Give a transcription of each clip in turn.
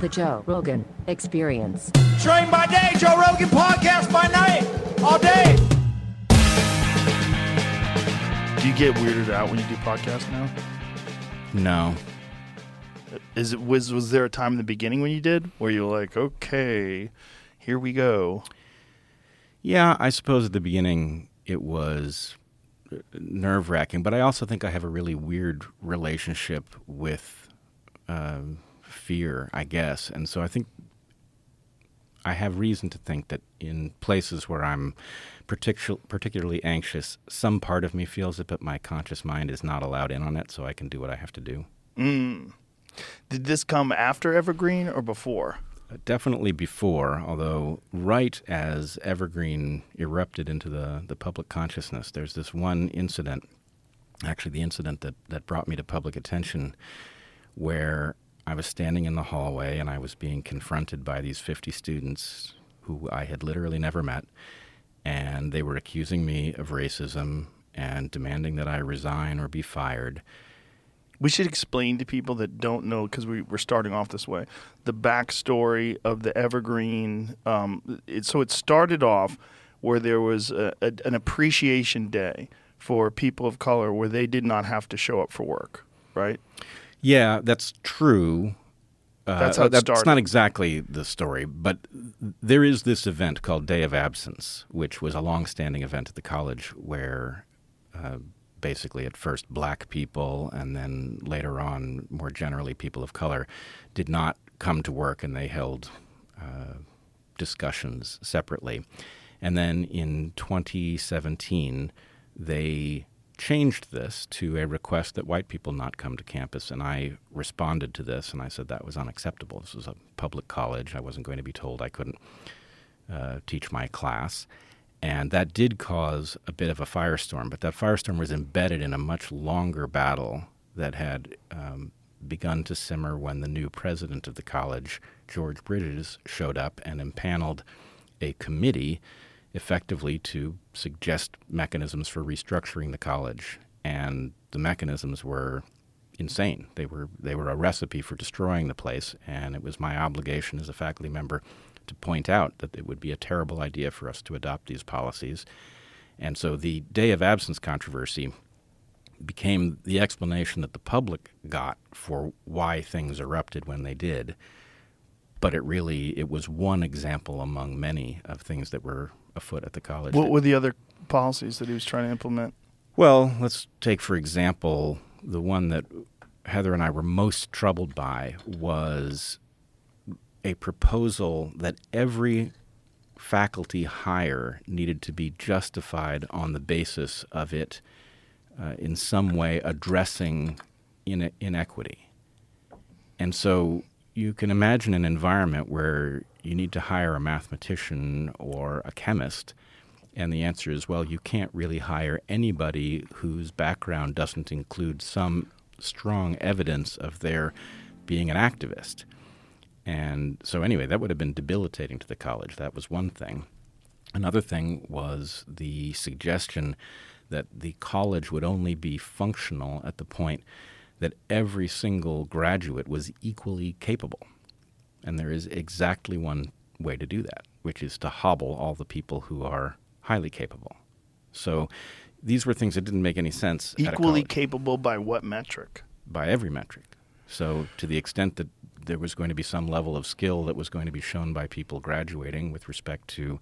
The Joe Rogan Experience. Train by day, Joe Rogan podcast by night, all day. Do you get weirded out when you do podcasts now? No. Is it was was there a time in the beginning when you did where you were like, okay, here we go? Yeah, I suppose at the beginning it was nerve wracking, but I also think I have a really weird relationship with um, fear, I guess. And so I think I have reason to think that in places where I'm particu- particularly anxious, some part of me feels it, but my conscious mind is not allowed in on it, so I can do what I have to do. Mm. Did this come after Evergreen or before? Uh, definitely before, although right as Evergreen erupted into the, the public consciousness, there's this one incident, actually the incident that, that brought me to public attention, where I was standing in the hallway and I was being confronted by these 50 students who I had literally never met, and they were accusing me of racism and demanding that I resign or be fired. We should explain to people that don't know because we, we're starting off this way the backstory of the Evergreen. Um, it, so it started off where there was a, a, an appreciation day for people of color where they did not have to show up for work, right? Yeah, that's true. Uh, That's how it that's started. not exactly the story, but there is this event called Day of Absence, which was a long-standing event at the college where uh, basically at first black people and then later on more generally people of color did not come to work and they held uh, discussions separately. And then in 2017, they changed this to a request that white people not come to campus. And I responded to this and I said that was unacceptable. This was a public college. I wasn't going to be told I couldn't uh, teach my class. And that did cause a bit of a firestorm, but that firestorm was embedded in a much longer battle that had um, begun to simmer when the new president of the college, George Bridges, showed up and impaneled a committee effectively to suggest mechanisms for restructuring the college. And the mechanisms were insane. They were they were a recipe for destroying the place, and it was my obligation as a faculty member to point out that it would be a terrible idea for us to adopt these policies. And so the day of absence controversy became the explanation that the public got for why things erupted when they did. But it really it was one example among many of things that were afoot at the college. What were the other policies that he was trying to implement? Well, let's take, for example, the one that Heather and I were most troubled by was a proposal that every faculty hire needed to be justified on the basis of it uh, in some way addressing ine- inequity. And so you can imagine an environment where you need to hire a mathematician or a chemist, and the answer is well, you can't really hire anybody whose background doesn't include some strong evidence of their being an activist. And so, anyway, that would have been debilitating to the college. That was one thing. Another thing was the suggestion that the college would only be functional at the point that every single graduate was equally capable. And there is exactly one way to do that, which is to hobble all the people who are highly capable. So these were things that didn't make any sense. Equally capable by what metric? by every metric. So, to the extent that there was going to be some level of skill that was going to be shown by people graduating with respect to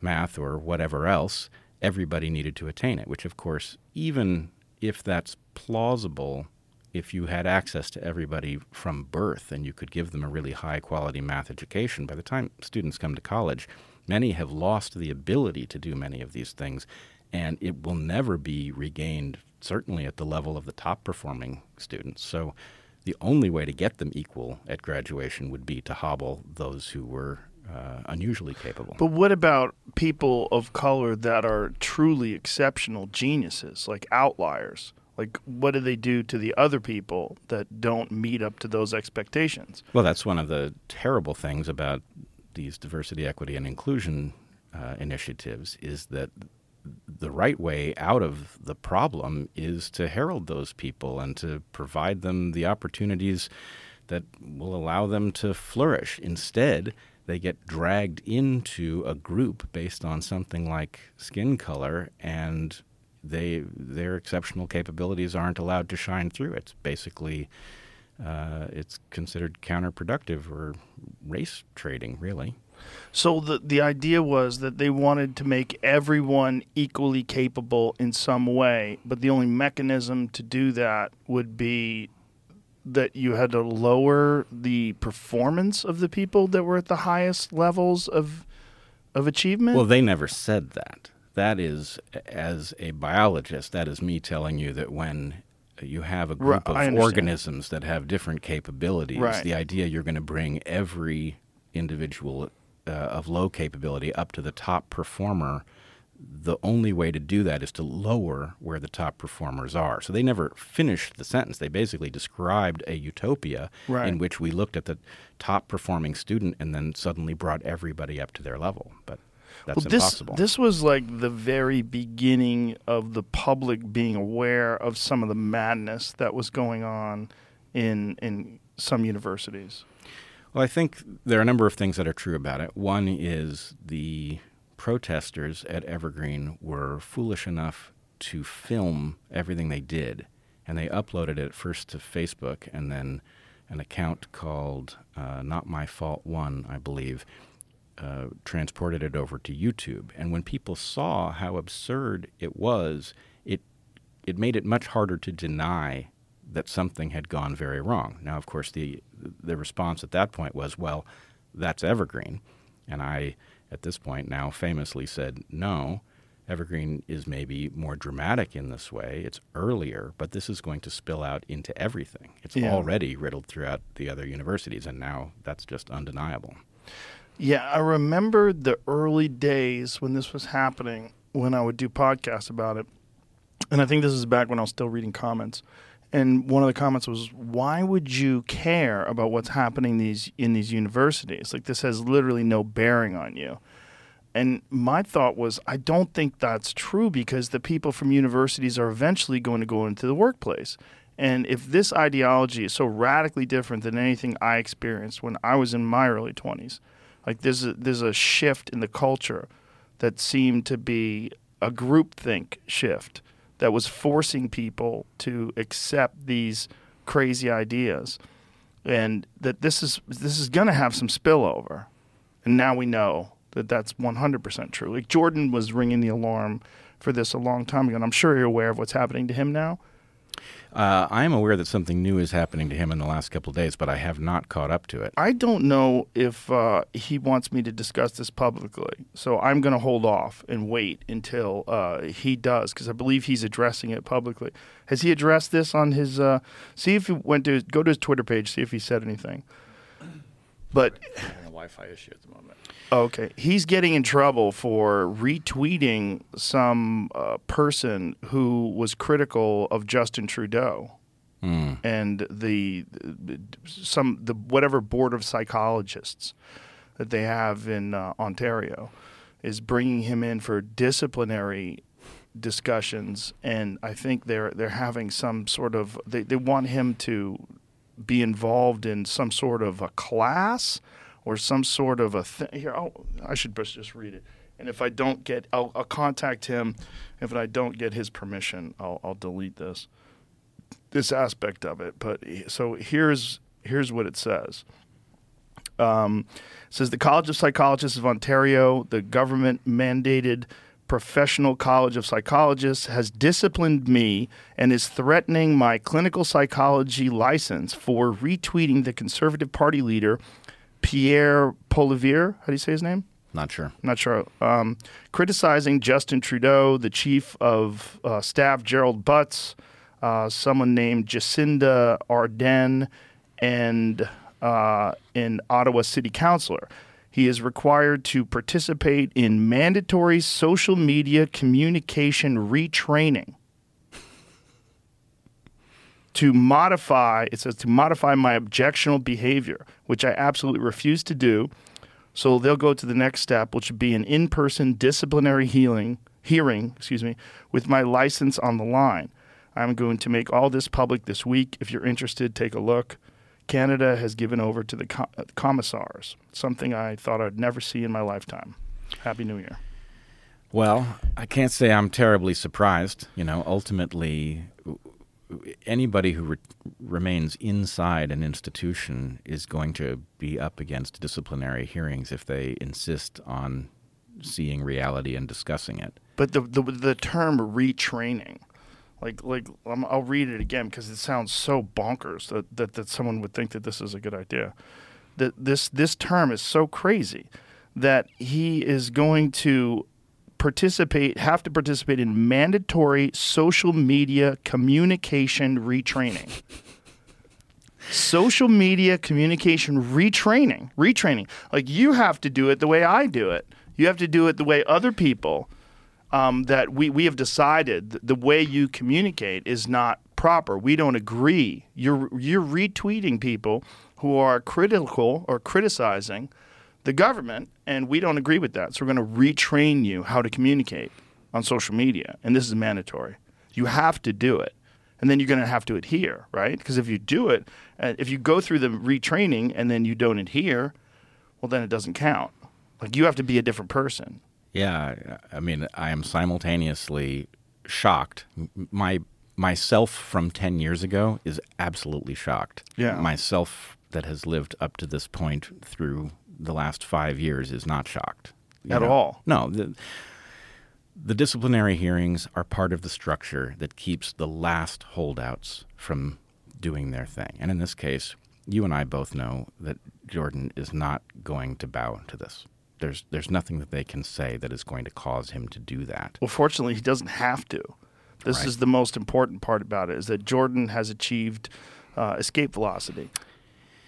math or whatever else, everybody needed to attain it, which, of course, even if that's plausible, if you had access to everybody from birth and you could give them a really high quality math education, by the time students come to college, many have lost the ability to do many of these things, and it will never be regained, certainly at the level of the top performing students. So the only way to get them equal at graduation would be to hobble those who were uh, unusually capable. But what about people of color that are truly exceptional geniuses, like outliers? Like, what do they do to the other people that don't meet up to those expectations? Well, that's one of the terrible things about these diversity, equity, and inclusion uh, initiatives is that the right way out of the problem is to herald those people and to provide them the opportunities that will allow them to flourish. Instead, they get dragged into a group based on something like skin color and they their exceptional capabilities aren't allowed to shine through. It's basically uh, it's considered counterproductive or race trading, really. So the the idea was that they wanted to make everyone equally capable in some way, but the only mechanism to do that would be that you had to lower the performance of the people that were at the highest levels of of achievement. Well, they never said that. That is, as a biologist, that is me telling you that when you have a group Right, of organisms that have different capabilities, Right. the idea you're going to bring every individual uh, of low capability up to the top performer. The only way to do that is to lower where the top performers are. So they never finished the sentence. They basically described a utopia Right. in which we looked at the top performing student and then suddenly brought everybody up to their level. But that's well, this impossible. this was like the very beginning of the public being aware of some of the madness that was going on in in some universities. Well, I think there are a number of things that are true about it. One is the protesters at Evergreen were foolish enough to film everything they did, and they uploaded it first to Facebook and then an account called uh, Not My Fault One, I believe, uh, transported it over to YouTube. And when people saw how absurd it was, it it made it much harder to deny that something had gone very wrong. Now, of course, the the response at that point was, "Well, that's Evergreen," and I, at this point now, famously said, "No." Evergreen is maybe more dramatic in this way. It's earlier, but this is going to spill out into everything. It's Yeah. already riddled throughout the other universities, and now that's just undeniable. Yeah, I remember the early days when this was happening, when I would do podcasts about it. And I think this is back when I was still reading comments. And one of the comments was, "Why would you care about what's happening these in these universities? Like this has literally no bearing on you." And my thought was, I don't think that's true because the people from universities are eventually going to go into the workplace. And if this ideology is so radically different than anything I experienced when I was in my early 20s, like there's a, there's a shift in the culture that seemed to be a groupthink shift that was forcing people to accept these crazy ideas. And that this is this is going to have some spillover. And now we know that that's 100% true. Like jordan was ringing the alarm for this a long time ago and i'm sure you're aware of what's happening to him now Uh, I am aware that something new is happening to him in the last couple of days, but I have not caught up to it. i don't know if uh, he wants me to discuss this publicly so i'm going to hold off and wait until uh, he does because i believe he's addressing it publicly has he addressed this on his uh, see if he went to go to his twitter page see if he said anything but having a Wi-Fi issue at the moment. Okay. He's getting in trouble for retweeting some uh, person who was critical of Justin Trudeau. And the, the some the whatever board of psychologists that they have in uh, Ontario is bringing him in for disciplinary discussions. And I think they're they're having some sort of they, they want him to be involved in some sort of a class or some sort of a thing. Here, I'll, I should just read it. And if I don't get, I'll, I'll contact him. If I don't get his permission, I'll, I'll delete this this aspect of it. But so here's here's what it says. Um, it says the College of Psychologists of Ontario, the government mandated professional college of psychologists, has disciplined me and is threatening my clinical psychology license for retweeting the Conservative Party leader Pierre Poilievre. How do you say his name? Not sure. Not sure. Um, criticizing Justin Trudeau, the chief of uh, staff Gerald Butts, uh, someone named Jacinda Ardern, and uh, an Ottawa city councilor. He is required to participate in mandatory social media communication retraining to modify it says to modify my objectionable behavior which i absolutely refuse to do so they'll go to the next step which would be an in-person disciplinary healing hearing, excuse me, with my license on the line. I'm going to make all this public this week. If you're interested, take a look. Canada has given over to the uh, commissars, something I thought I'd never see in my lifetime. Happy New Year. Well, I can't say I'm terribly surprised. You know, ultimately, anybody who re- remains inside an institution is going to be up against disciplinary hearings if they insist on seeing reality and discussing it. But the the, the term retraining, like like um, I'll read it again because it sounds so bonkers that, that that someone would think that this is a good idea. That this this term is so crazy that he is going to participate have to participate in mandatory social media communication retraining. social media communication retraining, retraining. Like you have to do it the way I do it. You have to do it the way other people um, that we, we have decided the way you communicate is not proper. We don't agree. You're you're retweeting people who are critical or criticizing the government, and we don't agree with that. So we're going to retrain you how to communicate on social media, and this is mandatory. You have to do it, and then you're going to have to adhere, right? Because if you do it, uh, if you go through the retraining and then you don't adhere, well, then it doesn't count. Like you have to be a different person. Yeah, I I mean, I am simultaneously shocked. My myself from 10 years ago is absolutely shocked. Yeah. Myself that has lived up to this point through the last 5 years is not shocked. At all? No, the, the disciplinary hearings are part of the structure that keeps the last holdouts from doing their thing. And in this case, you and I both know that Jordan is not going to bow to this. There's there's nothing that they can say that is going to cause him to do that. Well, fortunately, he doesn't have to. This Right. is the most important part about it: is that Jordan has achieved uh, escape velocity,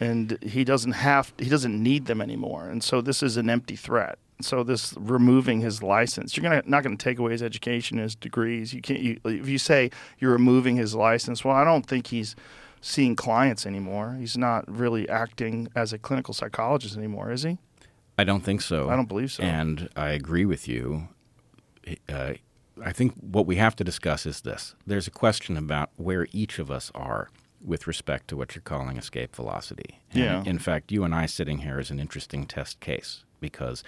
and he doesn't have, he doesn't need them anymore. And so this is an empty threat. So this removing his license, you're gonna not going to take away his education, his degrees. You can't. You, if you say you're removing his license, well, I don't think he's seeing clients anymore. He's not really acting as a clinical psychologist anymore, is he? I don't think so. I don't believe so. And I agree with you. Uh, I think what we have to discuss is this. There's a question about where each of us are with respect to what you're calling escape velocity. And Yeah. In fact, you and I sitting here is an interesting test case because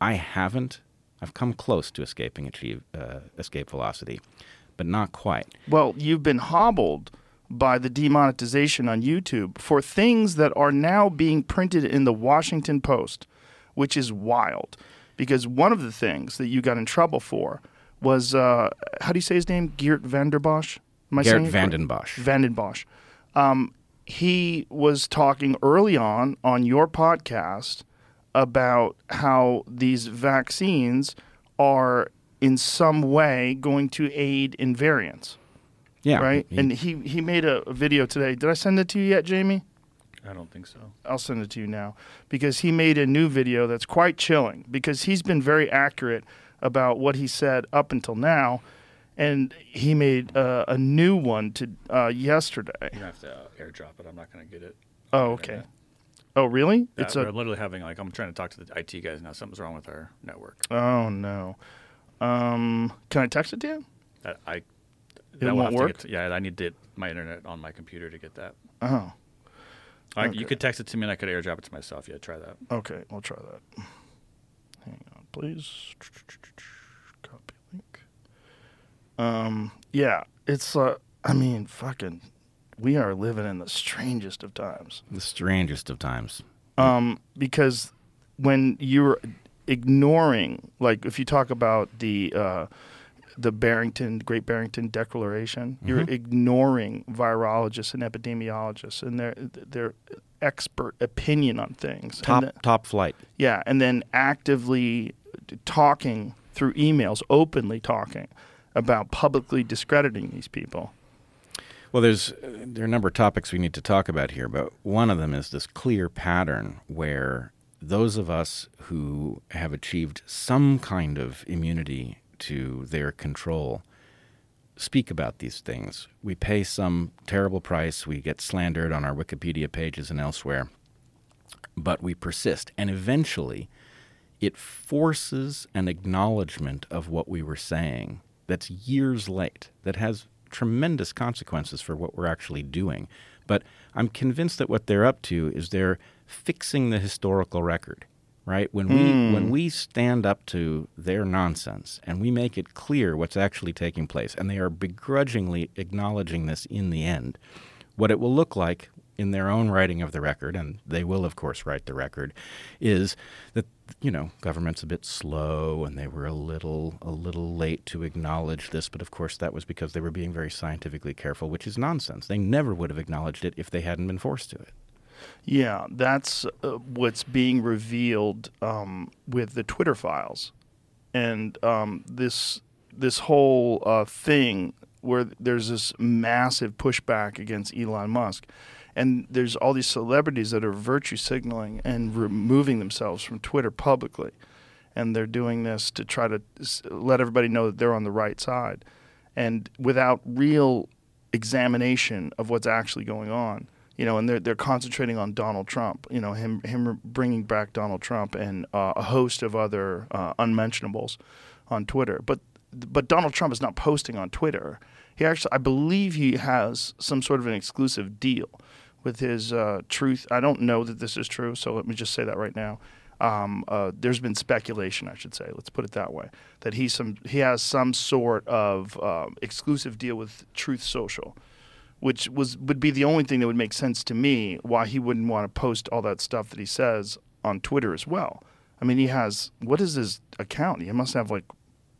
I haven't. I've come close to escaping achieve uh, escape velocity, but not quite. Well, you've been hobbled by the demonetization on YouTube for things that are now being printed in the Washington Post, which is wild. Because one of the things that you got in trouble for was uh, how do you say his name? Geert Vanderbosch? Am I Geert saying it correct? Vanden Bossche. Vandenbosch. Um, he was talking early on on your podcast about how these vaccines are in some way going to aid in variants Yeah. right? he- and he he made a, a video today. Did I send it to you yet, Jamie? I don't think so. I'll send it to you now because he made a new video that's quite chilling because he's been very accurate about what he said up until now, and he made uh, a new one to uh, yesterday. You have to uh, airdrop it. I'm not going to get it. Oh, okay. Oh, really? Yeah, It's we're literally having like I'm trying to talk to the IT guys now. Something's wrong with our network. oh no. Um, can I text it to you? That I It that will won't to work? get- yeah, I need to my internet on my computer to get that. Oh, I, Okay. You could text it to me and I could airdrop it to myself. Yeah, try that. okay. I'll try that. Hang on, please. Copy. Um, yeah, it's. Uh, I mean, fucking. We are living in the strangest of times. the strangest of times. um, because when you're ignoring, like, if you talk about the uh, the Barrington Great Barrington Declaration, you're ignoring virologists and epidemiologists and their their expert opinion on things. Top the- top flight. yeah, and then actively talking through emails, openly talking about publicly discrediting these people. Well, there's there are a number of topics we need to talk about here, but one of them is this clear pattern where those of us who have achieved some kind of immunity to their control speak about these things. We pay some terrible price, we get slandered on our Wikipedia pages and elsewhere, but we persist. And eventually, it forces an acknowledgement of what we were saying that's years late, that has tremendous consequences for what we're actually doing. But I'm convinced that what they're up to is they're fixing the historical record, right? When we hmm. when we stand up to their nonsense and we make it clear what's actually taking place, and they are begrudgingly acknowledging this in the end, what it will look like in their own writing of the record, and they will, of course, write the record, is that you know government's a bit slow and they were a little a little late to acknowledge this, but of course that was because they were being very scientifically careful, which is nonsense. They never would have acknowledged it if they hadn't been forced to it. Yeah, that's uh, what's being revealed um, with the Twitter files, and um, this this whole uh, thing where there's this massive pushback against Elon Musk, and there's all these celebrities that are virtue signaling and removing themselves from Twitter publicly, and they're doing this to try to let everybody know that they're on the right side, and without real examination of what's actually going on you know, and they're they're concentrating on Donald Trump, you know, him him bringing back Donald Trump and uh, a host of other uh, unmentionables on Twitter. But but Donald Trump is not posting on Twitter. He actually, I believe, he has some sort of an exclusive deal with his uh, Truth. I don't know that this is true, so let me just say that right now. Um, uh, there's been speculation, I should say. Let's put it that way, that he some he has some sort of um, exclusive deal with Truth Social which was would be the only thing that would make sense to me why he wouldn't want to post all that stuff that he says on Twitter as well. I mean, he has what is his account? He must have like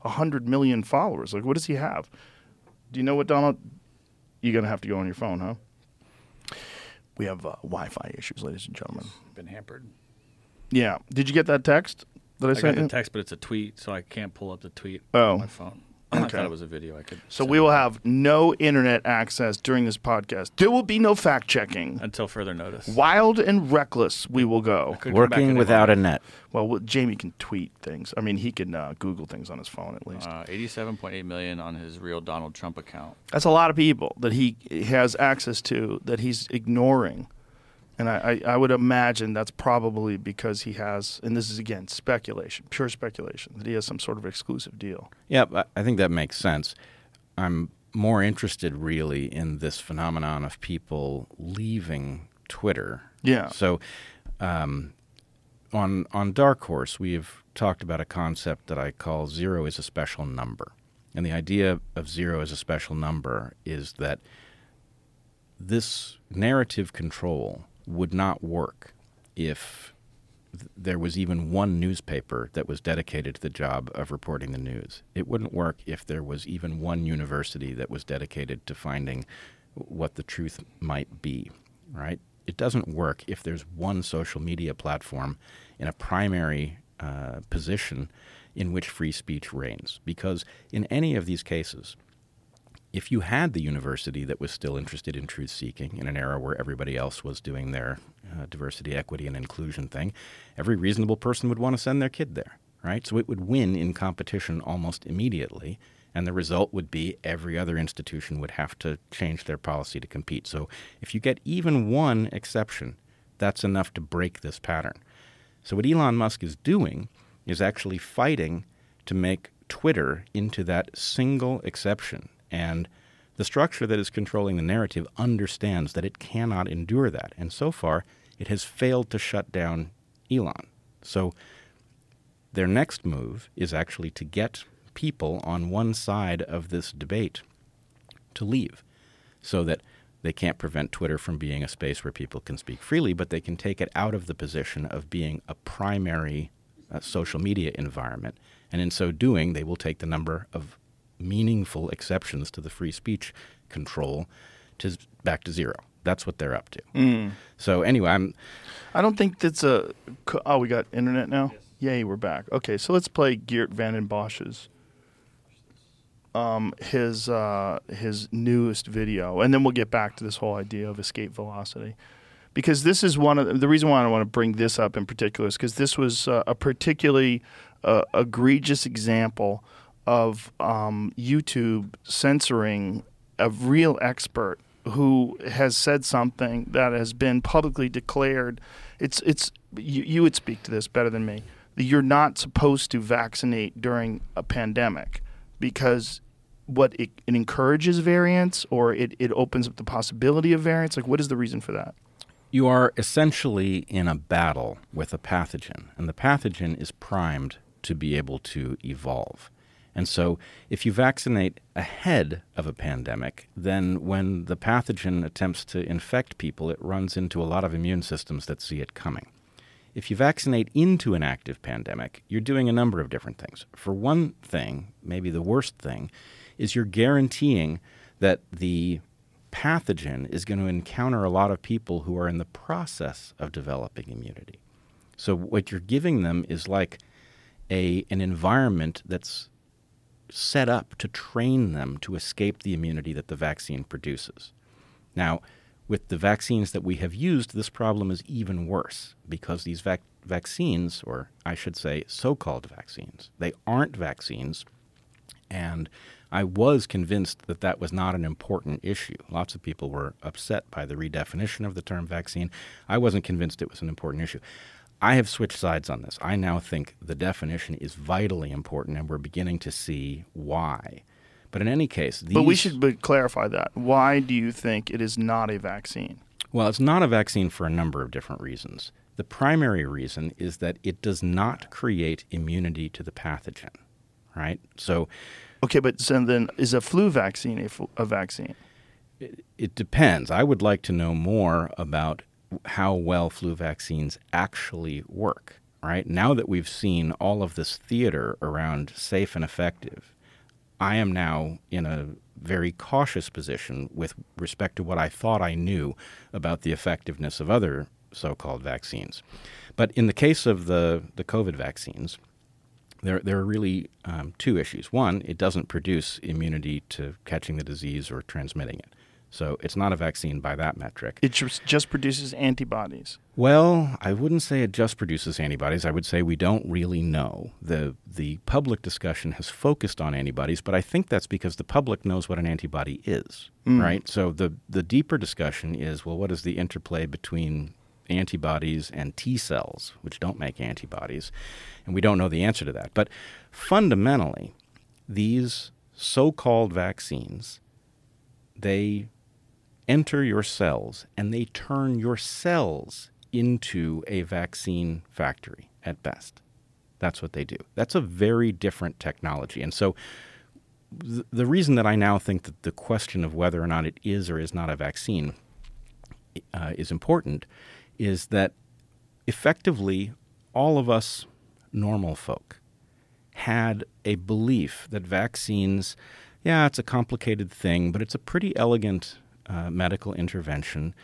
hundred million followers. Like, what does he have? Do you know what Donald? You're gonna have to go on your phone, huh? We have uh, Wi-Fi issues, ladies and gentlemen. Been hampered. Yeah. Did you get that text that I, I got sent the you? text, but it's a tweet, so I can't pull up the tweet Oh. on my phone. I thought it was a video. I could. So we will have no internet access during this podcast. There will be no fact checking. until further notice. Wild and reckless, we will go. Could come back Working in without a net. Well, well, Jamie can tweet things. I mean, he can uh, Google things on his phone at least. Uh, 87.8 million on his real Donald Trump account. That's a lot of people that he has access to that he's ignoring. And I, I, I would imagine that's probably because he has, and this is again speculation, pure speculation, that he has some sort of exclusive deal. Yeah, I- think that makes sense. I'm more interested really in this phenomenon of people leaving Twitter. Yeah. So, um, on on Dark Horse, we've talked about a concept that I call zero is a special number, and the idea of zero as a special number is that this narrative control would not work if there was even one newspaper that was dedicated to the job of reporting the news. It wouldn't work if there was even one university that was dedicated to finding what the truth might be, right? It doesn't work if there's one social media platform in a primary uh, position in which free speech reigns. Because in any of these cases, if you had the university that was still interested in truth seeking in an era where everybody else was doing their uh, diversity, equity, and inclusion thing, every reasonable person would want to send their kid there, right? So it would win in competition almost immediately, and the result would be every other institution would have to change their policy to compete. So if you get even one exception, that's enough to break this pattern. So what Elon Musk is doing is actually fighting to make Twitter into that single exception. And the structure that is controlling the narrative understands that it cannot endure that. And so far, it has failed to shut down Elon. So their next move is actually to get people on one side of this debate to leave so that they can't prevent Twitter from being a space where people can speak freely, but they can take it out of the position of being a primary uh, social media environment. And in so doing, they will take the number of meaningful exceptions to the free speech control to back to zero. That's what they're up to. So anyway, I'm I don't think that's a. Oh, we got internet now. Yay, we're back. Okay, so let's play Geert Vanden Bossche's um, his uh, his newest video, and then we'll get back to this whole idea of escape velocity, because this is one of the, the reason why I want to bring this up in particular is because this was uh, a particularly uh, egregious example of um, YouTube censoring a real expert who has said something that has been publicly declared. It's it's you, you would speak to this better than me. you're not supposed to vaccinate during a pandemic because what it, it encourages variants or it, it opens up the possibility of variants? Like, what is the reason for that? You are essentially in a battle with a pathogen, and the pathogen is primed to be able to evolve. And so, if you vaccinate ahead of a pandemic, then when the pathogen attempts to infect people, it runs into a lot of immune systems that see it coming. If you vaccinate into an active pandemic, you're doing a number of different things. For one thing, maybe the worst thing, is you're guaranteeing that the pathogen is going to encounter a lot of people who are in the process of developing immunity. So what you're giving them is like a an environment that's set up to train them to escape the immunity that the vaccine produces. Now, with the vaccines that we have used, this problem is even worse because these vac- vaccines, or I should say so called vaccines, they aren't vaccines. And I was convinced that that was not an important issue. Lots of people were upset by the redefinition of the term vaccine. I wasn't convinced it was an important issue. I have switched sides on this. I now think the definition is vitally important, and we're beginning to see why. But in any case, these, But we should clarify that. Why do you think it is not a vaccine? Well, it's not a vaccine for a number of different reasons. The primary reason is that it does not create immunity to the pathogen, right? So Okay, but so then is a flu vaccine a, flu- a vaccine? it, it depends. I would like to know more about how well flu vaccines actually work, right? Now that we've seen all of this theater around safe and effective, I am now in a very cautious position with respect to what I thought I knew about the effectiveness of other so called vaccines. But in the case of the, the COVID vaccines, there, there are really um, two issues. One, it doesn't produce immunity to catching the disease or transmitting it. So it's not a vaccine by that metric. It just, produces antibodies. Well, I wouldn't say it just produces antibodies. I would say we don't really know. The the public discussion has focused on antibodies, but I think that's because the public knows what an antibody is, mm. right? So the the deeper discussion is, well, what is the interplay between antibodies and T cells, which don't make antibodies? And we don't know the answer to that. But fundamentally, these so-called vaccines they enter your cells and they turn your cells into a vaccine factory at best. That's what they do. That's a very different technology. And so th- the reason that I now think that the question of whether or not it is or is not a vaccine uh, is important is that effectively all of us normal folk had a belief that vaccines, yeah, it's a complicated thing, but it's a pretty elegant uh, medical intervention.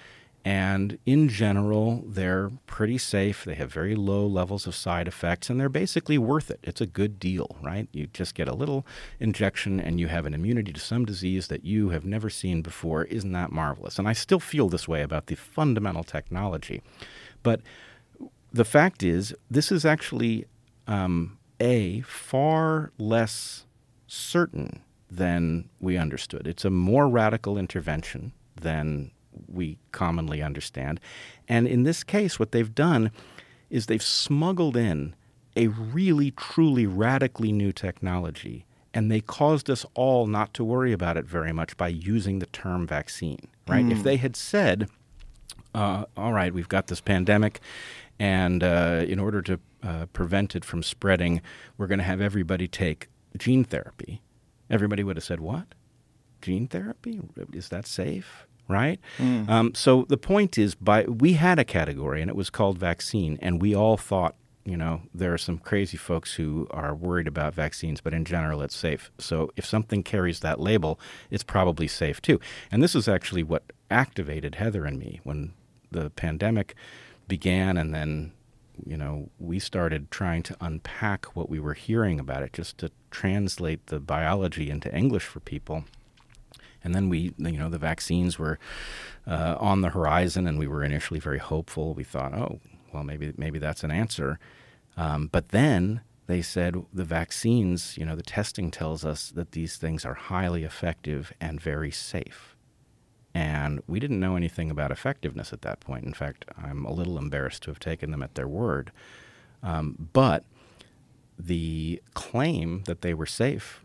And in general, they're pretty safe. They have very low levels of side effects, and they're basically worth it. It's a good deal, right? You just get a little injection, and you have an immunity to some disease that you have never seen before. Isn't that marvelous? And I still feel this way about the fundamental technology. But the fact is, this is actually um, a far less certain than we understood. It's a more radical intervention than we commonly understand. And in this case, what they've done is they've smuggled in a really, truly radically new technology. And they caused us all not to worry about it very much by using the term vaccine, right? If they had said, uh, all right, we've got this pandemic, and uh, in order to uh, prevent it from spreading, we're going to have everybody take gene therapy. Everybody would have said, what? Gene therapy? Is that safe? Right? Um, so the point is, by we had a category, and it was called vaccine, and we all thought, you know, there are some crazy folks who are worried about vaccines, but in general, it's safe. So if something carries that label, it's probably safe too. And this is actually what activated Heather and me when the pandemic began, and then you know we started trying to unpack what we were hearing about it, just to translate the biology into English for people. And then we, you know, the vaccines were uh, on the horizon, and we were initially very hopeful. We thought, oh, well, maybe maybe that's an answer. Um, but then they said the vaccines, you know, the testing tells us that these things are highly effective and very safe. And we didn't know anything about effectiveness at that point. In fact, I'm a little embarrassed to have taken them at their word. Um, but the claim that they were safe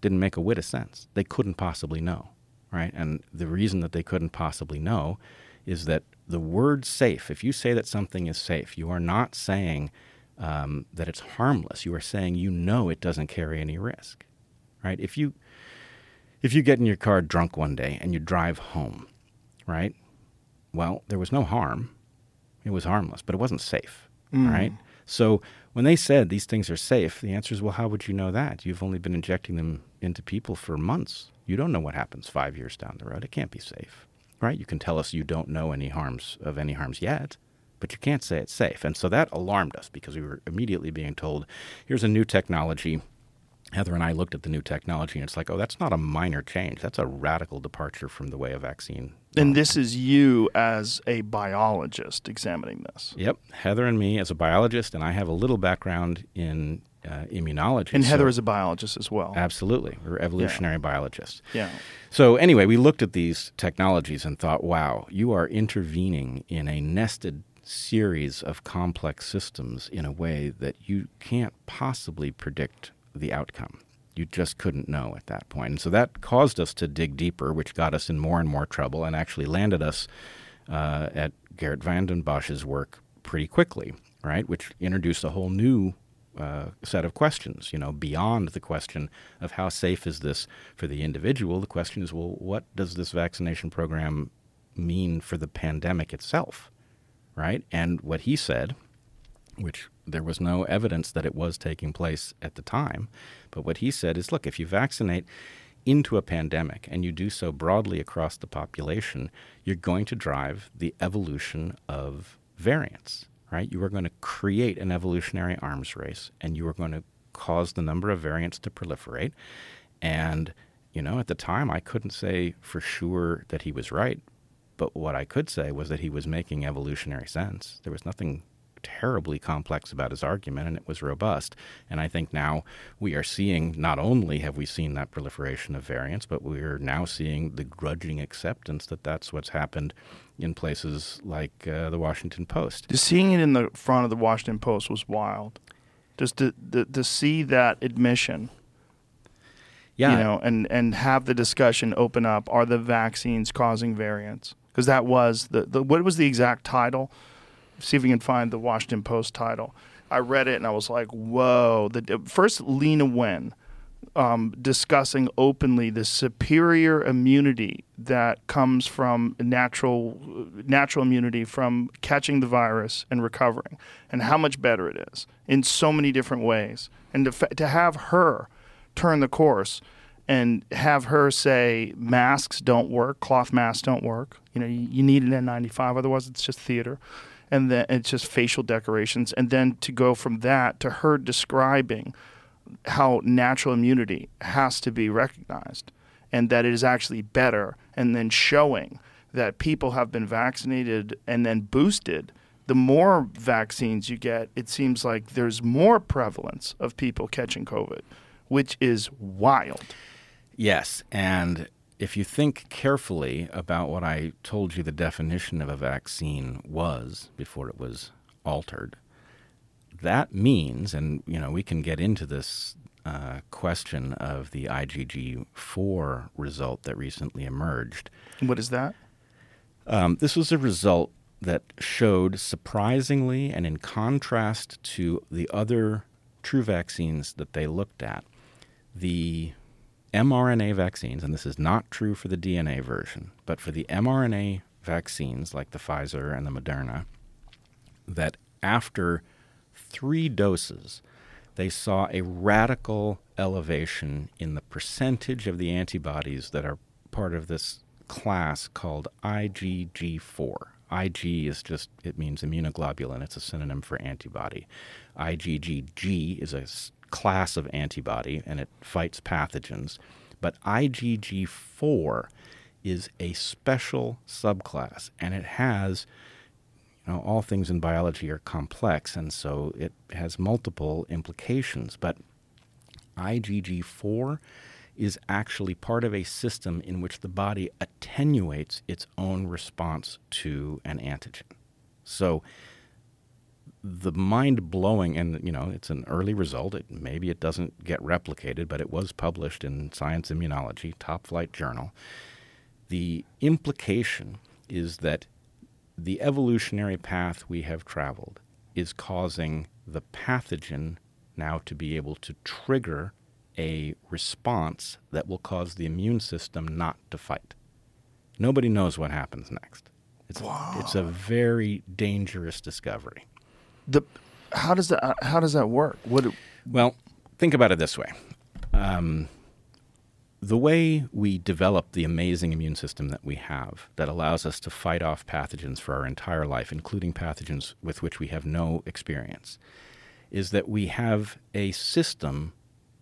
didn't make a whit of sense. They couldn't possibly know, right? And the reason that they couldn't possibly know is that the word safe, if you say that something is safe, you are not saying um, that it's harmless. You are saying you know it doesn't carry any risk, right? If you if you get in your car drunk one day and you drive home, right? Well, there was no harm. It was harmless, but it wasn't safe, mm. right? So when they said these things are safe, the answer is, well, how would you know that? You've only been injecting them into people for months. You don't know what happens five years down the road. It can't be safe, right? You can tell us you don't know any harms of any harms yet, but you can't say it's safe. And so that alarmed us because we were immediately being told, here's a new technology. Heather and I looked at the new technology, and it's like, oh, that's not a minor change. That's a radical departure from the way a vaccine. And this is you as a biologist examining this. Yep, Heather and me as a biologist, and I have a little background in uh, immunology. And Heather so- is a biologist as well. Absolutely. We're evolutionary biologists. Yeah. So, anyway, we looked at these technologies and thought, wow, you are intervening in a nested series of complex systems in a way that you can't possibly predict the outcome. You just couldn't know at that point. And so that caused us to dig deeper, which got us in more and more trouble and actually landed us uh, at Geert Vanden Bossche's work pretty quickly, right? Which introduced a whole new uh, set of questions. You know, beyond the question of how safe is this for the individual, the question is, well, what does this vaccination program mean for the pandemic itself, right? And what he said, which there was no evidence that it was taking place at the time, but what he said is, look, if you vaccinate into a pandemic and you do so broadly across the population, you're going to drive the evolution of variants, right? You are going to create an evolutionary arms race and you are going to cause the number of variants to proliferate. And, you know, at the time, I couldn't say for sure that he was right, but what I could say was that he was making evolutionary sense. There was nothing terribly complex about his argument, and it was robust. And I think now we are seeing not only have we seen that proliferation of variants, but we're now seeing the grudging acceptance that that's what's happened in places like uh, the Washington Post. Just seeing it in the front of the Washington Post was wild. Just to, to, to see that admission, Yeah, you know, and, and have the discussion open up are the vaccines causing variants? Because that was the, the, what was the exact title? See if you can find the Washington Post title. I read it and I was like, whoa. The, first, Leana Wen um, discussing openly the superior immunity that comes from natural natural immunity from catching the virus and recovering, and how much better it is in so many different ways. And to, to have her turn the course and have her say masks don't work, cloth masks don't work. You know, you, you need an N95, otherwise it's just theater, and then it's just facial decorations. And then to go from that to her describing how natural immunity has to be recognized and that it is actually better, and then showing that people have been vaccinated and then boosted. The more vaccines you get, it seems like there's more prevalence of people catching COVID, which is wild. Yes, and if you think carefully about what I told you the definition of a vaccine was before it was altered, that means, and you know, we can get into this uh, question of the IgG4 result that recently emerged. What is that? Um, this was a result that showed surprisingly and in contrast to the other true vaccines that they looked at, the mRNA vaccines, and this is not true for the DNA version, but for the mRNA vaccines like the Pfizer and the Moderna, that after three doses, they saw a radical elevation in the percentage of the antibodies that are part of this class called IgG4. Ig is just, it means immunoglobulin. It's a synonym for antibody. IgG is a class of antibody and it fights pathogens. But IgG4 is a special subclass and it has you know, all things in biology are complex, and so it has multiple implications. But IgG4 is actually part of a system in which the body attenuates its own response to an antigen. So the mind blowing, and you know, it's an early result. It, maybe it doesn't get replicated, but it was published in Science Immunology, top flight journal. The implication is that the evolutionary path we have traveled is causing the pathogen now to be able to trigger a response that will cause the immune system not to fight. Nobody knows what happens next. It's, it's a very dangerous discovery. The how does that how does that work? What Well, think about it this way. Um, the way we develop the amazing immune system that we have that allows us to fight off pathogens for our entire life, including pathogens with which we have no experience, is that we have a system.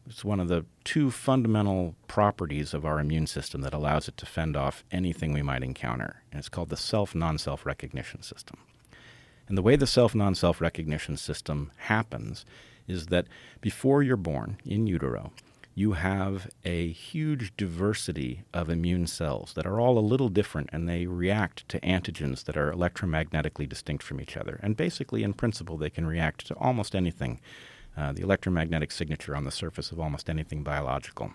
It's one of the two fundamental properties of our immune system that allows it to fend off anything we might encounter. And it's called the self non self recognition system. And the way the self non self recognition system happens is that before you're born in utero, you have a huge diversity of immune cells that are all a little different and they react to antigens that are electromagnetically distinct from each other. And basically, in principle, they can react to almost anything, uh, the electromagnetic signature on the surface of almost anything biological.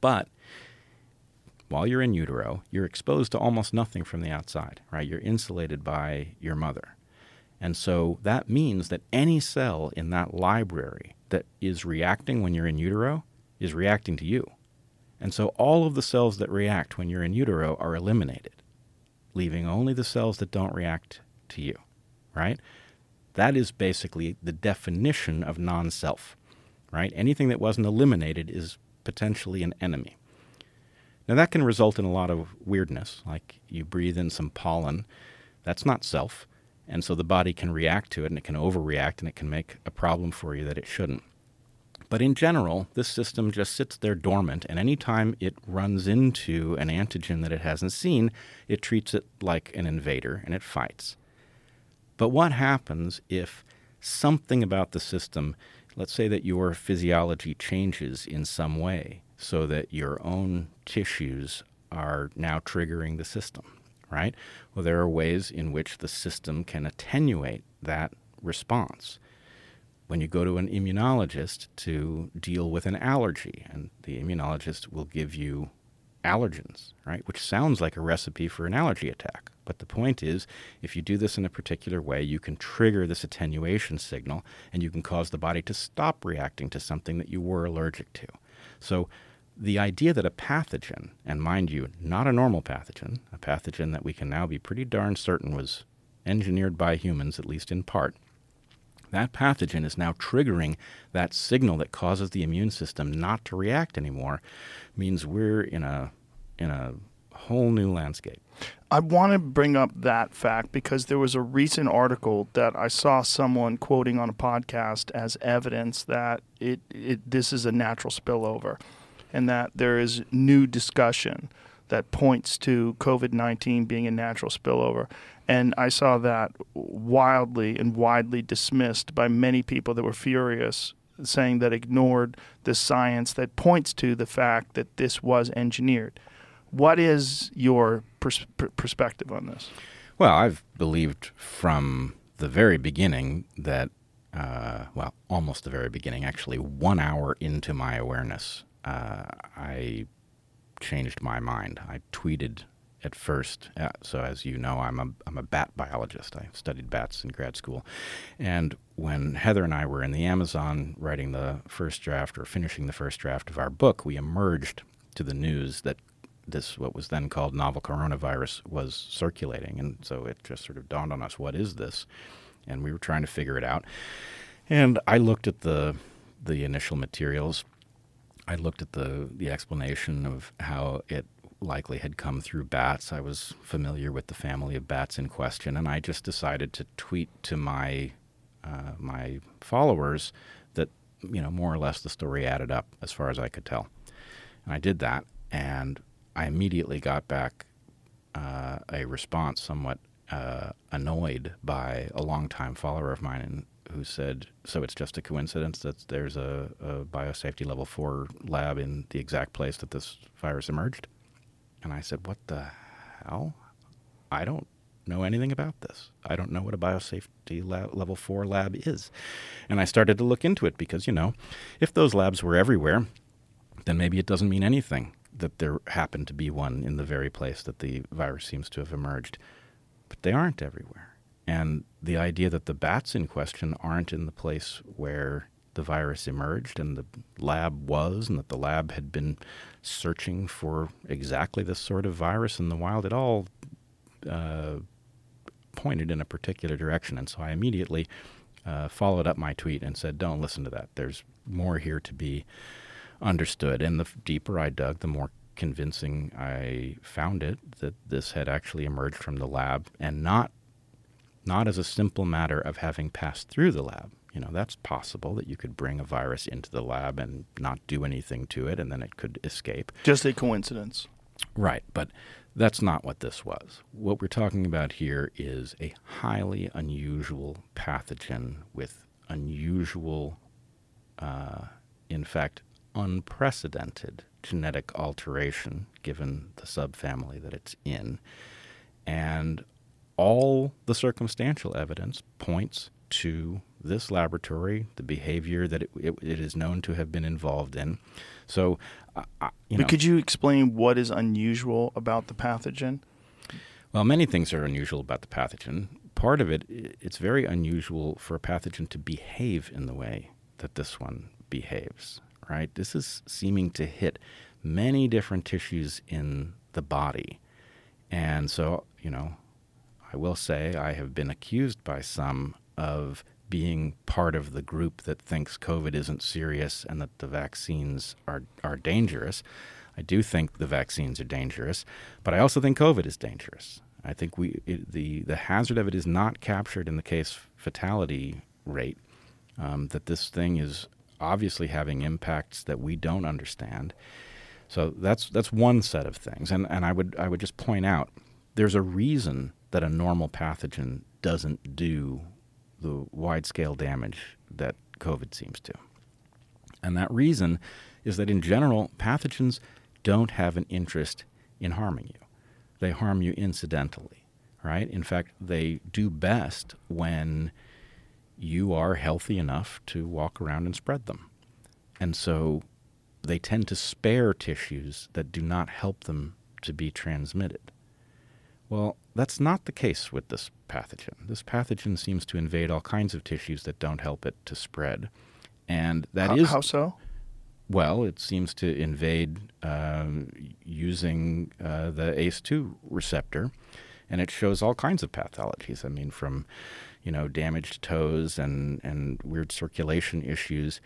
But while you're in utero, you're exposed to almost nothing from the outside, right? You're insulated by your mother. And so that means that any cell in that library that is reacting when you're in utero is reacting to you. And so all of the cells that react when you're in utero are eliminated, leaving only the cells that don't react to you, right? That is basically the definition of non self, right? Anything that wasn't eliminated is potentially an enemy. Now, that can result in a lot of weirdness, like you breathe in some pollen. That's not self. And so the body can react to it and it can overreact and it can make a problem for you that it shouldn't. But in general, this system just sits there dormant, and anytime it runs into an antigen that it hasn't seen, it treats it like an invader and it fights. But what happens if something about the system, let's say that your physiology changes in some way so that your own tissues are now triggering the system, right? Well, there are ways in which the system can attenuate that response. When you go to an immunologist to deal with an allergy, and the immunologist will give you allergens, right? Which sounds like a recipe for an allergy attack. But the point is, if you do this in a particular way, you can trigger this attenuation signal and you can cause the body to stop reacting to something that you were allergic to. So, the idea that a pathogen, and mind you, not a normal pathogen, a pathogen that we can now be pretty darn certain was engineered by humans, at least in part, that pathogen is now triggering that signal that causes the immune system not to react anymore, means we're in a in a whole new landscape. I want to bring up that fact because there was a recent article that I saw someone quoting on a podcast as evidence that it, it this is a natural spillover and that there is new discussion that points to COVID 19 being a natural spillover. And I saw that wildly and widely dismissed by many people that were furious, saying that ignored the science that points to the fact that this was engineered. What is your pers- perspective on this? Well, I've believed from the very beginning that, uh, well, almost the very beginning, actually, one hour into my awareness, uh, I changed my mind. I tweeted at first. So as you know, I'm a I'm a bat biologist. I studied bats in grad school, and when Heather and I were in the Amazon writing the first draft or finishing the first draft of our book, we emerged to the news that this what was then called novel coronavirus was circulating, and so it just sort of dawned on us, what is this? And we were trying to figure it out. And I looked at the the initial materials. I looked at the the explanation of how it likely had come through bats. I was familiar with the family of bats in question, and I just decided to tweet to my uh, my followers that you know more or less the story added up as far as I could tell. And I did that, and I immediately got back uh, a response, somewhat uh, annoyed by a longtime follower of mine who said, "So it's just a coincidence that there's a, a biosafety level four lab in the exact place that this virus emerged." And I said, What the hell? I don't know anything about this. I don't know what a biosafety level four lab is. And I started to look into it because, you know, if those labs were everywhere, then maybe it doesn't mean anything that there happened to be one in the very place that the virus seems to have emerged. But they aren't everywhere. And the idea that the bats in question aren't in the place where the virus emerged and the lab was, and that the lab had been searching for exactly this sort of virus in the wild, it all uh, pointed in a particular direction. And so I immediately uh, followed up my tweet and said, don't listen to that. There's more here to be understood. And the deeper I dug, the more convincing I found it that this had actually emerged from the lab and not not as a simple matter of having passed through the lab. You know, that's possible that you could bring a virus into the lab and not do anything to it and then it could escape. Just a coincidence. Right, but that's not what this was. What we're talking about here is a highly unusual pathogen with unusual, uh, in fact, unprecedented genetic alteration given the subfamily that it's in. And all the circumstantial evidence points to this laboratory, the behavior that it, it, it is known to have been involved in. So, uh, you know, but could you explain what is unusual about the pathogen? Well, many things are unusual about the pathogen. Part of it, it's very unusual for a pathogen to behave in the way that this one behaves, right? This is seeming to hit many different tissues in the body. And so, you know, I will say I have been accused by some of being part of the group that thinks COVID isn't serious and that the vaccines are, are dangerous. I do think the vaccines are dangerous, but I also think COVID is dangerous. I think we it, the the hazard of it is not captured in the case fatality rate. Um, that this thing is obviously having impacts that we don't understand. So that's that's one set of things, and and I would I would just point out there's a reason that a normal pathogen doesn't do the wide scale damage that COVID seems to. And that reason is that in general, pathogens don't have an interest in harming you. They harm you incidentally, right? In fact, they do best when you are healthy enough to walk around and spread them. And so they tend to spare tissues that do not help them to be transmitted. Well, that's not the case with this pathogen. This pathogen seems to invade all kinds of tissues that don't help it to spread. And that how, is how so? Well, it seems to invade uh, using uh, the ACE2 receptor, and it shows all kinds of pathologies. I mean, from you know damaged toes and and weird circulation issues.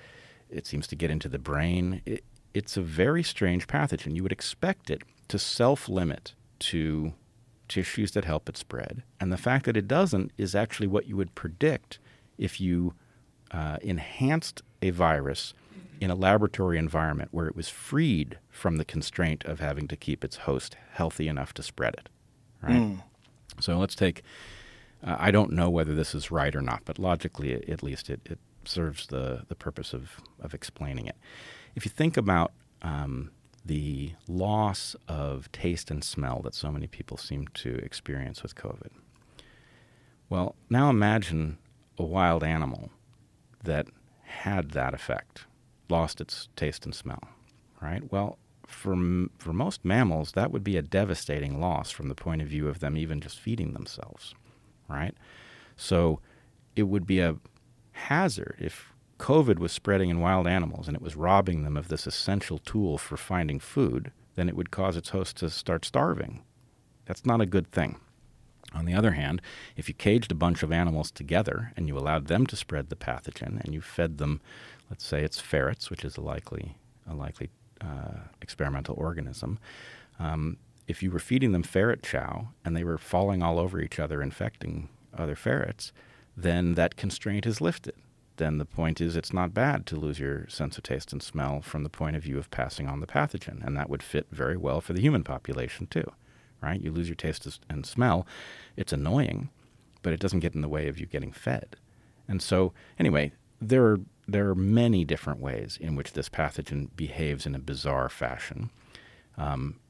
It seems to get into the brain. It, it's a very strange pathogen. You would expect it to self-limit to tissues that help it spread. And the fact that it doesn't is actually what you would predict if you uh, enhanced a virus in a laboratory environment where it was freed from the constraint of having to keep its host healthy enough to spread it. Right? Mm. So let's take. Uh, I don't know whether this is right or not, but logically, at least, it, it serves the, the purpose of, of explaining it. If you think about um, the loss of taste and smell that so many people seem to experience with COVID. Well, now imagine a wild animal that had that effect, lost its taste and smell, right? Well, for, for most mammals, that would be a devastating loss from the point of view of them even just feeding themselves, right? So it would be a hazard if COVID was spreading in wild animals and it was robbing them of this essential tool for finding food, then it would cause its host to start starving. That's not a good thing. On the other hand, if you caged a bunch of animals together and you allowed them to spread the pathogen and you fed them, let's say it's ferrets, which is a likely, a likely uh, experimental organism, um, if you were feeding them ferret chow and they were falling all over each other, infecting other ferrets, then that constraint is lifted then the point is it's not bad to lose your sense of taste and smell from the point of view of passing on the pathogen. And that would fit very well for the human population, too, right? You lose your taste and smell. It's annoying, but it doesn't get in the way of you getting fed. And so, anyway, there are, there are many different ways in which this pathogen behaves in a bizarre fashion. Um,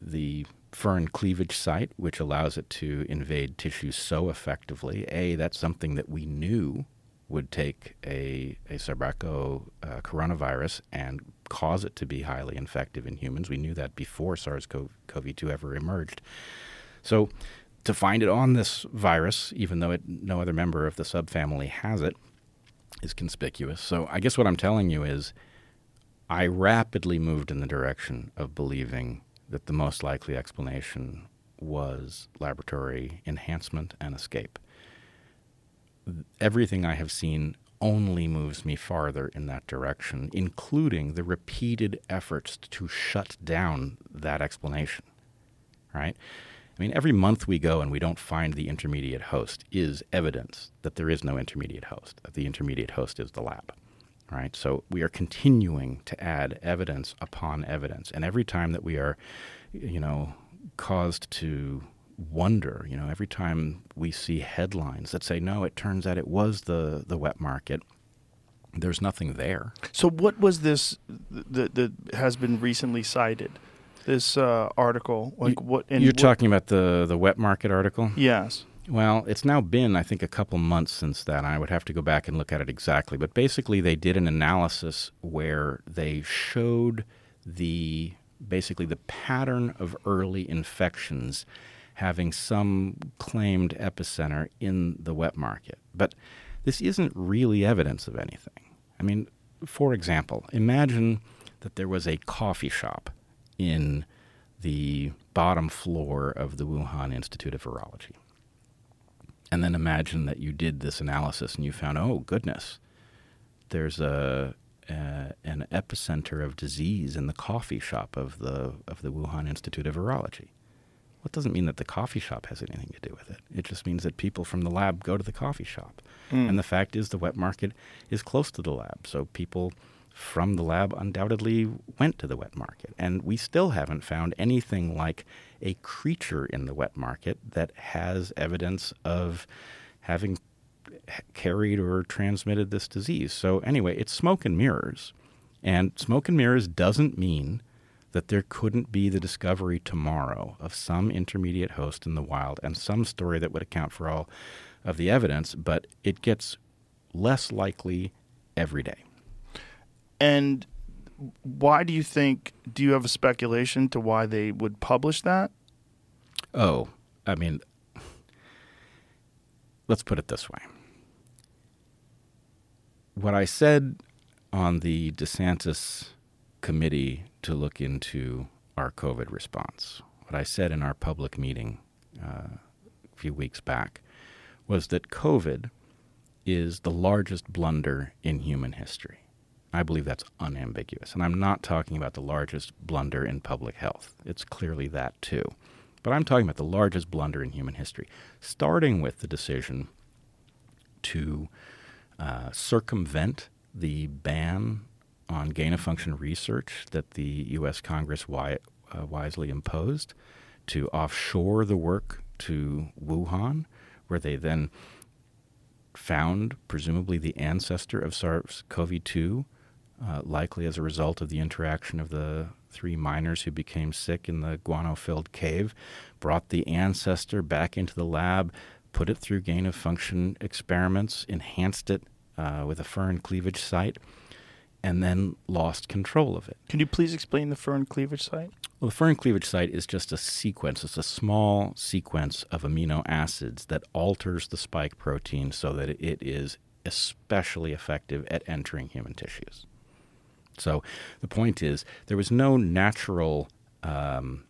the furin cleavage site, which allows it to invade tissue so effectively. A, that's something that we knew would take a, a Sarbeco uh, coronavirus and cause it to be highly infective in humans. We knew that before SARS CoV 2 ever emerged. So, to find it on this virus, even though it, no other member of the subfamily has it, is conspicuous. So, I guess what I'm telling you is I rapidly moved in the direction of believing that the most likely explanation was laboratory enhancement and escape. Everything I have seen only moves me farther in that direction, including the repeated efforts to shut down that explanation. Right? I mean, every month we go and we don't find the intermediate host is evidence that there is no intermediate host, that the intermediate host is the lab right? So we are continuing to add evidence upon evidence, and every time that we are, you know, caused to wonder, you know, every time we see headlines that say, "No, it turns out it was the the wet market," there's nothing there. So what was this that that has been recently cited? This uh, article, like You- what? You're what- talking about the the wet market article? Yes. Well, it's now been, I think, a couple months since that. I would have to go back and look at it exactly. But basically, they did an analysis where they showed the basically the pattern of early infections having some claimed epicenter in the wet market. But this isn't really evidence of anything. I mean, for example, imagine that there was a coffee shop in the bottom floor of the Wuhan Institute of Virology. And then imagine that you did this analysis and you found, oh goodness, there's a, an epicenter of disease in the coffee shop of the of the Wuhan Institute of Virology. It doesn't mean that the coffee shop has anything to do with it. It just means that people from the lab go to the coffee shop. Hmm. And the fact is, the wet market is close to the lab, so people from the lab undoubtedly went to the wet market. And we still haven't found anything like a creature in the wet market that has evidence of having carried or transmitted this disease. So, anyway, it's smoke and mirrors. And smoke and mirrors doesn't mean that there couldn't be the discovery tomorrow of some intermediate host in the wild and some story that would account for all of the evidence, but it gets less likely every day. And why do you think? Do you have a speculation to why they would publish that? Oh, I mean, let's put it this way. What I said on the DeSantis committee to look into our COVID response, what I said in our public meeting uh, a few weeks back, was that COVID is the largest blunder in human history. I believe that's unambiguous. And I'm not talking about the largest blunder in public health. It's clearly that too. But I'm talking about the largest blunder in human history, starting with the decision to uh, circumvent the ban on gain of function research that the U.S. Congress wi- uh, wisely imposed, to offshore the work to Wuhan, where they then found presumably the ancestor of SARS CoV 2, uh, likely as a result of the interaction of the three miners who became sick in the guano filled cave, brought the ancestor back into the lab, put it through gain of function experiments, enhanced it uh, with a furin cleavage site, and then lost control of it. Can you please explain the fern cleavage site? Well, the furin cleavage site is just a sequence. It's a small sequence of amino acids that alters the spike protein so that it is especially effective at entering human tissues. So the point is, there was no natural um,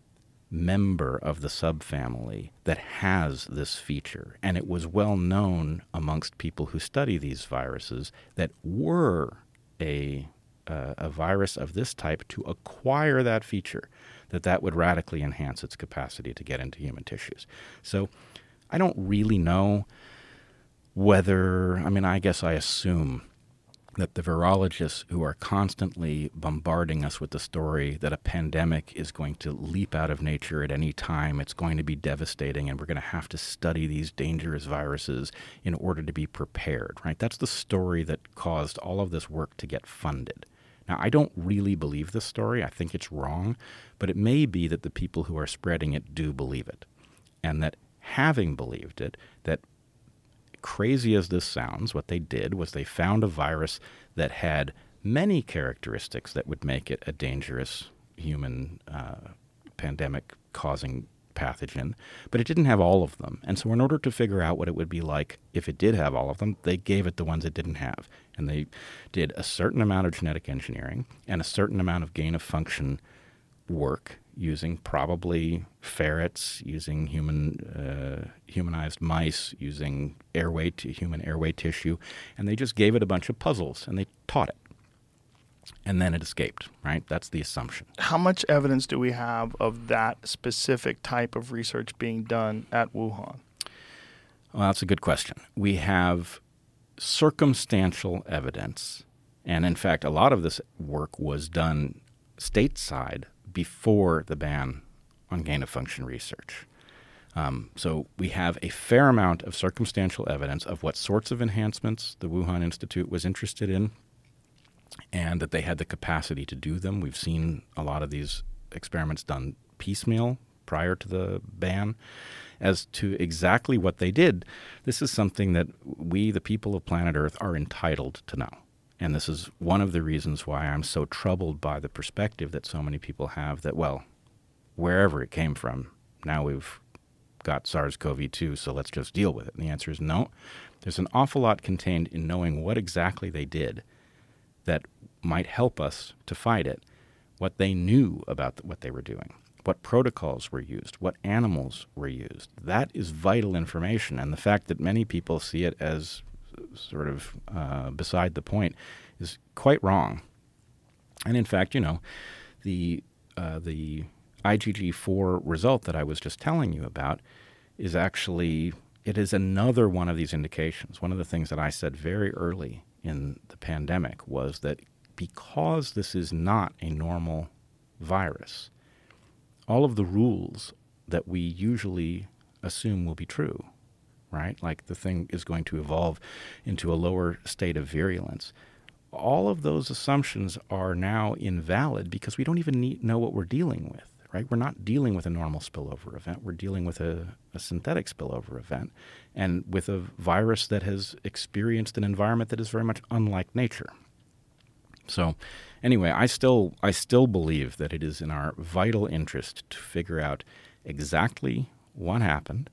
member of the subfamily that has this feature, and it was well known amongst people who study these viruses that were a uh, a virus of this type to acquire that feature, that that would radically enhance its capacity to get into human tissues. So I don't really know whether, I mean, I guess I assume that the virologists who are constantly bombarding us with the story that a pandemic is going to leap out of nature at any time, it's going to be devastating, and we're going to have to study these dangerous viruses in order to be prepared, right? That's the story that caused all of this work to get funded. Now, I don't really believe this story. I think it's wrong, but it may be that the people who are spreading it do believe it. And that having believed it, that crazy as this sounds, what they did was they found a virus that had many characteristics that would make it a dangerous human uh, pandemic causing pathogen, but it didn't have all of them. And so, in order to figure out what it would be like if it did have all of them, they gave it the ones it didn't have. And they did a certain amount of genetic engineering and a certain amount of gain of function work using probably ferrets, using human uh, humanized mice, using airway to human airway tissue, and they just gave it a bunch of puzzles and they taught it and then it escaped, right? That's the assumption. How much evidence do we have of that specific type of research being done at Wuhan? Well, that's a good question. We have circumstantial evidence, and in fact, a lot of this work was done stateside before the ban on gain of function research. Um, so we have a fair amount of circumstantial evidence of what sorts of enhancements the Wuhan Institute was interested in and that they had the capacity to do them. We've seen a lot of these experiments done piecemeal prior to the ban. As to exactly what they did, this is something that we, the people of planet Earth, are entitled to know. And this is one of the reasons why I'm so troubled by the perspective that so many people have that, well, wherever it came from, now we've got SARS CoV 2, so let's just deal with it. And the answer is no. There's an awful lot contained in knowing what exactly they did that might help us to fight it, what they knew about what they were doing, what protocols were used, what animals were used. That is vital information. And the fact that many people see it as sort of uh, beside the point is quite wrong. And in fact, you know, the uh, the IgG4 result that I was just telling you about is actually it is another one of these indications. One of the things that I said very early in the pandemic was that because this is not a normal virus, all of the rules that we usually assume will be true, right? Like the thing is going to evolve into a lower state of virulence. All of those assumptions are now invalid because we don't even need, know what we're dealing with right? We're not dealing with a normal spillover event. We're dealing with a, a, synthetic spillover event and with a virus that has experienced an environment that is very much unlike nature. So, anyway, I still I still believe that it is in our vital interest to figure out exactly what happened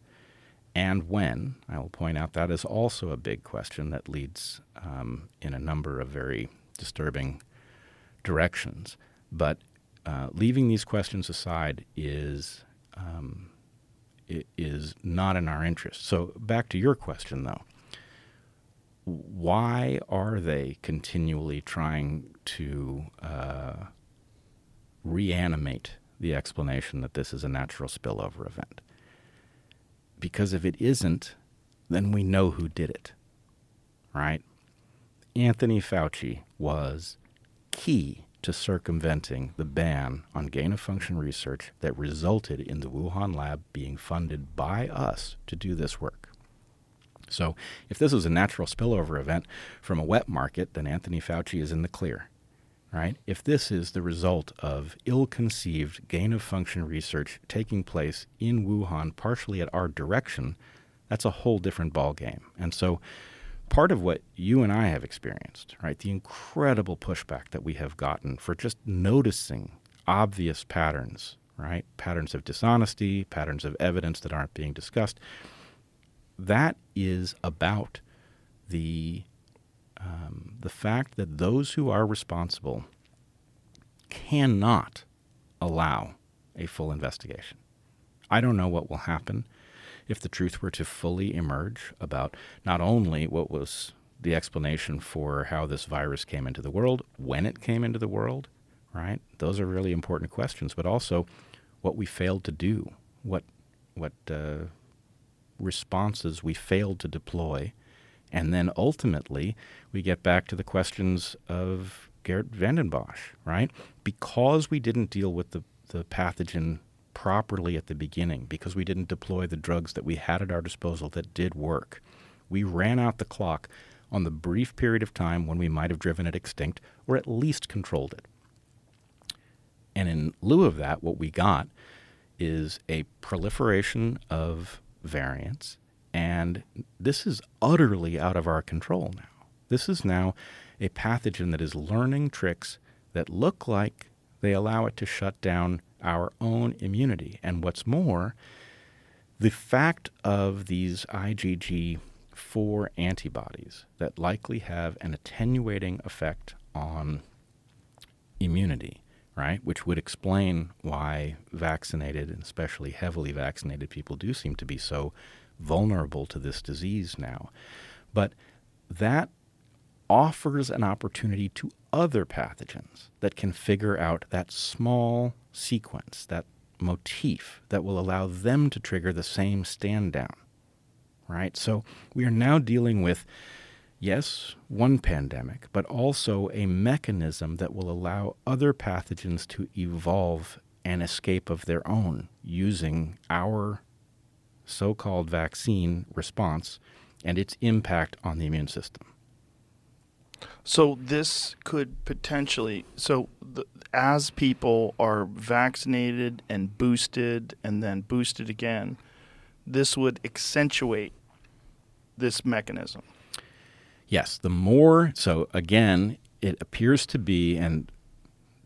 and when. I will point out that is also a big question that leads um, in a number of very disturbing directions. But uh, leaving these questions aside is um, is not in our interest. So back to your question, though. Why are they continually trying to uh, reanimate the explanation that this is a natural spillover event? Because if it isn't, then we know who did it, right? Anthony Fauci was key to circumventing the ban on gain of function research that resulted in the Wuhan lab being funded by us to do this work. So, if this is a natural spillover event from a wet market, then Anthony Fauci is in the clear, right? If this is the result of ill conceived gain of function research taking place in Wuhan, partially at our direction, that's a whole different ballgame. And so, part of what you and I have experienced, right? The incredible pushback that we have gotten for just noticing obvious patterns, right? Patterns of dishonesty, patterns of evidence that aren't being discussed. That is about the um, the fact that those who are responsible cannot allow a full investigation. I don't know what will happen if the truth were to fully emerge about not only what was the explanation for how this virus came into the world, when it came into the world, right? Those are really important questions, but also what we failed to do, what what uh, responses we failed to deploy, and then ultimately we get back to the questions of Geert Vanden Bossche, right? Because we didn't deal with the the pathogen properly at the beginning because we didn't deploy the drugs that we had at our disposal that did work. We ran out the clock on the brief period of time when we might have driven it extinct or at least controlled it. And in lieu of that, what we got is a proliferation of variants, and this is utterly out of our control now. This is now a pathogen that is learning tricks that look like they allow it to shut down our own immunity. And what's more, the fact of these IgG 4 antibodies that likely have an attenuating effect on immunity, right? Which would explain why vaccinated, and especially heavily vaccinated people, do seem to be so vulnerable to this disease now. But that offers an opportunity to other pathogens that can figure out that small sequence, that motif that will allow them to trigger the same stand down. Right? So we are now dealing with, yes, one pandemic, but also a mechanism that will allow other pathogens to evolve and escape of their own using our so called vaccine response and its impact on the immune system. So this could potentially so the, as people are vaccinated and boosted and then boosted again, this would accentuate this mechanism. Yes, the more so again, it appears to be and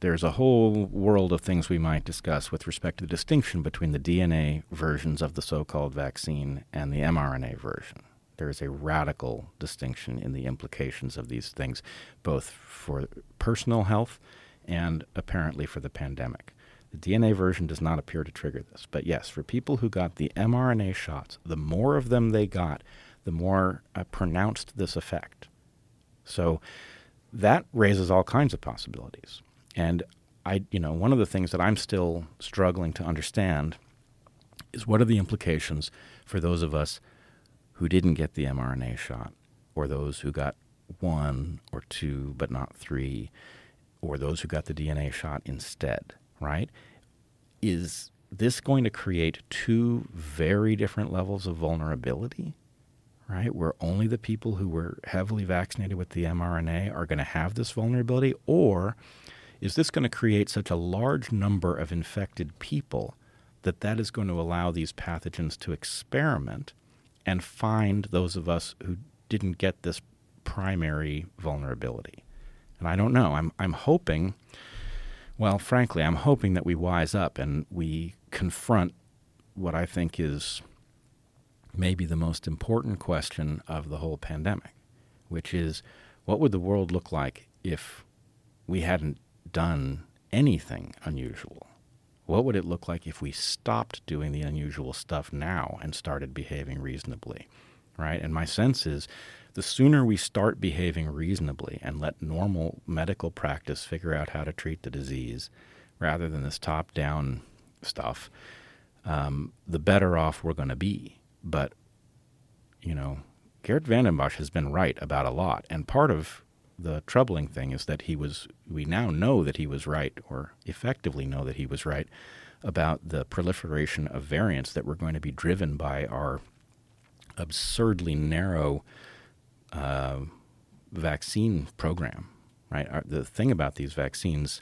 there's a whole world of things we might discuss with respect to the distinction between the DNA versions of the so-called vaccine and the mRNA version. There is a radical distinction in the implications of these things, both for personal health and apparently for the pandemic. The DNA version does not appear to trigger this. But yes, for people who got the mRNA shots, the more of them they got, the more uh, pronounced this effect. So that raises all kinds of possibilities. And I, you know, one of the things that I'm still struggling to understand is what are the implications for those of us who didn't get the mRNA shot, or those who got one or two but not three, or those who got the DNA shot instead, right? Is this going to create two very different levels of vulnerability? Right, where only the people who were heavily vaccinated with the mRNA are going to have this vulnerability, or is this going to create such a large number of infected people that that is going to allow these pathogens to experiment and find those of us who didn't get this primary vulnerability. And I don't know. I'm I'm hoping well, frankly, I'm hoping that we wise up and we confront what I think is maybe the most important question of the whole pandemic, which is what would the world look like if we hadn't done anything unusual? What would it look like if we stopped doing the unusual stuff now and started behaving reasonably? Right? And my sense is the sooner we start behaving reasonably and let normal medical practice figure out how to treat the disease rather than this top down stuff, um, the better off we're going to be. But, you know, Geert Vanden Bossche has been right about a lot. And part of the troubling thing is that he was, we now know that he was right, or effectively know that he was right, about the proliferation of variants that were going to be driven by our absurdly narrow uh, vaccine program. Right. Our, the thing about these vaccines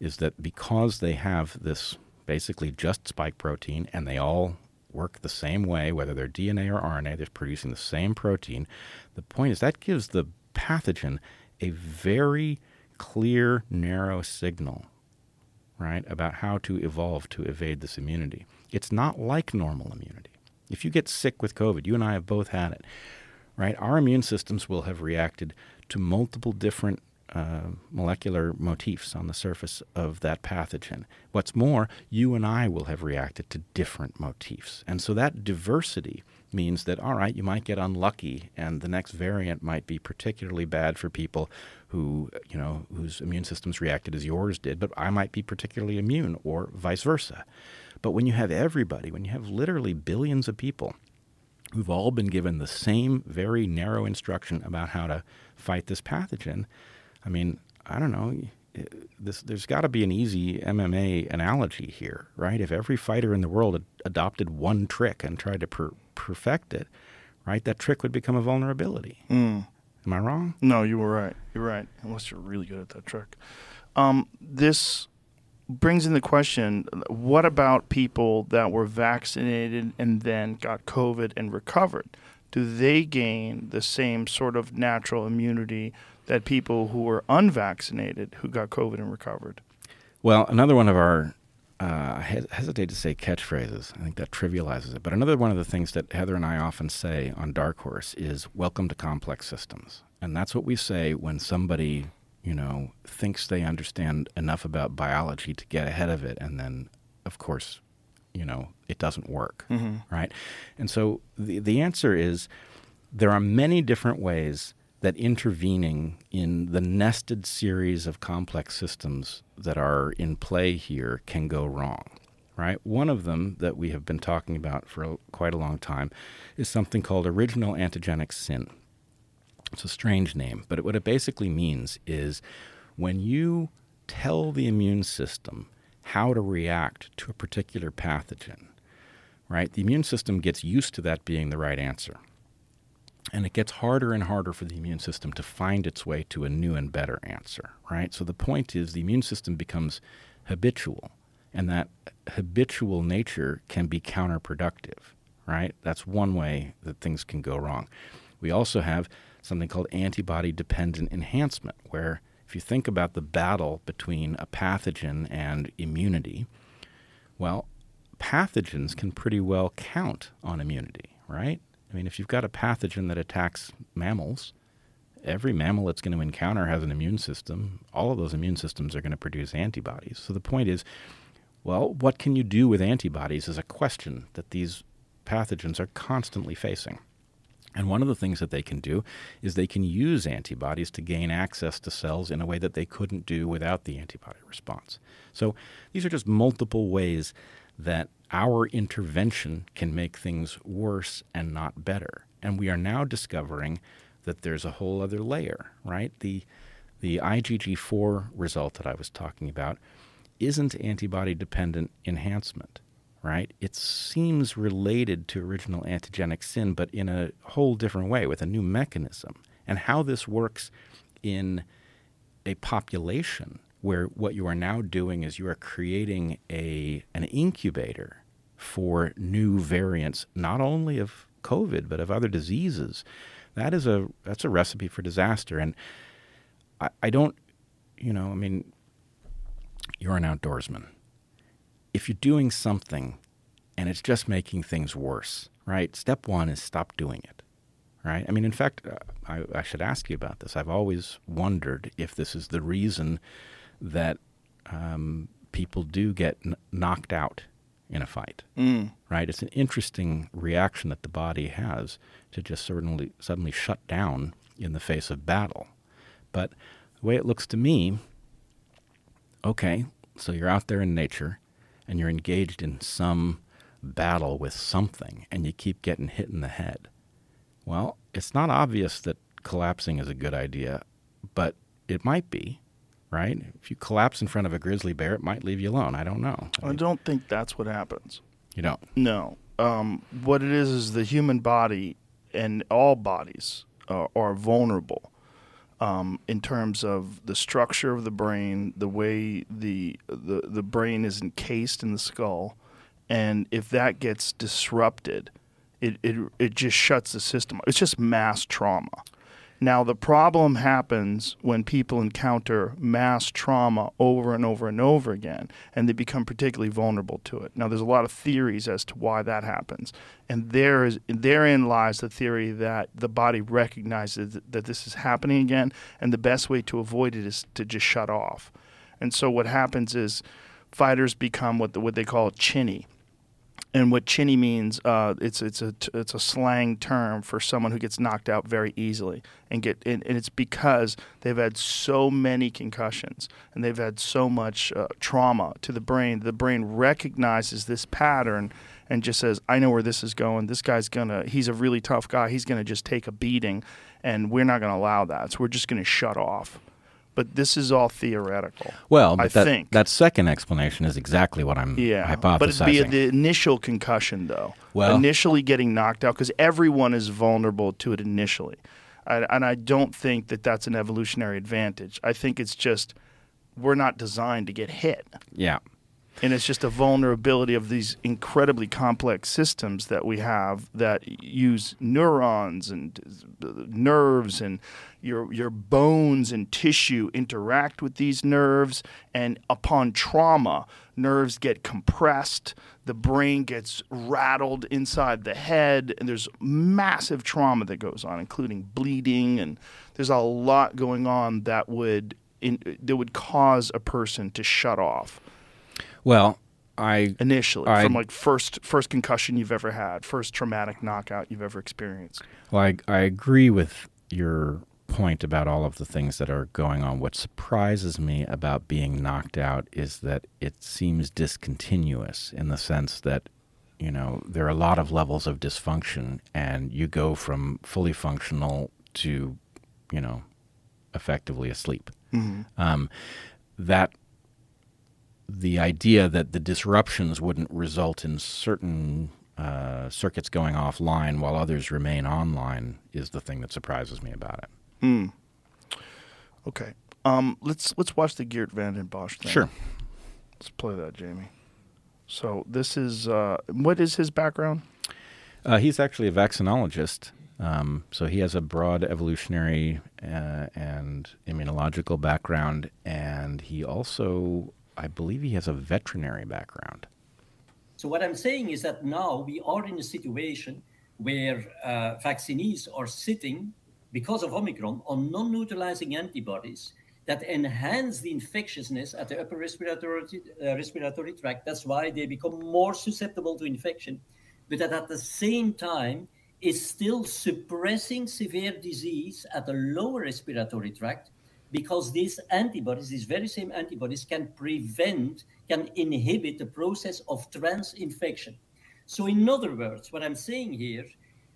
is that because they have this basically just spike protein and they all work the same way, whether they're DNA or RNA, they're producing the same protein. The point is that gives the pathogen a very clear, narrow signal, right, about how to evolve to evade this immunity. It's not like normal immunity. If you get sick with COVID, you and I have both had it, right? Our immune systems will have reacted to multiple different uh, molecular motifs on the surface of that pathogen. What's more, you and I will have reacted to different motifs. And so that diversity means that, all right, you might get unlucky and the next variant might be particularly bad for people who, you know, whose immune systems reacted as yours did, but I might be particularly immune or vice versa. But when you have everybody, when you have literally billions of people who've all been given the same very narrow instruction about how to fight this pathogen, I mean, I don't know. This, there's got to be an easy MMA analogy here, right? If every fighter in the world ad- adopted one trick and tried to per- perfect it, right, that trick would become a vulnerability. Mm. Am I wrong? No, you were right. You're right. Unless you're really good at that trick. Um, this brings in the question: What about people that were vaccinated and then got COVID and recovered? Do they gain the same sort of natural immunity that people who were unvaccinated who got COVID and recovered? Well, another one of our uh, I hesitate to say catchphrases. I think that trivializes it. But another one of the things that Heather and I often say on DarkHorse is "Welcome to complex systems," and that's what we say when somebody, you know, thinks they understand enough about biology to get ahead of it, and then, of course, you know, it doesn't work, right? And so the the answer is there are many different ways that intervening in the nested series of complex systems that are in play here can go wrong. Right? One of them that we have been talking about for quite a long time is something called original antigenic sin. It's a strange name, but what it basically means is when you tell the immune system how to react to a particular pathogen, right? The immune system gets used to that being the right answer. And it gets harder and harder for the immune system to find its way to a new and better answer, right? So the point is the immune system becomes habitual, and that habitual nature can be counterproductive, right? That's one way that things can go wrong. We also have something called antibody dependent enhancement, where if you think about the battle between a pathogen and immunity, well, pathogens can pretty well count on immunity, right? I mean, if you've got a pathogen that attacks mammals, every mammal it's going to encounter has an immune system. All of those immune systems are going to produce antibodies. So the point is, well, what can you do with antibodies is a question that these pathogens are constantly facing. And one of the things that they can do is they can use antibodies to gain access to cells in a way that they couldn't do without the antibody response. So these are just multiple ways that our intervention can make things worse and not better. And we are now discovering that there's a whole other layer, right? The the IgG4 result that I was talking about isn't antibody dependent enhancement, right? It seems related to original antigenic sin, but in a whole different way with a new mechanism. And how this works in a population where what you are now doing is you are creating a an incubator for new variants, not only of COVID but of other diseases. That is a that's a recipe for disaster. And I, I don't, you know, I mean, you're an outdoorsman. If you're doing something and it's just making things worse, right? Step one is stop doing it, right? I mean, in fact, uh, I, I should ask you about this. I've always wondered if this is the reason that um, people do get n- knocked out in a fight, Mm. right? It's an interesting reaction that the body has to just suddenly suddenly shut down in the face of battle. But the way it looks to me, okay, so you're out there in nature and you're engaged in some battle with something and you keep getting hit in the head. Well, it's not obvious that collapsing is a good idea, but it might be, right? If you collapse in front of a grizzly bear, it might leave you alone. I don't know. I I don't think that's what happens. you don't. No. Um, what it is is the human body and all bodies are, are vulnerable um, in terms of the structure of the brain, the way the, the the brain is encased in the skull, and if that gets disrupted, it, it it just shuts the system. It's just mass trauma. Now, the problem happens when people encounter mass trauma over and over and over again, and they become particularly vulnerable to it. Now, there's a lot of theories as to why that happens, and there is therein lies the theory that the body recognizes that this is happening again, and the best way to avoid it is to just shut off. And so, what happens is fighters become what the, what they call chinny, and what chinny means, uh, it's it's a it's a slang term for someone who gets knocked out very easily, and get and, and it's because they've had so many concussions and they've had so much uh, trauma to the brain. The brain recognizes this pattern and just says, "I know where this is going. This guy's gonna. He's a really tough guy. He's gonna just take a beating, and we're not gonna allow that. So we're just gonna shut off." But this is all theoretical. Well, I that, think. that second explanation is exactly what I'm Yeah, hypothesizing. but it'd be the initial concussion, though. Well- initially getting knocked out because everyone is vulnerable to it initially. I, and I don't think that that's an evolutionary advantage. I think it's just we're not designed to get hit. Yeah. And it's just a vulnerability of these incredibly complex systems that we have that use neurons and nerves and your your bones and tissue interact with these nerves. And upon trauma nerves get compressed the brain gets rattled inside the head and there's massive trauma that goes on including bleeding. And there's a lot going on that would in, that would cause a person to shut off Well, I initially I- from like first first concussion you've ever had, first traumatic knockout you've ever experienced. well, I, I agree with your point about all of the things that are going on. What surprises me about being knocked out is that it seems discontinuous in the sense that you know there are a lot of levels of dysfunction, and you go from fully functional to you know effectively asleep. Um, that the idea that the disruptions wouldn't result in certain uh, circuits going offline while others remain online is the thing that surprises me about it. Hmm. Okay. Um, let's let's watch the Geert Vanden Bossche thing. Sure. Let's play that, Jamie. So this is uh, what is his background? Uh, he's actually a vaccinologist, um, so he has a broad evolutionary uh, and immunological background, and he also, I believe, he has a veterinary background. So what I'm saying is that now we are in a situation where uh, vaccinees are sitting because of Omicron on non-neutralizing antibodies that enhance the infectiousness at the upper respiratory, uh, respiratory tract. That's why they become more susceptible to infection, but that at the same time is still suppressing severe disease at the lower respiratory tract because these antibodies, these very same antibodies, can prevent, can inhibit the process of trans-infection. So, in other words, what I'm saying here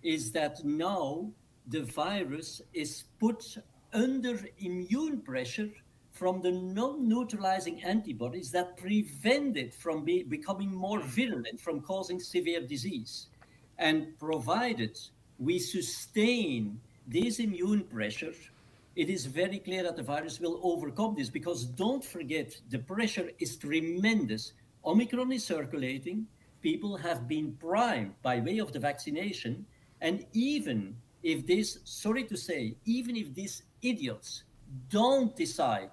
is that now the virus is put under immune pressure from the non-neutralizing antibodies that prevent it from be- becoming more virulent, from causing severe disease. And provided we sustain this immune pressure, it is very clear that the virus will overcome this because don't forget the pressure is tremendous. Omicron is circulating, people have been primed by way of the vaccination, and even if this, sorry to say, even if these idiots don't decide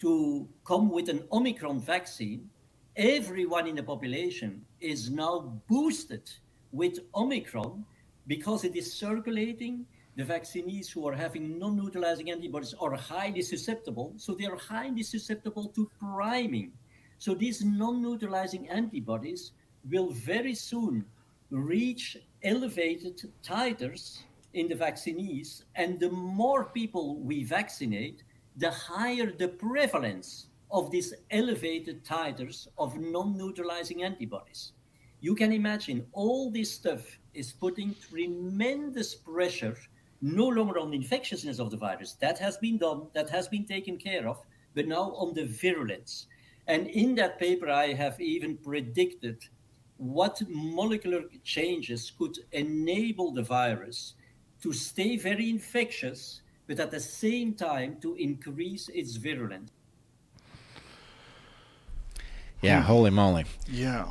to come with an Omicron vaccine, everyone in the population is now boosted with Omicron because it is circulating. The vaccinees who are having non neutralizing antibodies are highly susceptible. So they are highly susceptible to priming. So these non neutralizing antibodies will very soon reach elevated titers in the vaccinees. And the more people we vaccinate, the higher the prevalence of these elevated titers of non neutralizing antibodies. You can imagine all this stuff is putting tremendous pressure no longer on the infectiousness of the virus. That has been done, that has been taken care of, but now on the virulence. And in that paper, I have even predicted what molecular changes could enable the virus to stay very infectious, but at the same time to increase its virulence. Yeah, hmm. holy moly. Yeah.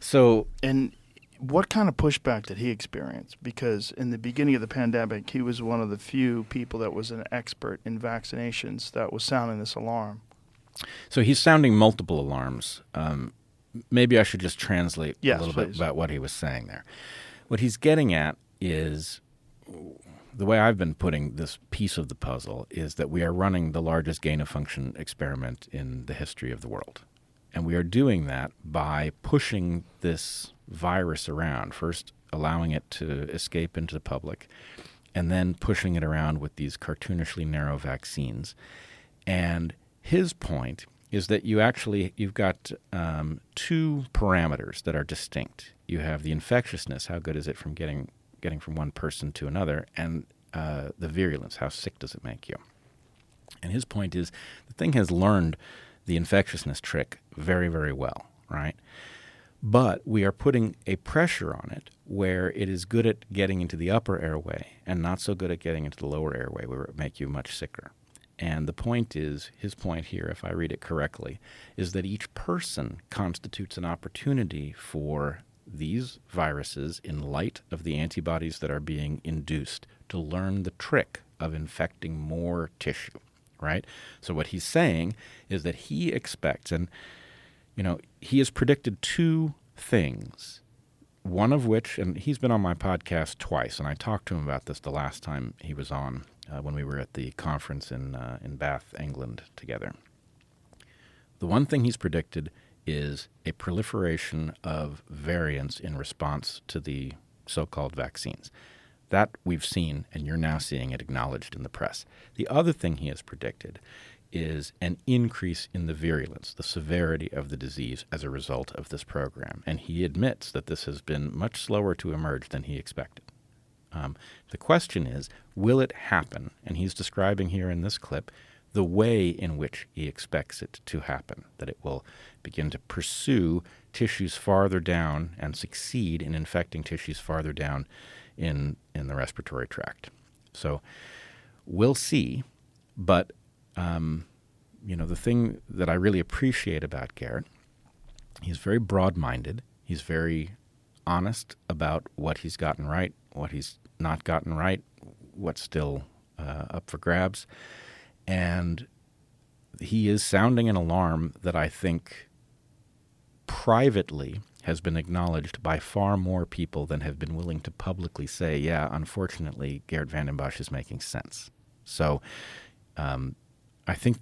So, And what kind of pushback did he experience? Because in the beginning of the pandemic, he was one of the few people that was an expert in vaccinations that was sounding this alarm. so he's sounding multiple alarms. Um, maybe I should just translate Yes, a little bit about what he was saying there. What he's getting at is the way I've been putting this piece of the puzzle is that we are running the largest gain of function experiment in the history of the world. And we are doing that by pushing this virus around, first allowing it to escape into the public, and then pushing it around with these cartoonishly narrow vaccines. And his point is that you actually you've got um, two parameters that are distinct. You have the infectiousness, how good is it from getting getting from one person to another, and uh, the virulence, how sick does it make you? And his point is the thing has learned the infectiousness trick very, very well, right? But we are putting a pressure on it where it is good at getting into the upper airway and not so good at getting into the lower airway, where it would make you much sicker. And the point is, his point here, if I read it correctly, is that each person constitutes an opportunity for these viruses, in light of the antibodies that are being induced, to learn the trick of infecting more tissue, right? So, what he's saying is that he expects, and, you know, he has predicted two things. One of which, and he's been on my podcast twice, and I talked to him about this the last time he was on uh, when we were at the conference in uh, in Bath, England, together. The one thing he's predicted is a proliferation of variants in response to the so-called vaccines. That we've seen, and you're now seeing it acknowledged in the press. The other thing he has predicted is an increase in the virulence, the severity of the disease as a result of this program. And he admits that this has been much slower to emerge than he expected. Um, the question is, will it happen? And he's describing here in this clip the way in which he expects it to happen, that it will begin to pursue tissues farther down and succeed in infecting tissues farther down in, in the respiratory tract. So we'll see, but um, you know, the thing that I really appreciate about Garrett, he's very broad minded. He's very honest about what he's gotten right, what he's not gotten right, what's still uh, up for grabs. And he is sounding an alarm that I think privately has been acknowledged by far more people than have been willing to publicly say, yeah, unfortunately, Garrett Vanden Bossche is making sense. So um, I think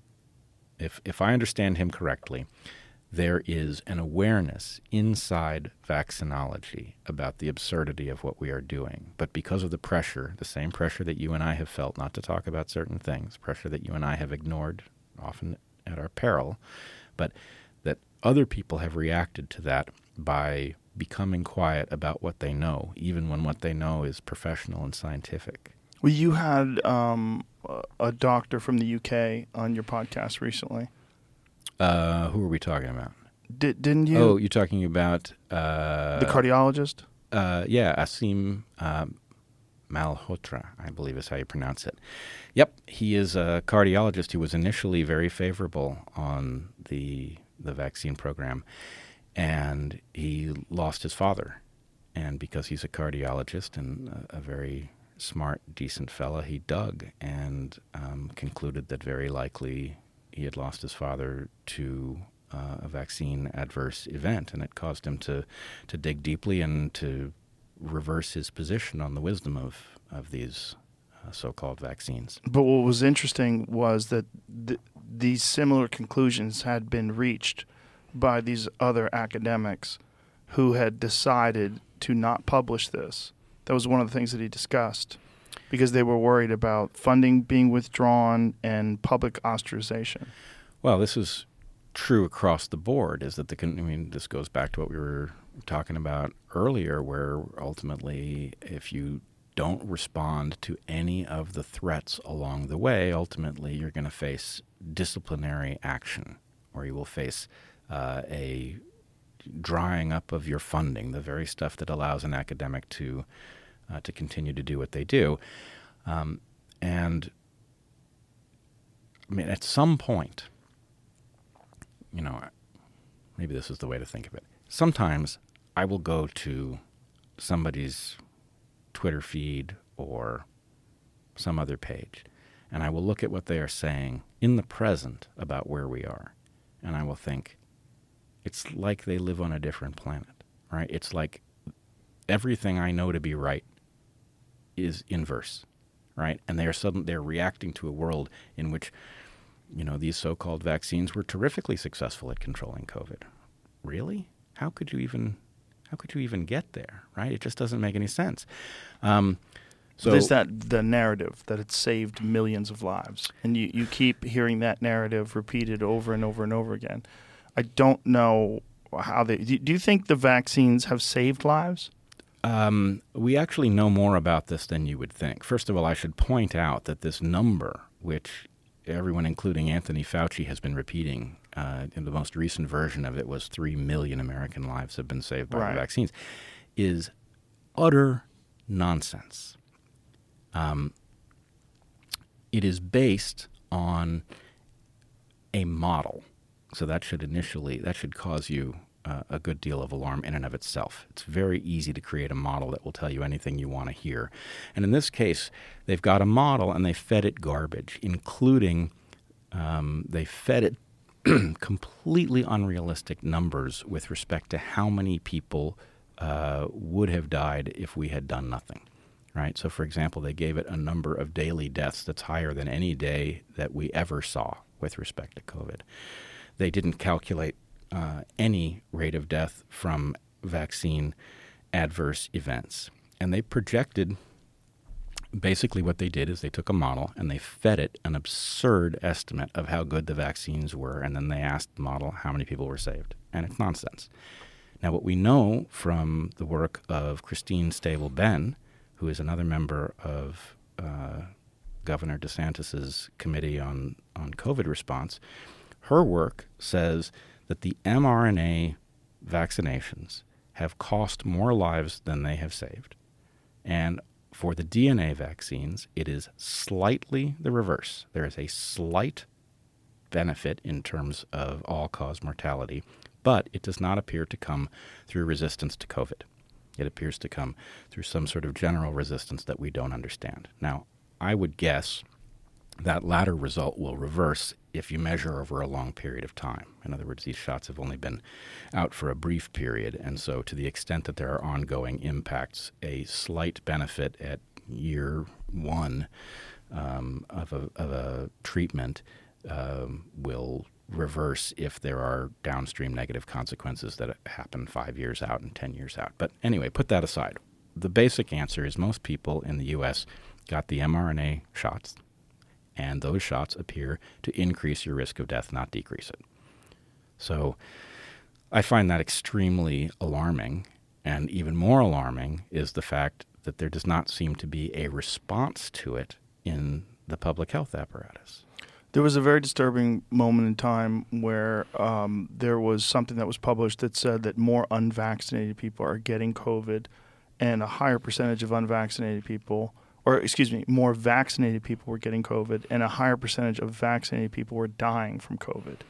if if I understand him correctly, there is an awareness inside vaccinology about the absurdity of what we are doing. But because of the pressure, the same pressure that you and I have felt not to talk about certain things, pressure that you and I have ignored, often at our peril, but that other people have reacted to that by becoming quiet about what they know, even when what they know is professional and scientific. Well, you had um, a doctor from the UK on your podcast recently. Uh, who are we talking about? Did, didn't you? Oh, you're talking about uh, the cardiologist? Uh, yeah, Asim um, Malhotra, I believe is how you pronounce it. Yep, he is a cardiologist who was initially very favorable on the the vaccine program, and he lost his father, and because he's a cardiologist and a, a very smart, decent fella, he dug and um, concluded that very likely he had lost his father to uh, a vaccine adverse event, and it caused him to to dig deeply and to reverse his position on the wisdom of of these uh, so-called vaccines. But what was interesting was that th- these similar conclusions had been reached by these other academics who had decided to not publish this that was one of the things that he discussed because they were worried about funding being withdrawn and public ostracization. Well, this is true across the board. Is that the? I mean, this goes back to what we were talking about earlier, where ultimately, if you don't respond to any of the threats along the way, ultimately you're going to face disciplinary action, or you will face uh, a drying up of your funding, the very stuff that allows an academic to uh, to continue to do what they do. Um, and I mean, at some point, you know, maybe this is the way to think of it. Sometimes I will go to somebody's Twitter feed or some other page, and I will look at what they are saying in the present about where we are, and I will think, it's like they live on a different planet, right? It's like everything I know to be right is inverse, right? And they are suddenly they're reacting to a world in which, you know, these so-called vaccines were terrifically successful at controlling COVID. Really? How could you even how could you even get there, right? It just doesn't make any sense. Um, so there's that the narrative that it saved millions of lives, and you, you keep hearing that narrative repeated over and over and over again. I don't know how they. Do you think the vaccines have saved lives? Um, we actually know more about this than you would think. First of all, I should point out that this number, which everyone, including Anthony Fauci, has been repeating uh, and the most recent version of it was 3 million American lives have been saved by Right. the vaccines, is utter nonsense. Um, it is based on a model. So that should initially, that should cause you a good deal of alarm in and of itself. It's very easy to create a model that will tell you anything you want to hear. And in this case, they've got a model and they fed it garbage, including um, they fed it completely unrealistic numbers with respect to how many people uh, would have died if we had done nothing. Right. So, for example, they gave it a number of daily deaths that's higher than any day that we ever saw with respect to COVID. They didn't calculate uh, any rate of death from vaccine adverse events, and they projected basically what they did is they took a model and they fed it an absurd estimate of how good the vaccines were and then they asked the model how many people were saved. And it's nonsense. Now what we know from the work of Christine Stabell Benn who is another member of uh, governor DeSantis's committee on, on covid response her work says that the mrna vaccinations have cost more lives than they have saved and for the DNA vaccines, it is slightly the reverse. There is a slight benefit in terms of all cause mortality, but it does not appear to come through resistance to COVID. It appears to come through some sort of general resistance that we don't understand. Now, I would guess that latter result will reverse if you measure over a long period of time. In other words, these shots have only been out for a brief period, and so to the extent that there are ongoing impacts, a slight benefit at year one um, of, a, of a treatment um, will reverse if there are downstream negative consequences that happen five years out and 10 years out. But anyway, put that aside. The basic answer is most people in the U.S. got the mRNA shots and those shots appear to increase your risk of death, not decrease it. So I find that extremely alarming. And even more alarming is the fact that there does not seem to be a response to it in the public health apparatus. There was a very disturbing moment in time where um, there was something that was published that said that more unvaccinated people are getting COVID and a higher percentage of unvaccinated people, or excuse me, more vaccinated people were getting COVID and a higher percentage of vaccinated people were dying from COVID.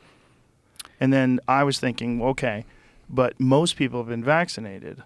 And then I was thinking, okay, but most people have been vaccinated.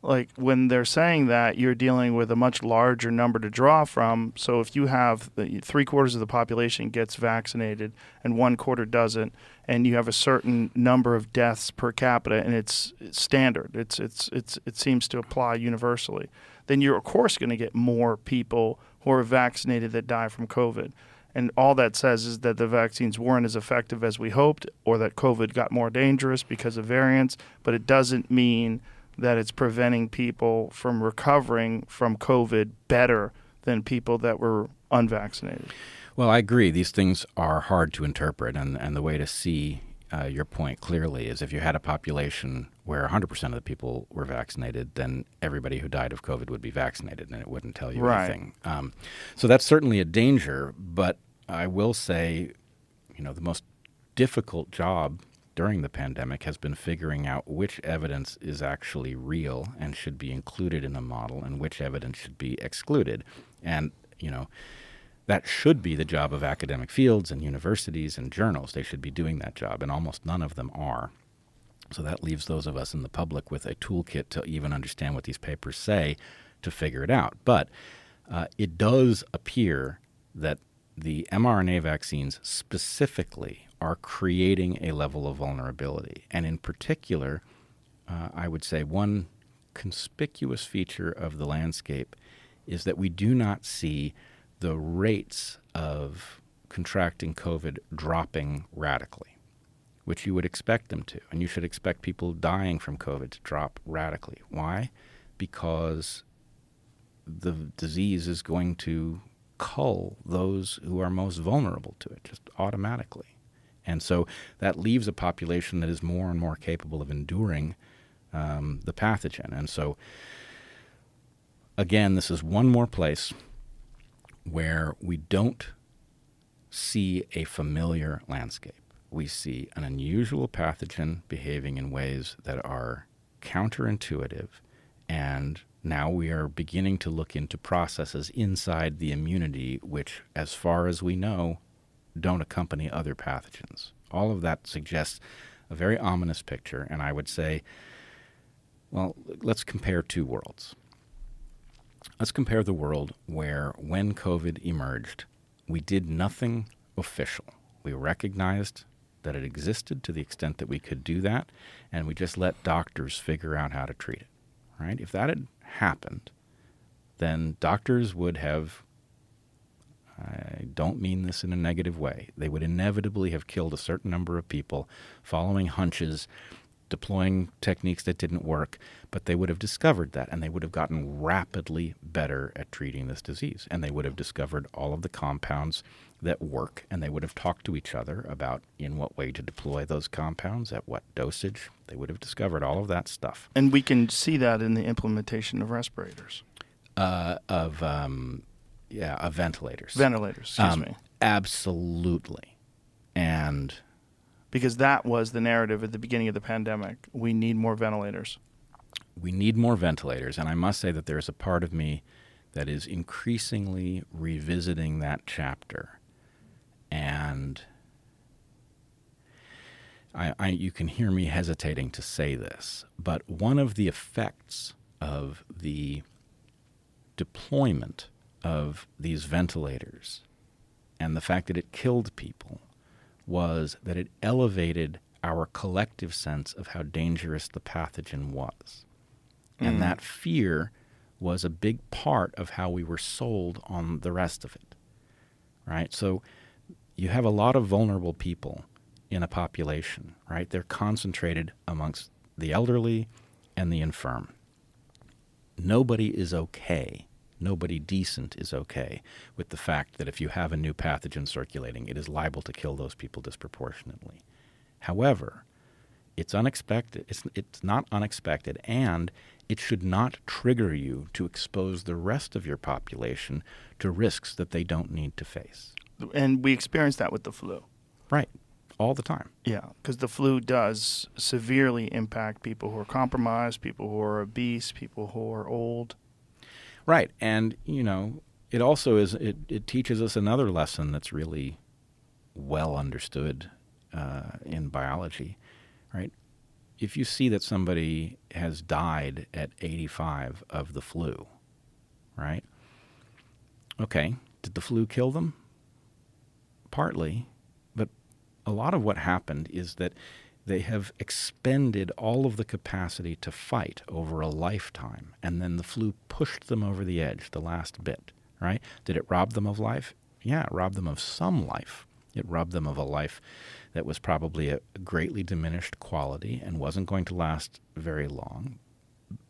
Like when they're saying that, you're dealing with a much larger number to draw from. So if you have the, three quarters of the population gets vaccinated and one quarter doesn't, and you have a certain number of deaths per capita, and it's, it's standard, it's it's it's it seems to apply universally, then you're of course going to get more people who are vaccinated that die from COVID. And all that says is that the vaccines weren't as effective as we hoped, or that COVID got more dangerous because of variants. But it doesn't mean that it's preventing people from recovering from COVID better than people that were unvaccinated. Well, I agree. These things are hard to interpret, and, and the way to see uh, your point clearly is if you had a population where 100% of the people were vaccinated, then everybody who died of COVID would be vaccinated, and it wouldn't tell you Right. anything. Um, so that's certainly a danger, but I will say, you know, the most difficult job during the pandemic has been figuring out which evidence is actually real and should be included in a model and which evidence should be excluded. And, you know, that should be the job of academic fields and universities and journals. They should be doing that job, and almost none of them are. So that leaves those of us in the public with a toolkit to even understand what these papers say to figure it out. But uh, it does appear that the mRNA vaccines specifically are creating a level of vulnerability. And in particular, uh, I would say one conspicuous feature of the landscape is that we do not see the rates of contracting COVID dropping radically, which you would expect them to. And you should expect people dying from COVID to drop radically. Why? Because the disease is going to cull those who are most vulnerable to it just automatically. And so that leaves a population that is more and more capable of enduring um, the pathogen. And so, again, this is one more place where we don't see a familiar landscape. We see an unusual pathogen behaving in ways that are counterintuitive, and now we are beginning to look into processes inside the immunity which, as far as we know, don't accompany other pathogens. All of that suggests a very ominous picture, and I would say, well, let's compare two worlds. Let's compare the world where, when COVID emerged, we did nothing official. We recognized that it existed to the extent that we could do that, and we just let doctors figure out how to treat it. Right? If that had happened, then doctors would have. I don't mean this in a negative way. They would inevitably have killed a certain number of people following hunches deploying techniques that didn't work, but they would have discovered that and they would have gotten rapidly better at treating this disease. And they would have discovered all of the compounds that work and they would have talked to each other about in what way to deploy those compounds, at what dosage. They would have discovered all of that stuff. And we can see that in the implementation of respirators, Uh, of, um, yeah, of ventilators. ventilators, excuse Um, me. Absolutely. And Because that was the narrative at the beginning of the pandemic. We need more ventilators. we need more ventilators. And I must say that there's a part of me that is increasingly revisiting that chapter. And I, I, you can hear me hesitating to say this, but one of the effects of the deployment of these ventilators and the fact that it killed people was that it elevated our collective sense of how dangerous the pathogen was. And mm-hmm. that fear was a big part of how we were sold on the rest of it. Right? So you have a lot of vulnerable people in a population, right? They're concentrated amongst the elderly and the infirm. Nobody is okay. Nobody decent is okay with the fact that if you have a new pathogen circulating, it is liable to kill those people disproportionately. However, it's unexpected. It's, it's not unexpected, and it should not trigger you to expose the rest of your population to risks that they don't need to face. And we experienced that with the flu. Right. All the time. Yeah, because the flu does severely impact people who are compromised, people who are obese, people who are old. Right. And, you know, it also is, it, it teaches us another lesson that's really well understood uh, in biology, right? If you see that somebody has died at 85 of the flu, right? Okay, did the flu kill them? Partly, but a lot of what happened is that they have expended all of the capacity to fight over a lifetime, and then the flu pushed them over the edge, the last bit, right? Did it rob them of life? Yeah, it robbed them of some life. It robbed them of a life that was probably a greatly diminished quality and wasn't going to last very long.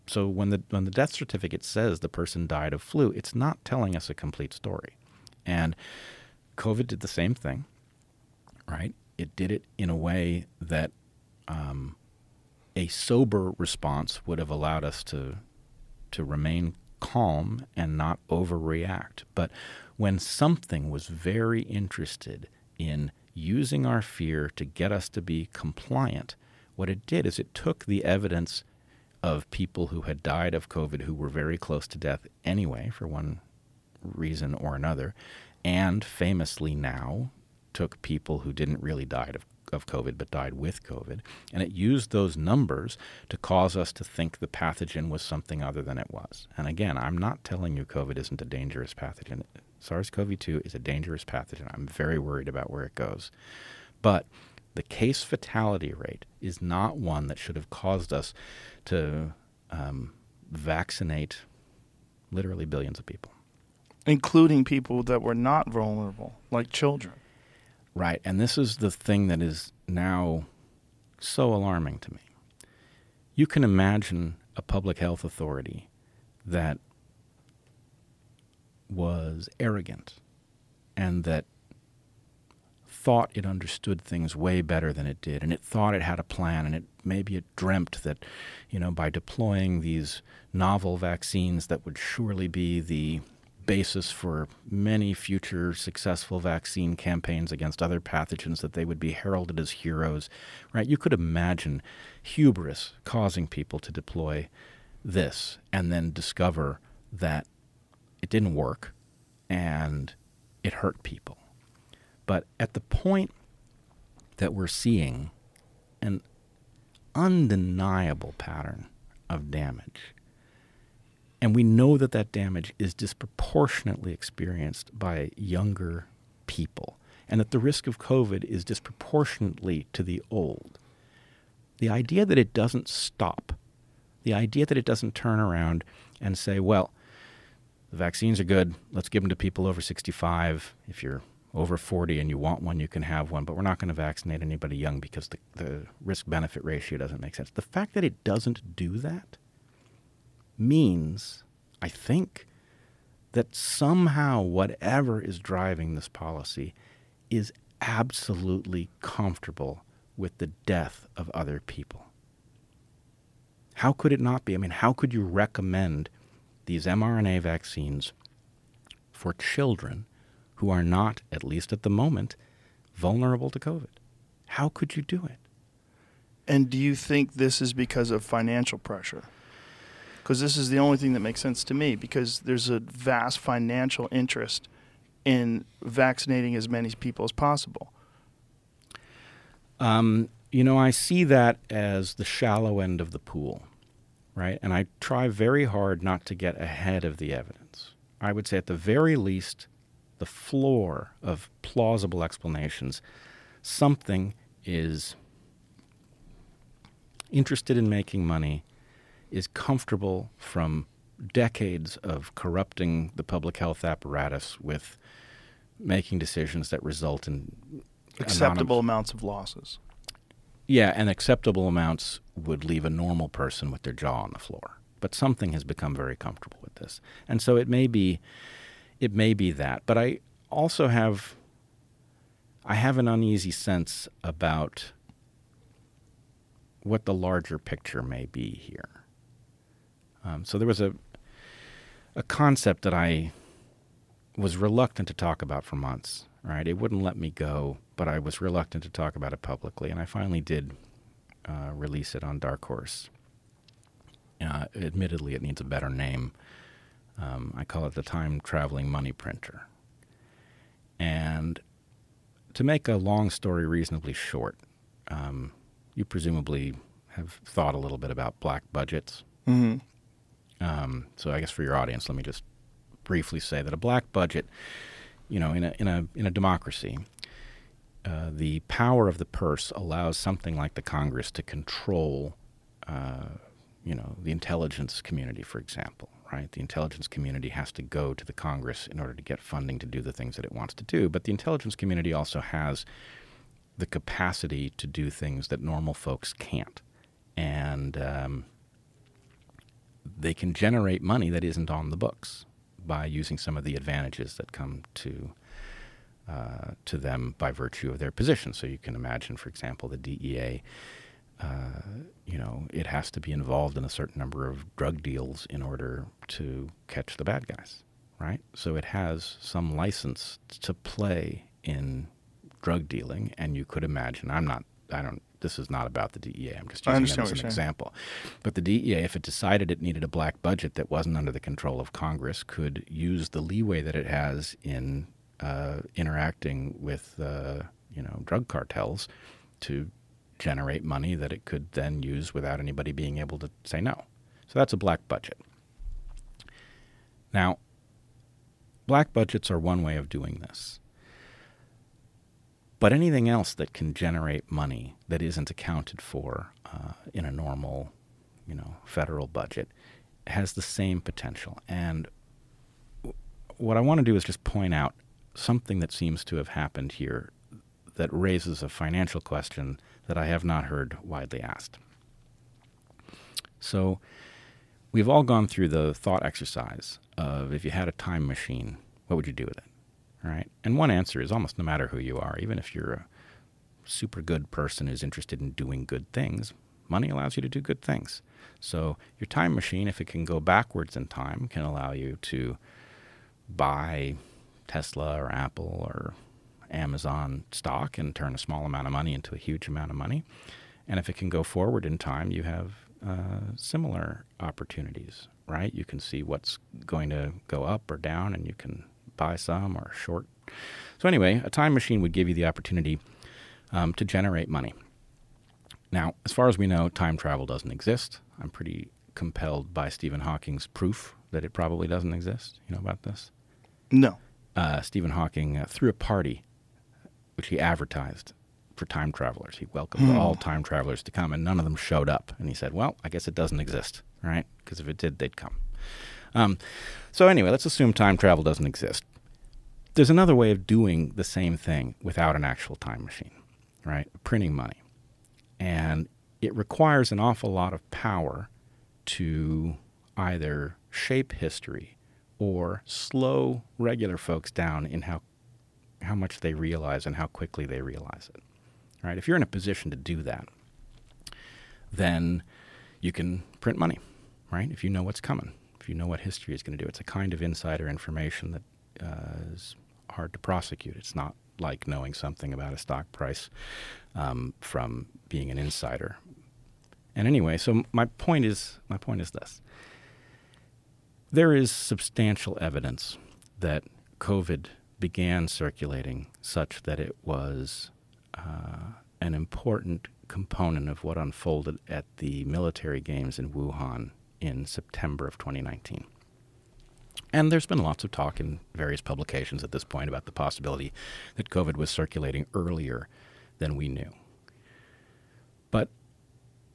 So when the when the death certificate says the person died of flu, it's not telling us a complete story. And COVID did the same thing, right? It did it in a way that um, a sober response would have allowed us to to remain calm and not overreact. But when something was very interested in using our fear to get us to be compliant, what it did is it took the evidence of people who had died of COVID who were very close to death anyway, for one reason or another, and famously now took people who didn't really die of, of COVID but died with COVID, and it used those numbers to cause us to think the pathogen was something other than it was. And again, I'm not telling you COVID isn't a dangerous pathogen. SARS CoV 2 is a dangerous pathogen. I'm very worried about where it goes. But the case fatality rate is not one that should have caused us to um, vaccinate literally billions of people. including people that were not vulnerable, like children. Right. And this is the thing that is now so alarming to me. You can imagine a public health authority that was arrogant and that thought it understood things way better than it did and it thought it had a plan and it maybe it dreamt that you know by deploying these novel vaccines that would surely be the basis for many future successful vaccine campaigns against other pathogens that they would be heralded as heroes, right? You could imagine hubris causing people to deploy this and then discover that it didn't work and it hurt people. But at the point that we're seeing an undeniable pattern of damage, and we know that that damage is disproportionately experienced by younger people, and that the risk of COVID is disproportionately to the old. The idea that it doesn't stop, the idea that it doesn't turn around and say, well, the vaccines are good, let's give them to people over 65. If you're over 40 and you want one, you can have one, but we're not going to vaccinate anybody young because the, the risk benefit ratio doesn't make sense. The fact that it doesn't do that means, I think, that somehow whatever is driving this policy is absolutely comfortable with the death of other people. How could it not be? I mean, how could you recommend these mRNA vaccines for children who are not, at least at the moment, vulnerable to COVID? How could you do it? And do you think this is because of financial pressure? Because this is the only thing that makes sense to me because there's a vast financial interest in vaccinating as many people as possible. Um, you know, I see that as the shallow end of the pool, right? And I try very hard not to get ahead of the evidence. I would say, at the very least, the floor of plausible explanations, something is interested in making money is comfortable from decades of corrupting the public health apparatus with making decisions that result in acceptable amounts of losses. Yeah, and acceptable amounts would leave a normal person with their jaw on the floor. But something has become very comfortable with this. And so it may be it may be that, but I also have I have an uneasy sense about what the larger picture may be here. Um, so there was a a concept that I was reluctant to talk about for months. Right, it wouldn't let me go, but I was reluctant to talk about it publicly, and I finally did uh, release it on Dark Horse. Uh, admittedly, it needs a better name. Um, I call it the time traveling money printer. And to make a long story reasonably short, um, you presumably have thought a little bit about black budgets. Mm-hmm. Um, so I guess for your audience, let me just briefly say that a black budget, you know, in a in a in a democracy, uh, the power of the purse allows something like the Congress to control, uh, you know, the intelligence community, for example. Right, the intelligence community has to go to the Congress in order to get funding to do the things that it wants to do. But the intelligence community also has the capacity to do things that normal folks can't, and um, they can generate money that isn't on the books by using some of the advantages that come to uh, to them by virtue of their position. So you can imagine, for example, the DEA. Uh, you know, it has to be involved in a certain number of drug deals in order to catch the bad guys, right? So it has some license to play in drug dealing, and you could imagine. I'm not. I don't this is not about the DEA. I'm just using it as an example. But the DEA, if it decided it needed a black budget that wasn't under the control of Congress, could use the leeway that it has in uh, interacting with uh, you know drug cartels to generate money that it could then use without anybody being able to say no. So that's a black budget. Now, black budgets are one way of doing this. But anything else that can generate money that isn't accounted for uh, in a normal, you know, federal budget has the same potential. And what I want to do is just point out something that seems to have happened here that raises a financial question that I have not heard widely asked. So, we've all gone through the thought exercise of if you had a time machine, what would you do with it? Right? And one answer is almost no matter who you are, even if you're a super good person who's interested in doing good things, money allows you to do good things. So your time machine, if it can go backwards in time, can allow you to buy Tesla or Apple or Amazon stock and turn a small amount of money into a huge amount of money. And if it can go forward in time, you have uh, similar opportunities, right? You can see what's going to go up or down, and you can buy some or short. So, anyway, a time machine would give you the opportunity um, to generate money. Now, as far as we know, time travel doesn't exist. I'm pretty compelled by Stephen Hawking's proof that it probably doesn't exist. You know about this? No. Uh, Stephen Hawking uh, threw a party, which he advertised for time travelers. He welcomed all time travelers to come, and none of them showed up. And he said, "Well, I guess it doesn't exist, right? Because if it did, they'd come." Um, so anyway, let's assume time travel doesn't exist. There's another way of doing the same thing without an actual time machine, right? Printing money, and it requires an awful lot of power to either shape history or slow regular folks down in how how much they realize and how quickly they realize it. Right? If you're in a position to do that, then you can print money, right? If you know what's coming, if you know what history is going to do, it's a kind of insider information that uh, is hard to prosecute. It's not like knowing something about a stock price um, from being an insider. And anyway, so my point is my point is this: there is substantial evidence that COVID began circulating such that it was uh, an important component of what unfolded at the military games in Wuhan in September of 2019. And there's been lots of talk in various publications at this point about the possibility that COVID was circulating earlier than we knew. But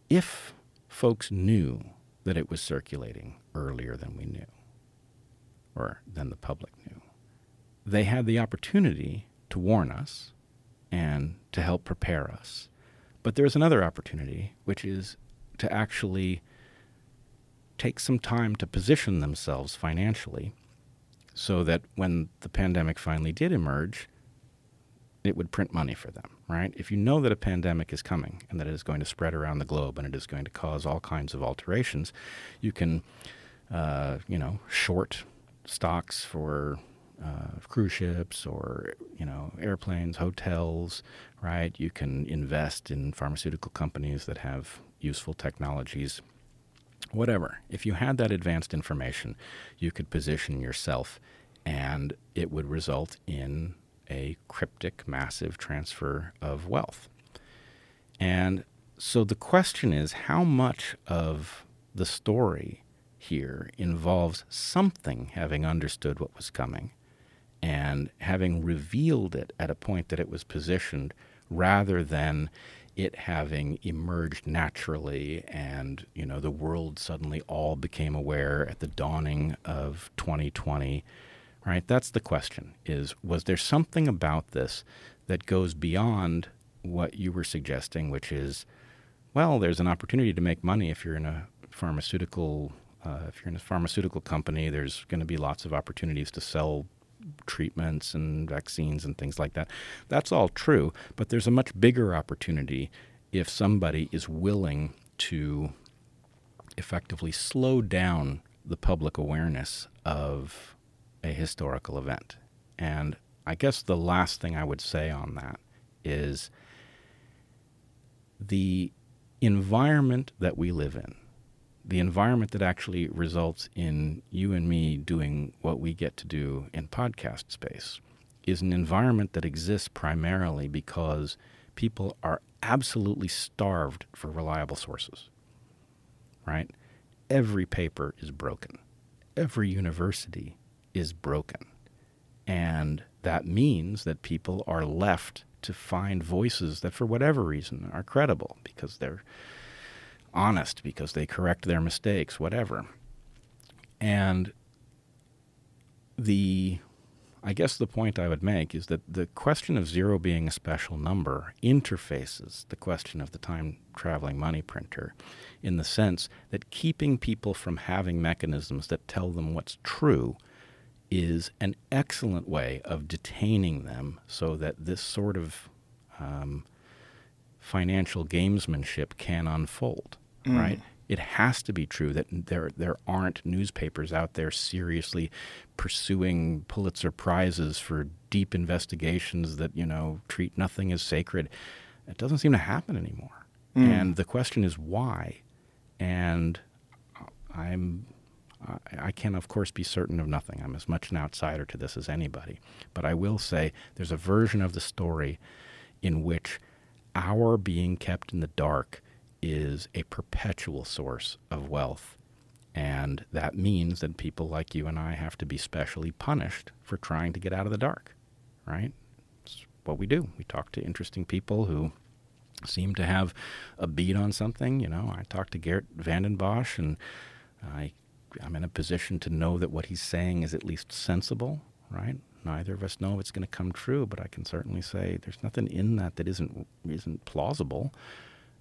if folks knew that it was circulating earlier than we knew, or than the public knew, they had the opportunity to warn us and to help prepare us. But there's another opportunity, which is to actually take some time to position themselves financially so that when the pandemic finally did emerge, it would print money for them, right? If you know that a pandemic is coming and that it is going to spread around the globe and it is going to cause all kinds of alterations, you can, uh, you know, short stocks for uh, cruise ships or you know airplanes, hotels, right? You can invest in pharmaceutical companies that have useful technologies. Whatever. If you had that advanced information, you could position yourself, and it would result in a cryptic, massive transfer of wealth. And so the question is how much of the story here involves something having understood what was coming and having revealed it at a point that it was positioned rather than it having emerged naturally and you know the world suddenly all became aware at the dawning of 2020 right? That's the question is was there something about this that goes beyond what you were suggesting which is well there's an opportunity to make money if you're in a pharmaceutical uh, if you're in a pharmaceutical company there's going to be lots of opportunities to sell treatments and vaccines and things like that. That's all true, but there's a much bigger opportunity if somebody is willing to effectively slow down the public awareness of a historical event. And I guess the last thing I would say on that is the environment that we live in the environment that actually results in you and me doing what we get to do in podcast space is an environment that exists primarily because people are absolutely starved for reliable sources. Right? Every paper is broken. Every university is broken. And that means that people are left to find voices that, for whatever reason, are credible because they're honest because they correct their mistakes, whatever. And the I guess the point I would make is that the question of zero being a special number interfaces the question of the time traveling money printer in the sense that keeping people from having mechanisms that tell them what's true is an excellent way of detaining them so that this sort of um, financial gamesmanship can unfold Mm. right? It has to be true that there there aren't newspapers out there seriously pursuing Pulitzer prizes for deep investigations that you know treat nothing as sacred. It doesn't seem to happen anymore. Mm. And the question is why. And uh, I'm I- I can, of course, be certain of nothing. I'm as much an outsider to this as anybody. But I will say there's a version of the story in which our being kept in the dark is a perpetual source of wealth. And that means that people like you and I have to be specially punished for trying to get out of the dark, right? It's what we do. We talk to interesting people who seem to have a beat on something. You know, I talked to Geert Vanden Bossche, and I, I'm in a position to know that what he's saying is at least sensible, right? Neither of us know if it's going to come true, but I can certainly say there's nothing in that that isn't isn't plausible,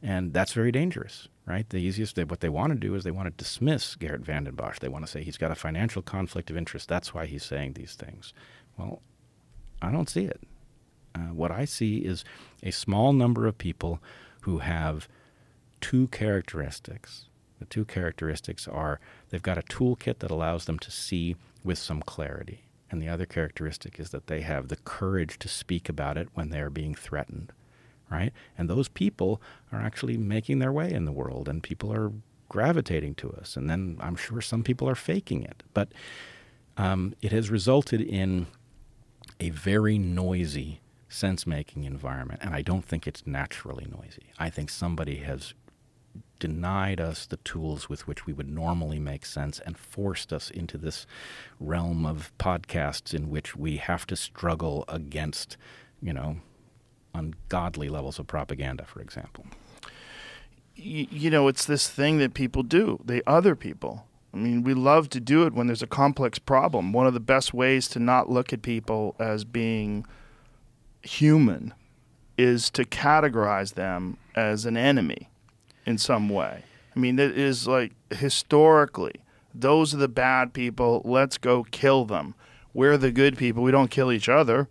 and that's very dangerous, right? The easiest what they want to do is they want to dismiss Geert Vanden Bossche. They want to say he's got a financial conflict of interest. That's why he's saying these things. Well, I don't see it. Uh, what I see is a small number of people who have two characteristics. The two characteristics are they've got a toolkit that allows them to see with some clarity. And the other characteristic is that they have the courage to speak about it when they are being threatened, right? And those people are actually making their way in the world, and people are gravitating to us. And then I'm sure some people are faking it. But um, it has resulted in a very noisy sense making environment, and I don't think it's naturally noisy. I think somebody has denied us the tools with which we would normally make sense and forced us into this realm of podcasts in which we have to struggle against, you know, ungodly levels of propaganda, for example. you know, it's this thing that people do. They other people. I mean, we love to do it when there's a complex problem. One of the best ways to not look at people as being human is to categorize them as an enemy in some way. I mean, it is like historically, those are the bad people. Let's go kill them. We're the good people. We don't kill each other.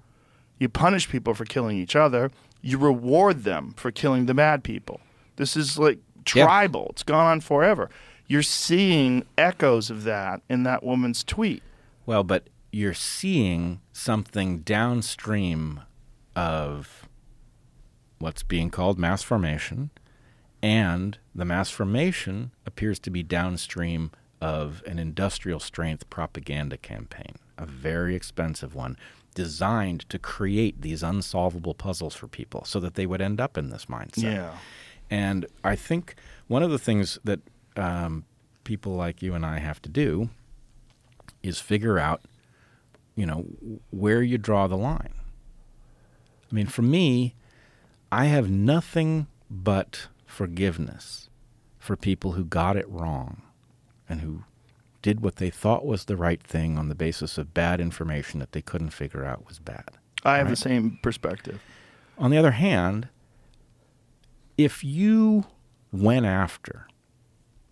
You punish people for killing each other. You reward them for killing the bad people. This is like Yeah. tribal. It's gone on forever. You're seeing echoes of that in that woman's tweet. Well, but you're seeing something downstream of what's being called mass formation, and the mass formation appears to be downstream of an industrial strength propaganda campaign, a very expensive one, designed to create these unsolvable puzzles for people so that they would end up in this mindset. Yeah. And I think one of the things that um, people like you and I have to do is figure out, you know, where you draw the line. I mean, for me, I have nothing but forgiveness for people who got it wrong and who did what they thought was the right thing on the basis of bad information that they couldn't figure out was bad. I have the same perspective. On the other hand, if you went after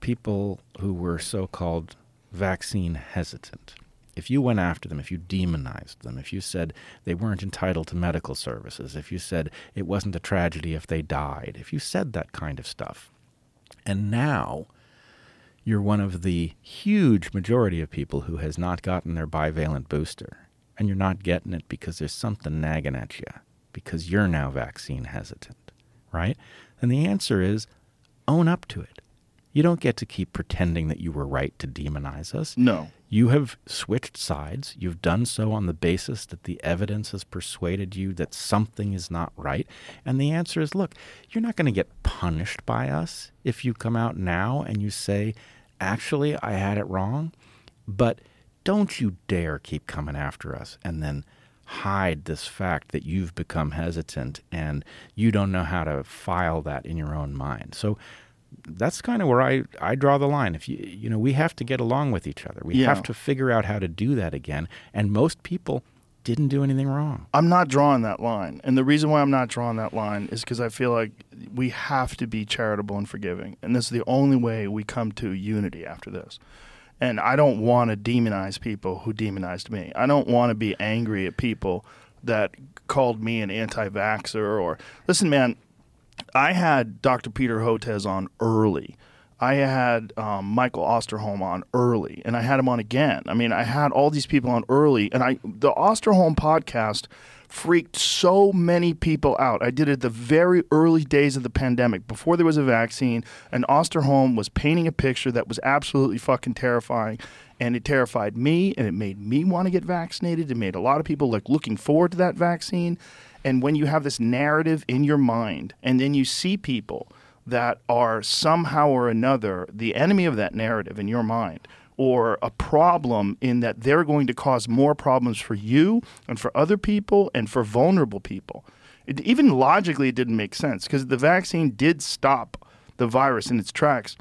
people who were so called vaccine hesitant, if you went after them, if you demonized them, if you said they weren't entitled to medical services, if you said it wasn't a tragedy if they died, if you said that kind of stuff, and now you're one of the huge majority of people who has not gotten their bivalent booster, and you're not getting it because there's something nagging at you, because you're now vaccine hesitant, right? And the answer is own up to it. You don't get to keep pretending that you were right to demonize us. No. You have switched sides. You've done so on the basis that the evidence has persuaded you that something is not right. And the answer is look, you're not going to get punished by us if you come out now and you say, actually, I had it wrong. But don't you dare keep coming after us and then hide this fact that you've become hesitant and you don't know how to file that in your own mind. So that's kind of where I, I draw the line. If you you know, we have to get along with each other. We Yeah. have to figure out how to do that again. And most people didn't do anything wrong. I'm not drawing that line. And the reason why I'm not drawing that line is because I feel like we have to be charitable and forgiving. And this is the only way we come to unity after this. And I don't want to demonize people who demonized me. I don't want to be angry at people that called me an anti vaxxer or listen, man, I had Dr. Peter Hotez on early. I had um, Michael Osterholm on early, and I had him on again. I mean, I had all these people on early, and I the Osterholm podcast freaked so many people out. I did it the very early days of the pandemic, before there was a vaccine, and Osterholm was painting a picture that was absolutely fucking terrifying. And it terrified me, and it made me want to get vaccinated. It made a lot of people like looking forward to that vaccine. And when you have this narrative in your mind, and then you see people that are somehow or another the enemy of that narrative in your mind, or a problem in that they're going to cause more problems for you and for other people and for vulnerable people. It, even logically, it didn't make sense because the vaccine did stop the virus in its tracks.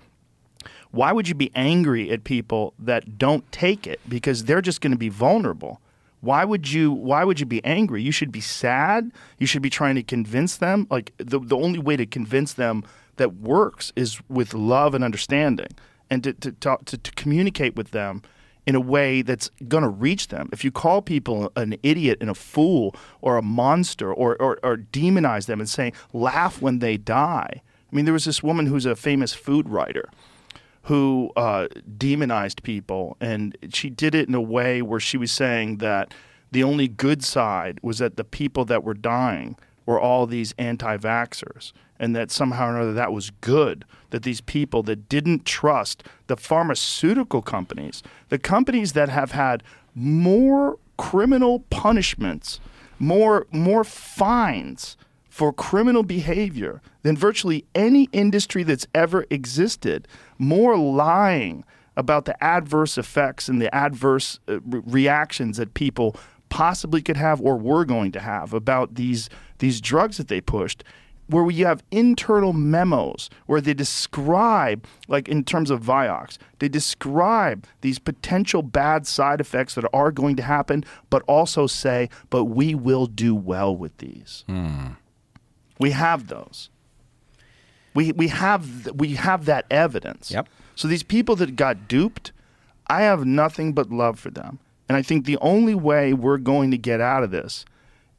Why would you be angry at people that don't take it because they're just going to be vulnerable? Why would you why would you be angry? You should be sad. You should be trying to convince them. Like the the only way to convince them that works is with love and understanding and to, to, talk, to, to communicate with them in a way that's going to reach them. If you call people an idiot and a fool or a monster or, or, or demonize them and say, laugh when they die. I mean, there was this woman who's a famous food writer who uh, demonized people, and she did it in a way where she was saying that the only good side was that the people that were dying were all these anti vaxxers and that somehow or another that was good. That these people that didn't trust the pharmaceutical companies, the companies that have had more criminal punishments, more more fines for criminal behavior than virtually any industry that's ever existed, more lying about the adverse effects and the adverse uh, re- reactions that people possibly could have or were going to have about these these drugs that they pushed where we have internal memos where they describe, like in terms of Vioxx, they describe these potential bad side effects that are going to happen, but also say, but we will do well with these. We have those. We, we have we have that evidence. Yep. So these people that got duped, I have nothing but love for them. And I think the only way we're going to get out of this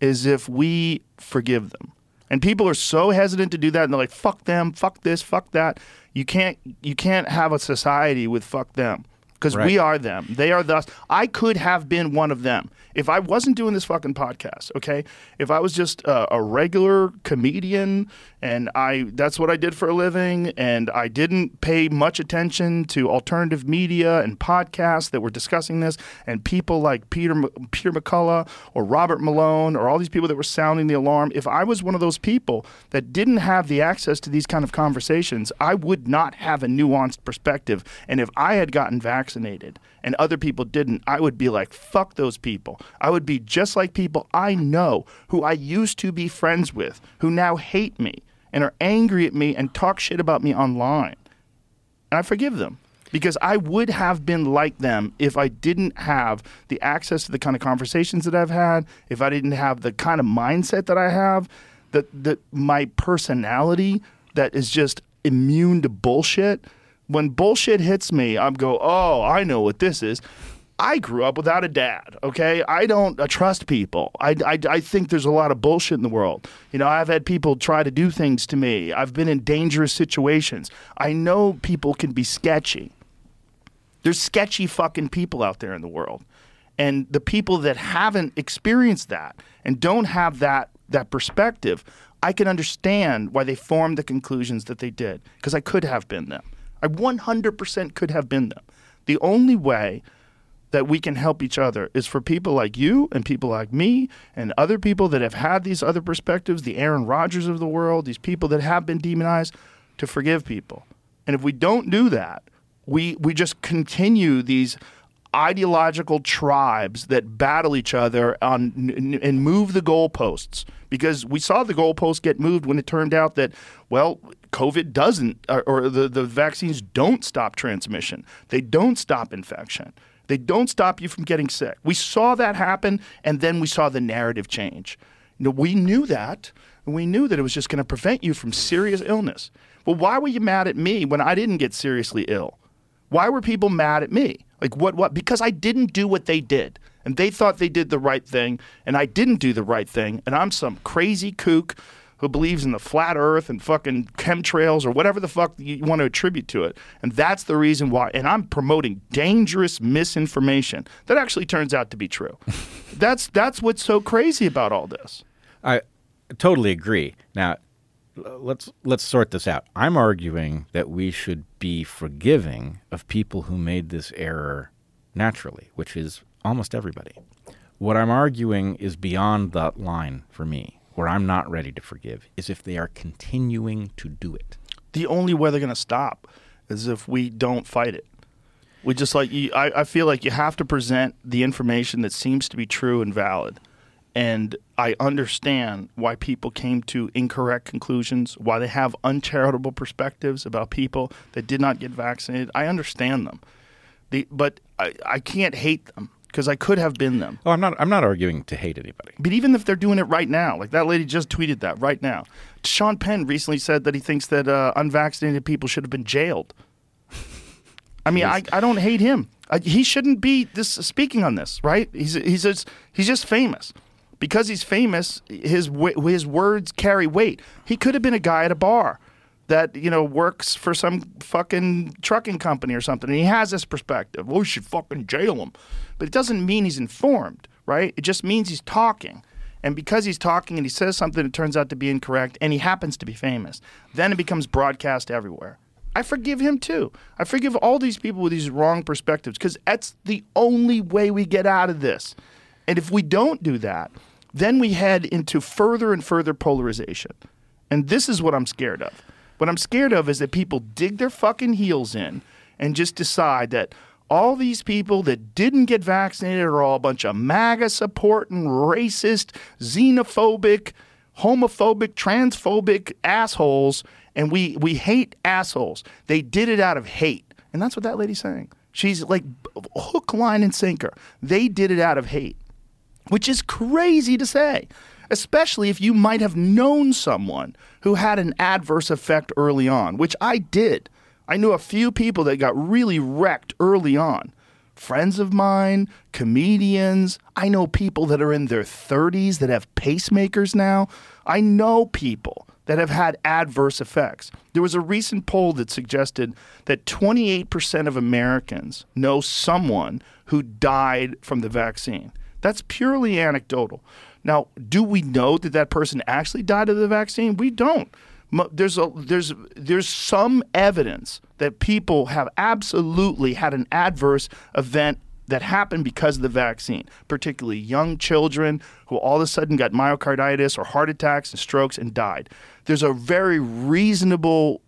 is if we forgive them. And people are so hesitant to do that and they're like fuck them, fuck this, fuck that. You can't you can't have a society with fuck them because we are them. They are thus. I could have been one of them if I wasn't doing this fucking podcast. Okay, if I was just a, a regular comedian and I that's what I did for a living, and I didn't pay much attention to alternative media and podcasts that were discussing this, and people like Peter Peter McCullough or Robert Malone or all these people that were sounding the alarm. If I was one of those people that didn't have the access to these kind of conversations, I would not have a nuanced perspective. And if I had gotten vaccinated and other people didn't, I would be like, fuck those people. I would be just like people I know who I used to be friends with, who now hate me and are angry at me and talk shit about me online. And I forgive them because I would have been like them if I didn't have the access to the kind of conversations that I've had, if I didn't have the kind of mindset that I have, that that my personality that is just immune to bullshit. When bullshit hits me, I'm go, "Oh, I know what this is." I grew up without a dad. Okay, I don't uh, trust people. I, I, I think there's a lot of bullshit in the world. You know, I've had people try to do things to me. I've been in dangerous situations. I know people can be sketchy. There's sketchy fucking people out there in the world, and the people that haven't experienced that and don't have that that perspective, I can understand why they formed the conclusions that they did because I could have been them. I 100% could have been them. The only way that we can help each other is for people like you and people like me and other people that have had these other perspectives, the Aaron Rodgers of the world, these people that have been demonized, to forgive people. And if we don't do that, we we just continue these ideological tribes that battle each other on and move the goalposts because we saw the goalposts get moved when it turned out that well covid doesn't or, or the, the vaccines don't stop transmission. They don't stop infection. They don't stop you from getting sick. We saw that happen and then we saw the narrative change. You know, we knew that. We knew that it was just going to prevent you from serious illness. Well why were you mad at me when i didn't get seriously ill? Why were people mad at me? Like what what? Because I didn't do what they did. And they thought they did the right thing and I didn't do the right thing and I'm some crazy kook who believes in the flat earth and fucking chemtrails or whatever the fuck you want to attribute to it. And that's the reason why. And I'm promoting dangerous misinformation that actually turns out to be true. that's that's what's so crazy about all this. I totally agree. Now, let's let's sort this out. I'm arguing that we should be forgiving of people who made this error naturally, which is almost everybody. What I'm arguing is beyond that line for me, where I'm not ready to forgive, is if they are continuing to do it. The only way they're going to stop is if we don't fight it. We just like you, I, I feel like you have to present the information that seems to be true and valid. And I understand why people came to incorrect conclusions, why they have uncharitable perspectives about people that did not get vaccinated. I understand them. The, but I, I can't hate them because I could have been them. Oh, I'm not I'm not arguing to hate anybody. But even if they're doing it right now, like that lady just tweeted that right now. Sean Penn recently said that he thinks that uh, unvaccinated people should have been jailed. I mean, I, I don't hate him. I, he shouldn't be this speaking on this, right? He's he's just, he's just famous. Because he's famous, his his words carry weight. He could have been a guy at a bar that you know works for some fucking trucking company or something, and he has this perspective. Well, we should fucking jail him, but it doesn't mean he's informed, right? It just means he's talking. And because he's talking and he says something that turns out to be incorrect, and he happens to be famous, then it becomes broadcast everywhere. I forgive him too. I forgive all these people with these wrong perspectives because that's the only way we get out of this. And if we don't do that, then we head into further and further polarization. And this is what I'm scared of. What I'm scared of is that people dig their fucking heels in and just decide that all these people that didn't get vaccinated are all a bunch of MAGA supporting, racist, xenophobic, homophobic, transphobic assholes, and we we hate assholes. They did it out of hate, and that's what that lady's saying. She's like hook, line, and sinker. They did it out of hate, which is crazy to say, especially if you might have known someone who had an adverse effect early on, which I did. I knew a few people that got really wrecked early on. Friends of mine, comedians. I know people that are in their 30s that have pacemakers now. I know people that have had adverse effects. There was a recent poll that suggested that 28% of Americans know someone who died from the vaccine. That's purely anecdotal. Now, do we know that that person actually died of the vaccine? We don't. There's a, there's there's some evidence that people have absolutely had an adverse event that happened because of the vaccine, particularly young children who all of a sudden got myocarditis or heart attacks and strokes and died. There's a very reasonable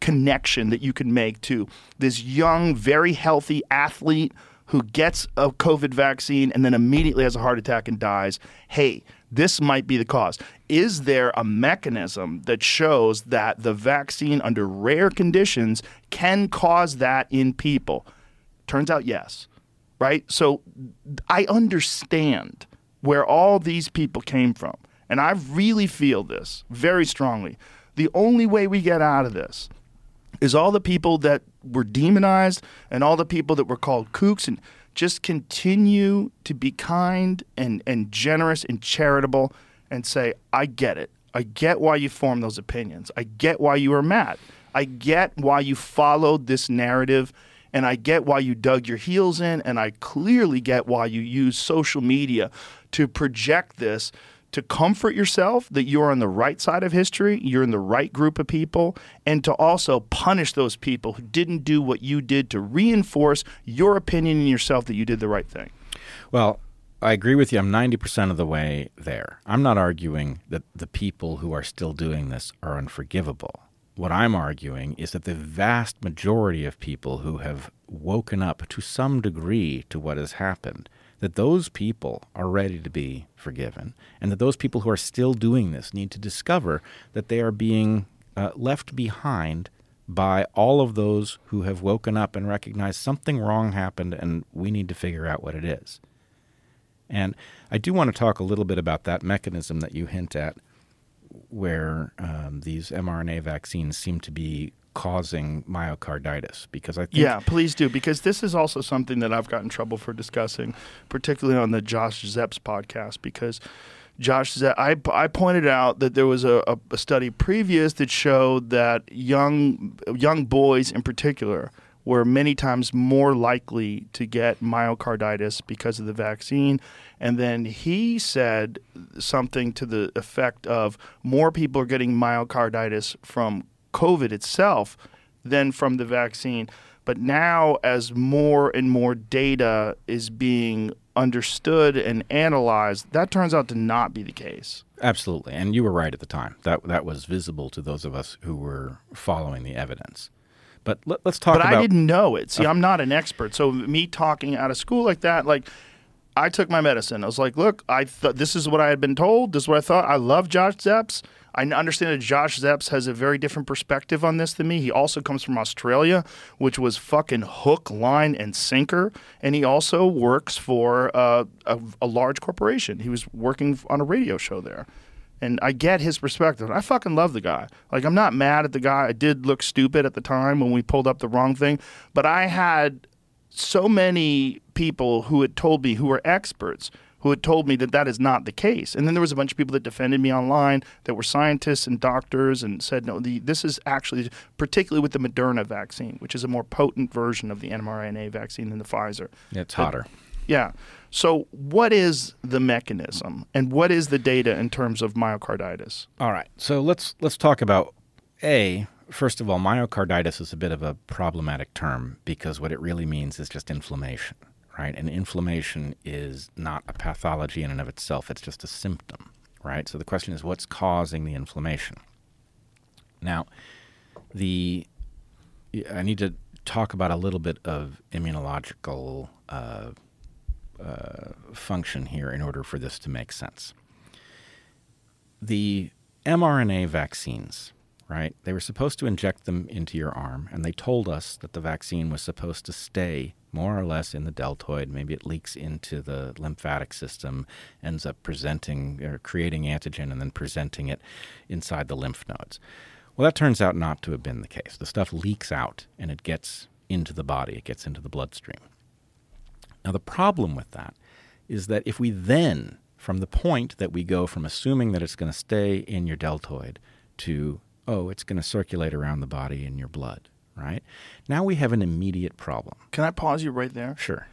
connection that you can make to this young, very healthy athlete who gets a COVID vaccine and then immediately has a heart attack and dies. Hey, this might be the cause. Is there a mechanism that shows that the vaccine, under rare conditions, can cause that in people? Turns out yes, right? So I understand where all these people came from. And I really feel this very strongly. The only way we get out of this is all the people that were demonized and all the people that were called kooks and just continue to be kind and, and generous and charitable and say, I get it. I get why you formed those opinions. I get why you were mad. I get why you followed this narrative and I get why you dug your heels in and I clearly get why you use social media to project this to comfort yourself that you're on the right side of history, you're in the right group of people, and to also punish those people who didn't do what you did to reinforce your opinion in yourself that you did the right thing. Well, I agree with you. I'm 90% of the way there. I'm not arguing that the people who are still doing this are unforgivable. What I'm arguing is that the vast majority of people who have woken up to some degree to what has happened, that those people are ready to be forgiven, and that those people who are still doing this need to discover that they are being uh, left behind by all of those who have woken up and recognized something wrong happened and we need to figure out what it is. And I do want to talk a little bit about that mechanism that you hint at, where um, these mRNA vaccines seem to be causing myocarditis. Because I think Yeah, please do, because this is also something that I've gotten trouble for discussing, particularly on the Josh Zepps podcast, because Josh said, I, I pointed out that there was a, a, a study previous that showed that young young boys in particular were many times more likely to get myocarditis because of the vaccine. And then he said something to the effect of more people are getting myocarditis from COVID itself than from the vaccine. But now, as more and more data is being understood and analyzed, that turns out to not be the case. Absolutely, and you were right at the time. That that was visible to those of us who were following the evidence. But let, us talk but about. I didn't know it. See, uh, I'm not an expert, so me talking out of school like that, like I took my medicine. I was like, look, I thought this is what I had been told. This is what I thought. I love Josh Zepps. I understand that Josh Zepps has a very different perspective on this than me. He also comes from Australia, which was fucking hook, line, and sinker. And he also works for uh, a, a large corporation. He was working on a radio show there. And I get his perspective. I fucking love the guy. Like, I'm not mad at the guy. I did look stupid at the time when we pulled up the wrong thing, but I had so many people who had told me who were experts who had told me that that is not the case. And then there was a bunch of people that defended me online that were scientists and doctors and said, no, the, this is actually, particularly with the Moderna vaccine, which is a more potent version of the mRNA vaccine than the Pfizer. It's hotter. Yeah. So, what is the mechanism, and what is the data in terms of myocarditis? All right. So let's let's talk about a first of all, myocarditis is a bit of a problematic term because what it really means is just inflammation, right? And inflammation is not a pathology in and of itself, it's just a symptom, right? So the question is what's causing the inflammation? Now, the I need to talk about a little bit of immunological uh, uh, function here in order for this to make sense. The mRNA vaccines right? They were supposed to inject them into your arm, and they told us that the vaccine was supposed to stay more or less in the deltoid. Maybe it leaks into the lymphatic system, ends up presenting or creating antigen, and then presenting it inside the lymph nodes. Well, that turns out not to have been the case. The stuff leaks out and it gets into the body, it gets into the bloodstream. Now, the problem with that is that if we then, from the point that we go from assuming that it's going to stay in your deltoid to oh, it's going to circulate around the body in your blood, right? Now we have an immediate problem. Can I pause you right there? Sure.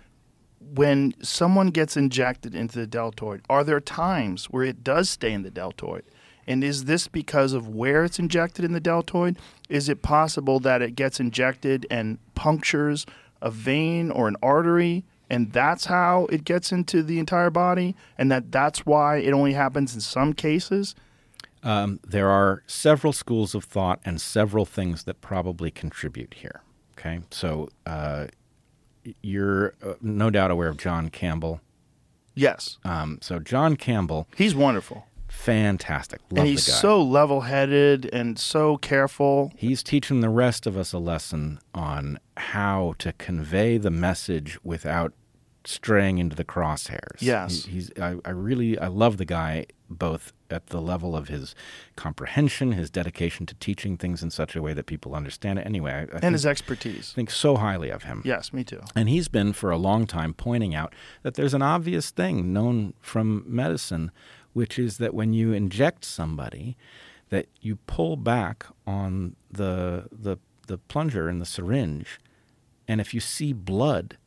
When someone gets injected into the deltoid, are there times where it does stay in the deltoid? And is this because of where it's injected in the deltoid? Is it possible that it gets injected and punctures a vein or an artery and that's how it gets into the entire body and that that's why it only happens in some cases? Um, there are several schools of thought and several things that probably contribute here. Okay, so uh, you're uh, no doubt aware of John Campbell. Yes. Um, so John Campbell, he's wonderful, fantastic, Love and he's the guy. so level-headed and so careful. He's teaching the rest of us a lesson on how to convey the message without straying into the crosshairs. Yes, he, he's. I, I really I love the guy both at the level of his comprehension, his dedication to teaching things in such a way that people understand it. Anyway, I, I and think, his expertise. think so highly of him. Yes, me too. And he's been for a long time pointing out that there's an obvious thing known from medicine, which is that when you inject somebody, that you pull back on the the the plunger and the syringe, and if you see blood,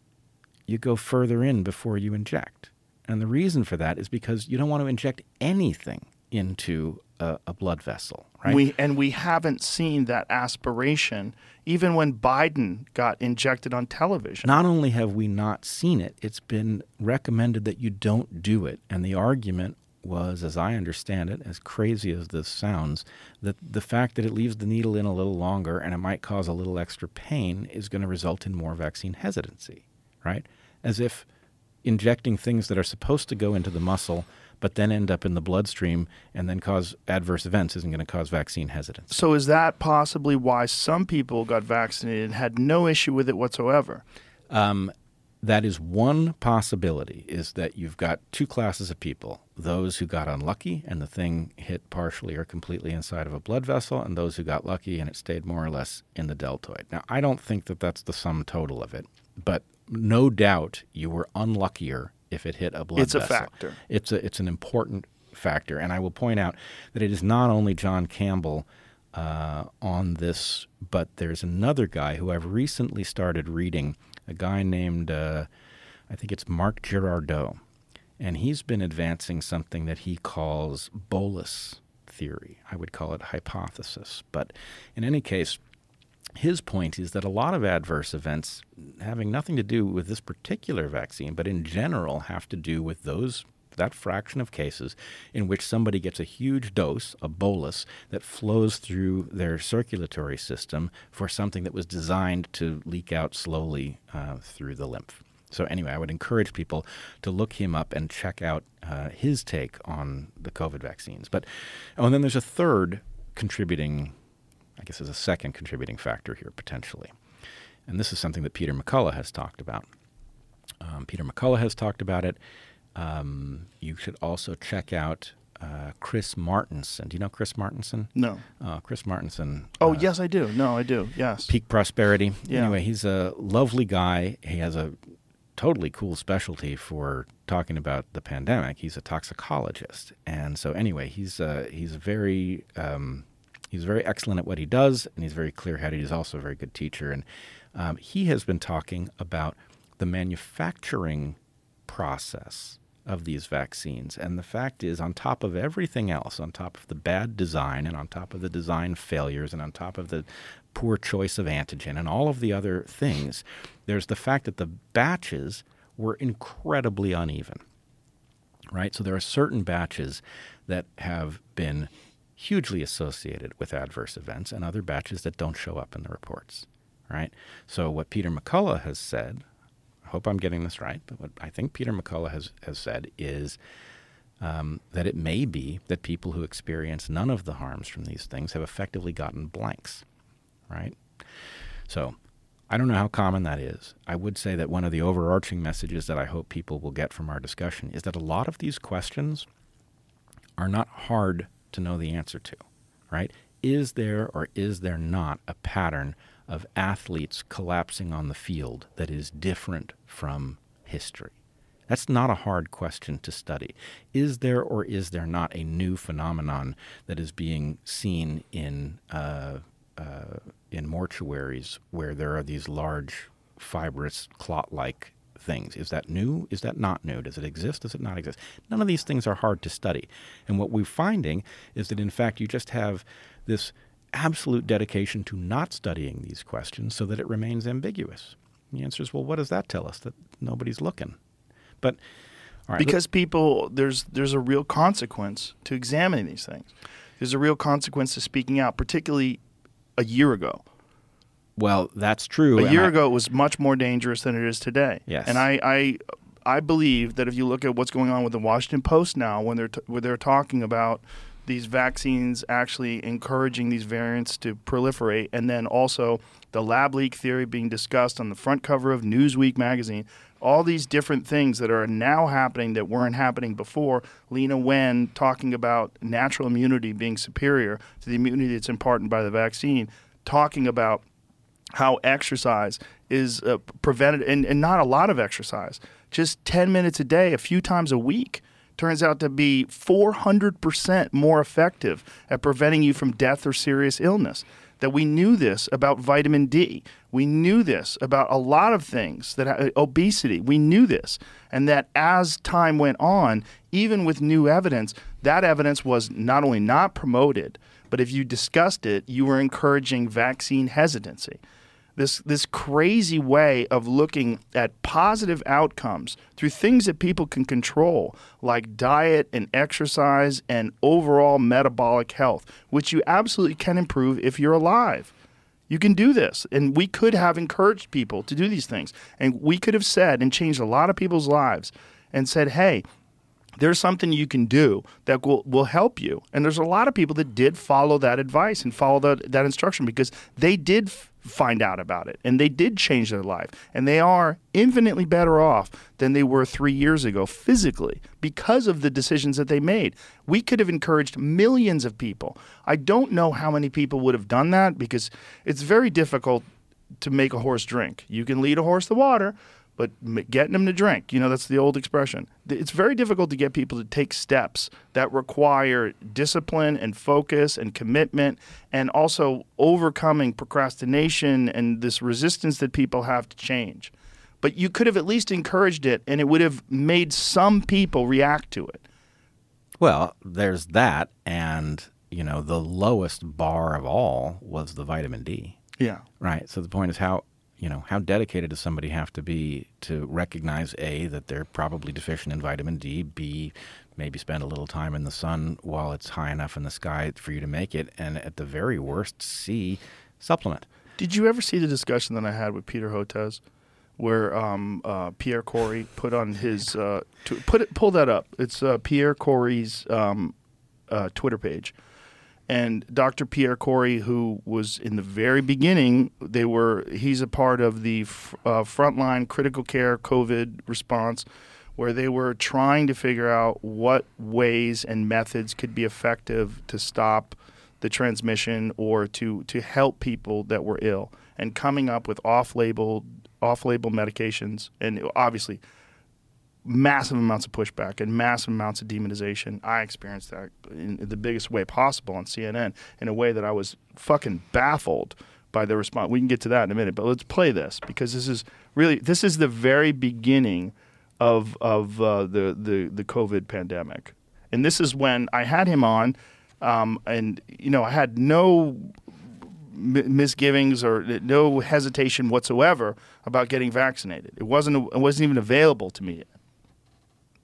you go further in before you inject. And the reason for that is because you don't want to inject anything into a, a blood vessel, right? We and we haven't seen that aspiration even when Biden got injected on television. Not only have we not seen it, it's been recommended that you don't do it. And the argument was, as I understand it, as crazy as this sounds, that the fact that it leaves the needle in a little longer and it might cause a little extra pain is going to result in more vaccine hesitancy, right? As if injecting things that are supposed to go into the muscle but then end up in the bloodstream and then cause adverse events isn't going to cause vaccine hesitance. So is that possibly why some people got vaccinated and had no issue with it whatsoever? Um, that is one possibility is that you've got two classes of people those who got unlucky and the thing hit partially or completely inside of a blood vessel and those who got lucky and it stayed more or less in the deltoid now i don't think that that's the sum total of it but no doubt you were unluckier if it hit a blood It's a factor. It's a it's an important factor. And I will point out that it is not only John Campbell uh, on this, but there's another guy who I've recently started reading, a guy named, uh, I think it's Mark Girardot. And he's been advancing something that he calls bolus theory. I would call it hypothesis. But in any case, his point is that a lot of adverse events having nothing to do with this particular vaccine, but in general have to do with those that fraction of cases in which somebody gets a huge dose, a bolus, that flows through their circulatory system for something that was designed to leak out slowly uh, through the lymph. So, anyway, I would encourage people to look him up and check out uh, his take on the COVID vaccines. But, oh, and then there's a third contributing, I guess, as a second contributing factor here potentially. And this is something that Peter McCullough has talked about. Um, Peter McCullough has talked about it. Um, you should also check out uh, Chris Martenson. Do you know Chris Martenson? No. Uh, Chris Martenson. Oh, uh, yes, I do. No, I do. Yes. Peak Prosperity. Yeah. Anyway, he's a lovely guy. He has a totally cool specialty for talking about the pandemic. He's a toxicologist, and so anyway, he's uh, he's very um, he's very excellent at what he does, and he's very clear-headed. He's also a very good teacher, and um, he has been talking about the manufacturing process of these vaccines. And the fact is, on top of everything else, on top of the bad design, and on top of the design failures, and on top of the poor choice of antigen, and all of the other things, there's the fact that the batches were incredibly uneven. Right? So there are certain batches that have been hugely associated with adverse events, and other batches that don't show up in the reports. Right? So what Peter McCullough has said I hope I'm getting this right, but what I think Peter McCullough has, has said is um, that it may be that people who experience none of the harms from these things have effectively gotten blanks, right? So I don't know how common that is. I would say that one of the overarching messages that I hope people will get from our discussion is that a lot of these questions are not hard to know the answer to, right? Is there or is there not a pattern of athletes collapsing on the field that is different from history? That's not a hard question to study. Is there or is there not a new phenomenon that is being seen in uh, uh, in mortuaries where there are these large fibrous clot-like things? Is that new? Is that not new? Does it exist? Does it not exist? None of these things are hard to study. And what we're finding is that in fact you just have this absolute dedication to not studying these questions so that it remains ambiguous. The answer is, well, what does that tell us? That nobody's looking. But because people there's there's a real consequence to examining these things. There's a real consequence to speaking out, particularly a year ago. Well, that's true. A year I- ago, it was much more dangerous than it is today. Yes. And I, I, I believe that if you look at what's going on with the Washington Post now, when they're t- where they're talking about these vaccines actually encouraging these variants to proliferate, and then also the lab leak theory being discussed on the front cover of Newsweek magazine. All these different things that are now happening that weren't happening before. Leana Wen talking about natural immunity being superior to the immunity that's imparted by the vaccine, talking about how exercise is uh, prevented and, and not a lot of exercise just 10 minutes a day a few times a week turns out to be 400% more effective at preventing you from death or serious illness that we knew this about vitamin D. We knew this about a lot of things that uh, obesity. We knew this. And that as time went on, even with new evidence, that evidence was not only not promoted, but if you discussed it, you were encouraging vaccine hesitancy this this crazy way of looking at positive outcomes through things that people can control like diet and exercise and overall metabolic health which you absolutely can improve if you're alive. You can do this. And we could have encouraged people to do these things. And we could have said and changed a lot of people's lives and said hey there's something you can do that will, will help you. And there's a lot of people that did follow that advice and follow that, that instruction because they did find out about it and they did change their life. And they are infinitely better off than they were three years ago physically because of the decisions that they made. We could have encouraged millions of people. I don't know how many people would have done that because it's very difficult to make a horse drink. You can lead a horse to water, but getting them to drink, you know, that's the old expression. It's very difficult to get people to take steps that require discipline and focus and commitment and also overcoming procrastination and this resistance that people have to change. But you could have at least encouraged it and it would have made some people react to it. Well, there's that, and you know the lowest bar of all was the vitamin D. Yeah. Right. So the point is how you know how dedicated does somebody have to be to recognize a that they're probably deficient in vitamin D, b maybe spend a little time in the sun while it's high enough in the sky for you to make it, and at the very worst, c supplement. Did you ever see the discussion that I had with Peter Hotez, where um, uh, Pierre Kory put on his uh, tw- put it pull that up? It's uh, Pierre Kory's um, uh, Twitter page, and Dr. Pierre Kory, who was in the very beginning, they were he's a part of the f- uh, frontline critical care COVID response, where they were trying to figure out what ways and methods could be effective to stop the transmission or to to help people that were ill and coming up with off-label off-label medications and obviously massive amounts of pushback and massive amounts of demonization. I experienced that in the biggest way possible on CNN in a way that I was fucking baffled by the response. We can get to that in a minute, but let's play this because this is really this is the very beginning of of uh, the the the COVID pandemic, and this is when I had him on, um, and you know I had no misgivings or no hesitation whatsoever about getting vaccinated. It wasn't it wasn't even available to me yet.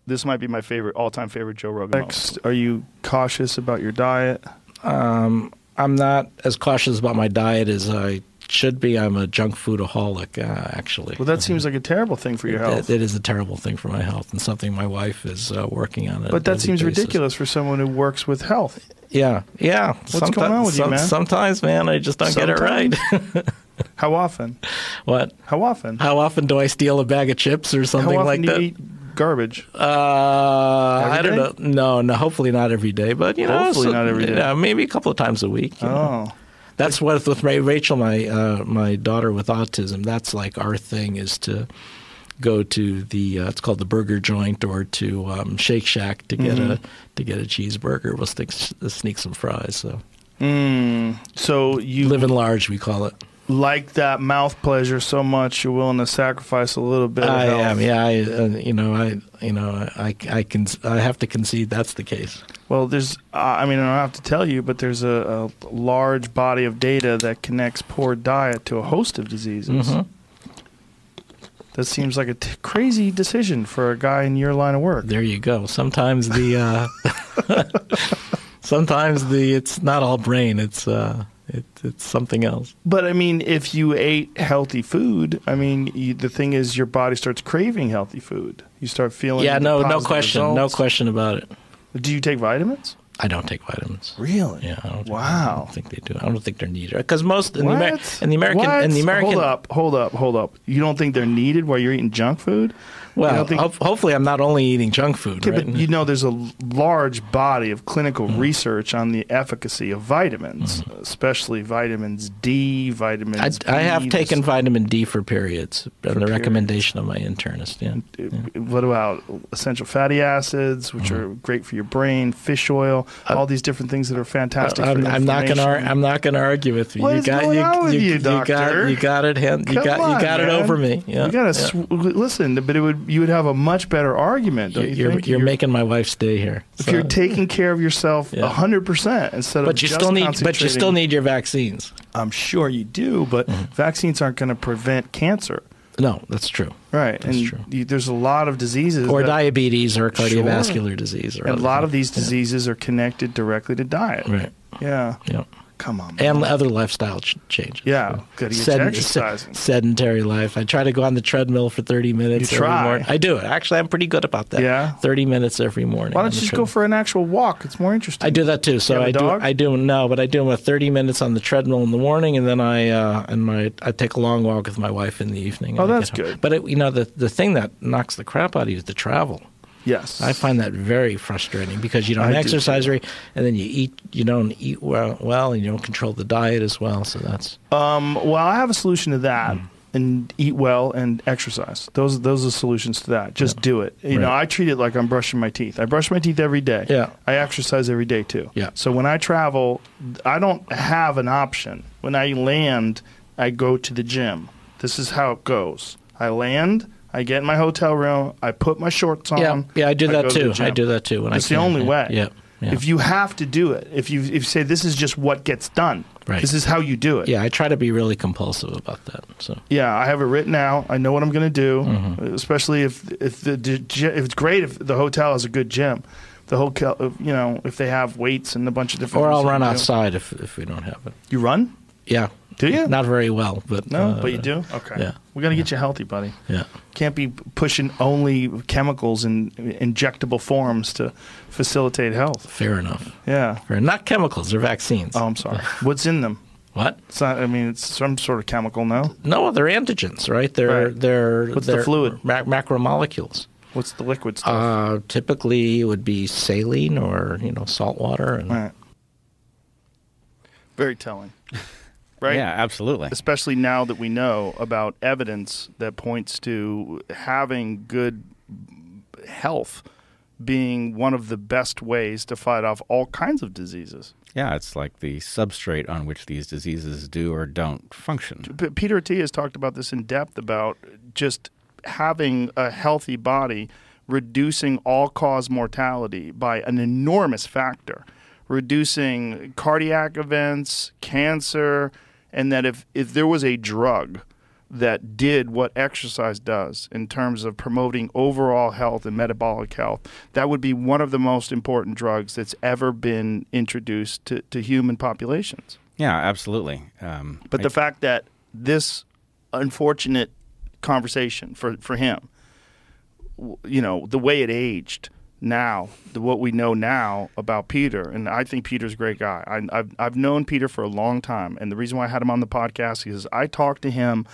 This might be my favorite all-time favorite Joe Rogan. Next, are you cautious about your diet? Um, I'm not as cautious about my diet as I should be. I'm a junk foodaholic, uh, actually. Well, that seems like a terrible thing for your health. It- it is a terrible thing for my health and something my wife is uh, working on. but that seems basis. ridiculous for someone who works with health. Yeah, yeah. What's going on with you, man? Sometimes, man, I just don't get it right. How often? what? How often? How often do I steal a bag of chips or something like that? Garbage? Uh, I don't know. No, no. Hopefully not every day, but you know, Hopefully not every day. Maybe a couple of times a week. you know. Oh, That's what with Ra- Rachel, my uh, my daughter with autism. That's like our thing is to go to the uh, it's called the burger joint or to um, Shake Shack to get Mm-hmm. a to get a cheeseburger. We'll stick, sneak some fries. So mm. so you living large, we call it. Like that mouth pleasure so much you're willing to sacrifice a little bit. Of I health. am. Yeah. I uh, you know I you know I I can I have to concede that's the case. Well, there's, uh, I mean, I don't have to tell you, but there's a, a large body of data that connects poor diet to a host of diseases. Mhm. That seems like a t- crazy decision for a guy in your line of work. There you go. Sometimes the uh, sometimes the it's not all brain. It's uh, it, it's something else. But I mean, if you ate healthy food, I mean, you, the thing is, your body starts craving healthy food. You start feeling. yeah, no, no question, no question about it. Do you take vitamins? I don't take vitamins. Really? Yeah, I don't think, I Wow. don't think they do. I don't think they're needed because most in the, in the American What? in the American Hold up, hold up, hold up. You don't think they're needed while you're eating junk food? You well, think- ho- hopefully I'm not only eating junk food, Okay, right? but you know, there's a large body of clinical Mm-hmm. research on the efficacy of vitamins, especially vitamins D, vitamins. I, I have taken vitamin D for periods, on the periods. recommendation of my internist. Yeah. What about essential fatty acids, which are great for your brain? Fish oil, all these different things that are fantastic. Uh, I'm, I'm not gonna. Ar- I'm not gonna argue with you. What you is got going you, on with you, got doctor? you got it. Hand, you Come got on, you got it over me. Yeah. You gotta yeah. sw- listen, but it would you would have a much better argument, don't you, you're, think? you're making my wife stay here. if So- you're taking care of yourself Yeah. hundred percent instead of but you just still need. But you still need your vaccines. I'm sure you do, but Mm-hmm. vaccines aren't going to prevent cancer, No, that's true. right? That's and true. You, there's a lot of diseases, Or that- diabetes or Sure. cardiovascular disease. Or and a lot of these diseases are connected directly to diet. Right. Yeah. Yeah. Come on. man. And other lifestyle ch- changes. Yeah, gotta Sed- exercising. sedentary life. I try to go on the treadmill for 30 minutes You every try. morning. I do it. Actually, I'm pretty good about that. Yeah? 30 minutes every morning. Why don't you just treadmill. go for an actual walk? It's more interesting. I do that too. So You have a I do. I do no, but I do a thirty minutes on the treadmill in the morning, and then I uh, and my I take a long walk with my wife in the evening. Oh, that's good. But it, you know, the the thing that knocks the crap out of you is the travel. Yes. I find that very frustrating because you don't I do exercise too. right, and then you eat. You don't eat well, well, and you don't control the diet as well. So that's Um, well, I have a solution to that, Hmm. and eat well and exercise. Those those are solutions to that. Just do it. You know, I treat it like I'm brushing my teeth. I brush my teeth every day. Yeah. I exercise every day too. Yeah. So when I travel, I don't have an option. When I land, I go to the gym. This is how it goes. I land, I get in my hotel room, I put my shorts on. Yeah, yeah, I do that go to too. I do that too. When I It's the only way. Yeah, yeah. If you have to do it, if you if you say this is just what gets done, Right. this is how you do it. yeah, I try to be really compulsive about that. So Yeah, I have it written out. I know what I'm going to do. Mm-hmm. Especially if if the if it's great if the hotel has a good gym, the hotel you know if they have weights and a bunch of different. or I'll run outside if if we don't have it. You run? Yeah. Do you? Not very well, but No, uh, but you do. Okay. yeah. We're gonna get you healthy, buddy. Yeah. Can't be pushing only chemicals in injectable forms to facilitate health. Fair enough. Yeah. Fair. Not chemicals. They're vaccines. Oh, I'm sorry. What's in them? What? It's not. I mean, it's some sort of chemical. No. No, they're antigens, right? They're Right. they're What's the they're fluid? ma- macromolecules. What's the liquid stuff? Uh, typically, it would be saline or you know salt water, and right. Very telling. Right. Yeah, absolutely. especially now that we know about evidence that points to having good health being one of the best ways to fight off all kinds of diseases. Yeah, it's like the substrate on which these diseases do or don't function. Peter Attia has talked about this in depth about just having a healthy body reducing all cause mortality by an enormous factor, reducing cardiac events, cancer, and that if, if there was a drug that did what exercise does in terms of promoting overall health and metabolic health, that would be one of the most important drugs that's ever been introduced to, to human populations. Yeah, absolutely. Um, But I- the fact that this unfortunate conversation for, for him, you know, the way it aged now, the, what we know now about Peter, and I think Peter's a great guy. I, I've, I've known Peter for a long time. And the reason why I had him on the podcast is I talked to him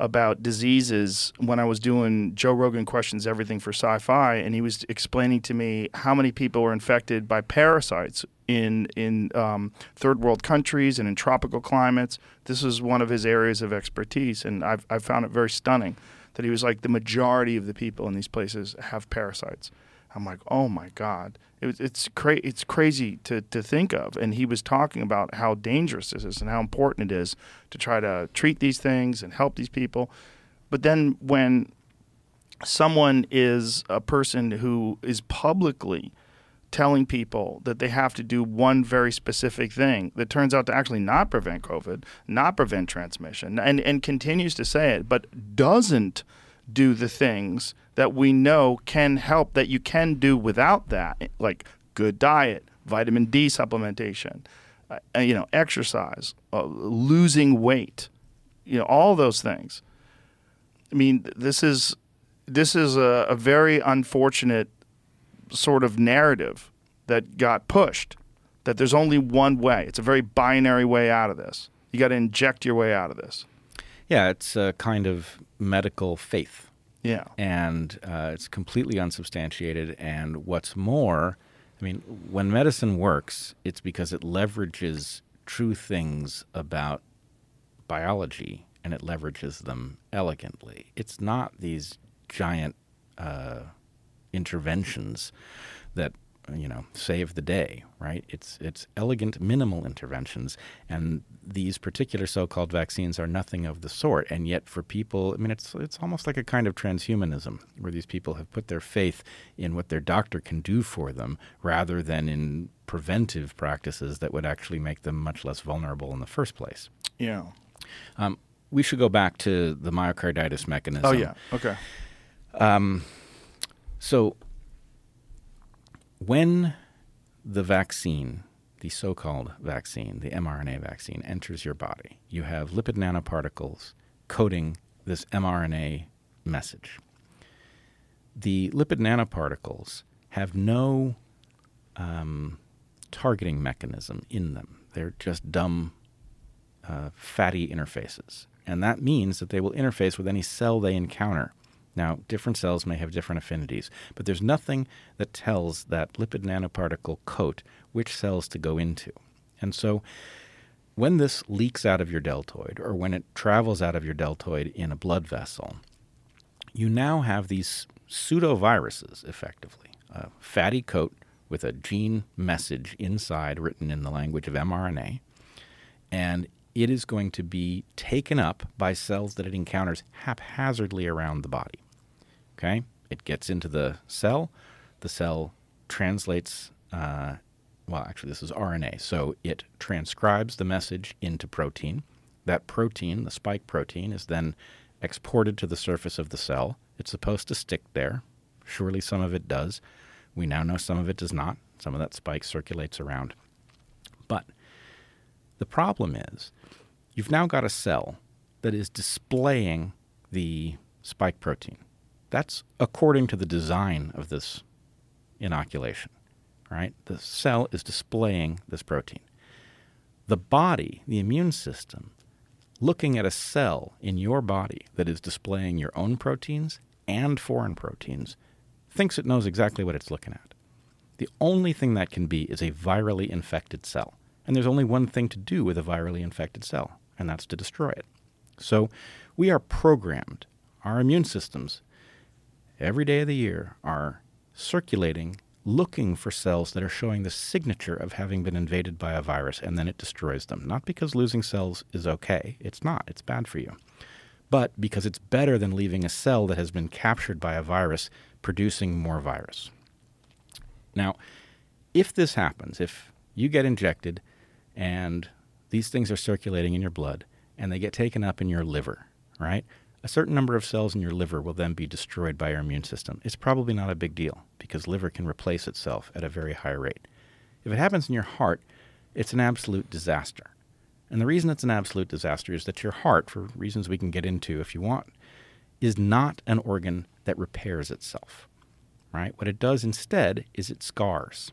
about diseases when I was doing Joe Rogan questions everything for Syfy and he was explaining to me how many people were infected by parasites in in um, third world countries and in tropical climates this was one of his areas of expertise and I've, I found it very stunning that he was like the majority of the people in these places have parasites I'm like, oh my god, it, it's cra- it's crazy to to think of. And he was talking about how dangerous this is and how important it is to try to treat these things and help these people. But then when someone is a person who is publicly telling people that they have to do one very specific thing that turns out to actually not prevent COVID, not prevent transmission, and, and continues to say it, but doesn't do the things that we know can help that you can do without that, like good diet, vitamin D supplementation, uh, you know, exercise, uh, losing weight, you know, all those things. I mean, this is this is a, a very unfortunate sort of narrative that got pushed. That there's only one way. It's a very binary way out of this. You got to inject your way out of this. yeah, it's a kind of medical faith. Yeah. and uh, it's completely unsubstantiated. And what's more, I mean, when medicine works, it's because it leverages true things about biology and it leverages them elegantly. It's not these giant uh, interventions that you know save the day, right? It's it's elegant, minimal interventions, and these particular so-called vaccines are nothing of the sort. And yet, for people, I mean, it's it's almost like a kind of transhumanism, where these people have put their faith in what their doctor can do for them, rather than in preventive practices that would actually make them much less vulnerable in the first place. Yeah. Um, we should go back to the myocarditis mechanism. Oh yeah. Okay. So, when the vaccine, the so called vaccine, the mRNA vaccine, enters your body, you have lipid nanoparticles coding this mRNA message. The lipid nanoparticles have no um, targeting mechanism in them, they're just dumb uh, fatty interfaces. And that means that they will interface with any cell they encounter. Now, different cells may have different affinities, but there's nothing that tells that lipid nanoparticle coat which cells to go into. And so, when this leaks out of your deltoid or when it travels out of your deltoid in a blood vessel, you now have these pseudoviruses, effectively, a fatty coat with a gene message inside written in the language of mRNA, and it is going to be taken up by cells that it encounters haphazardly around the body. Okay? It gets into the cell, the cell translates, uh, well, actually, this is RNA, so it transcribes the message into protein. That protein, the spike protein, is then exported to the surface of the cell. It's supposed to stick there. Surely some of it does. We now know some of it does not. Some of that spike circulates around. The problem is you've now got a cell that is displaying the spike protein. That's according to the design of this inoculation, right? The cell is displaying this protein. The body, the immune system, looking at a cell in your body that is displaying your own proteins and foreign proteins, thinks it knows exactly what it's looking at. The only thing that can be is a virally infected cell. And there's only one thing to do with a virally infected cell, and that's to destroy it. So we are programmed, our immune systems, every day of the year, are circulating, looking for cells that are showing the signature of having been invaded by a virus, and then it destroys them. Not because losing cells is okay, it's not, it's bad for you, but because it's better than leaving a cell that has been captured by a virus producing more virus. Now, if this happens, if you get injected and these things are circulating in your blood and they get taken up in your liver, right? A certain number of cells in your liver will then be destroyed by your immune system. It's probably not a big deal because liver can replace itself at a very high rate. If it happens in your heart, it's an absolute disaster. And the reason it's an absolute disaster is that your heart, for reasons we can get into if you want, is not an organ that repairs itself. Right? What it does instead is it scars.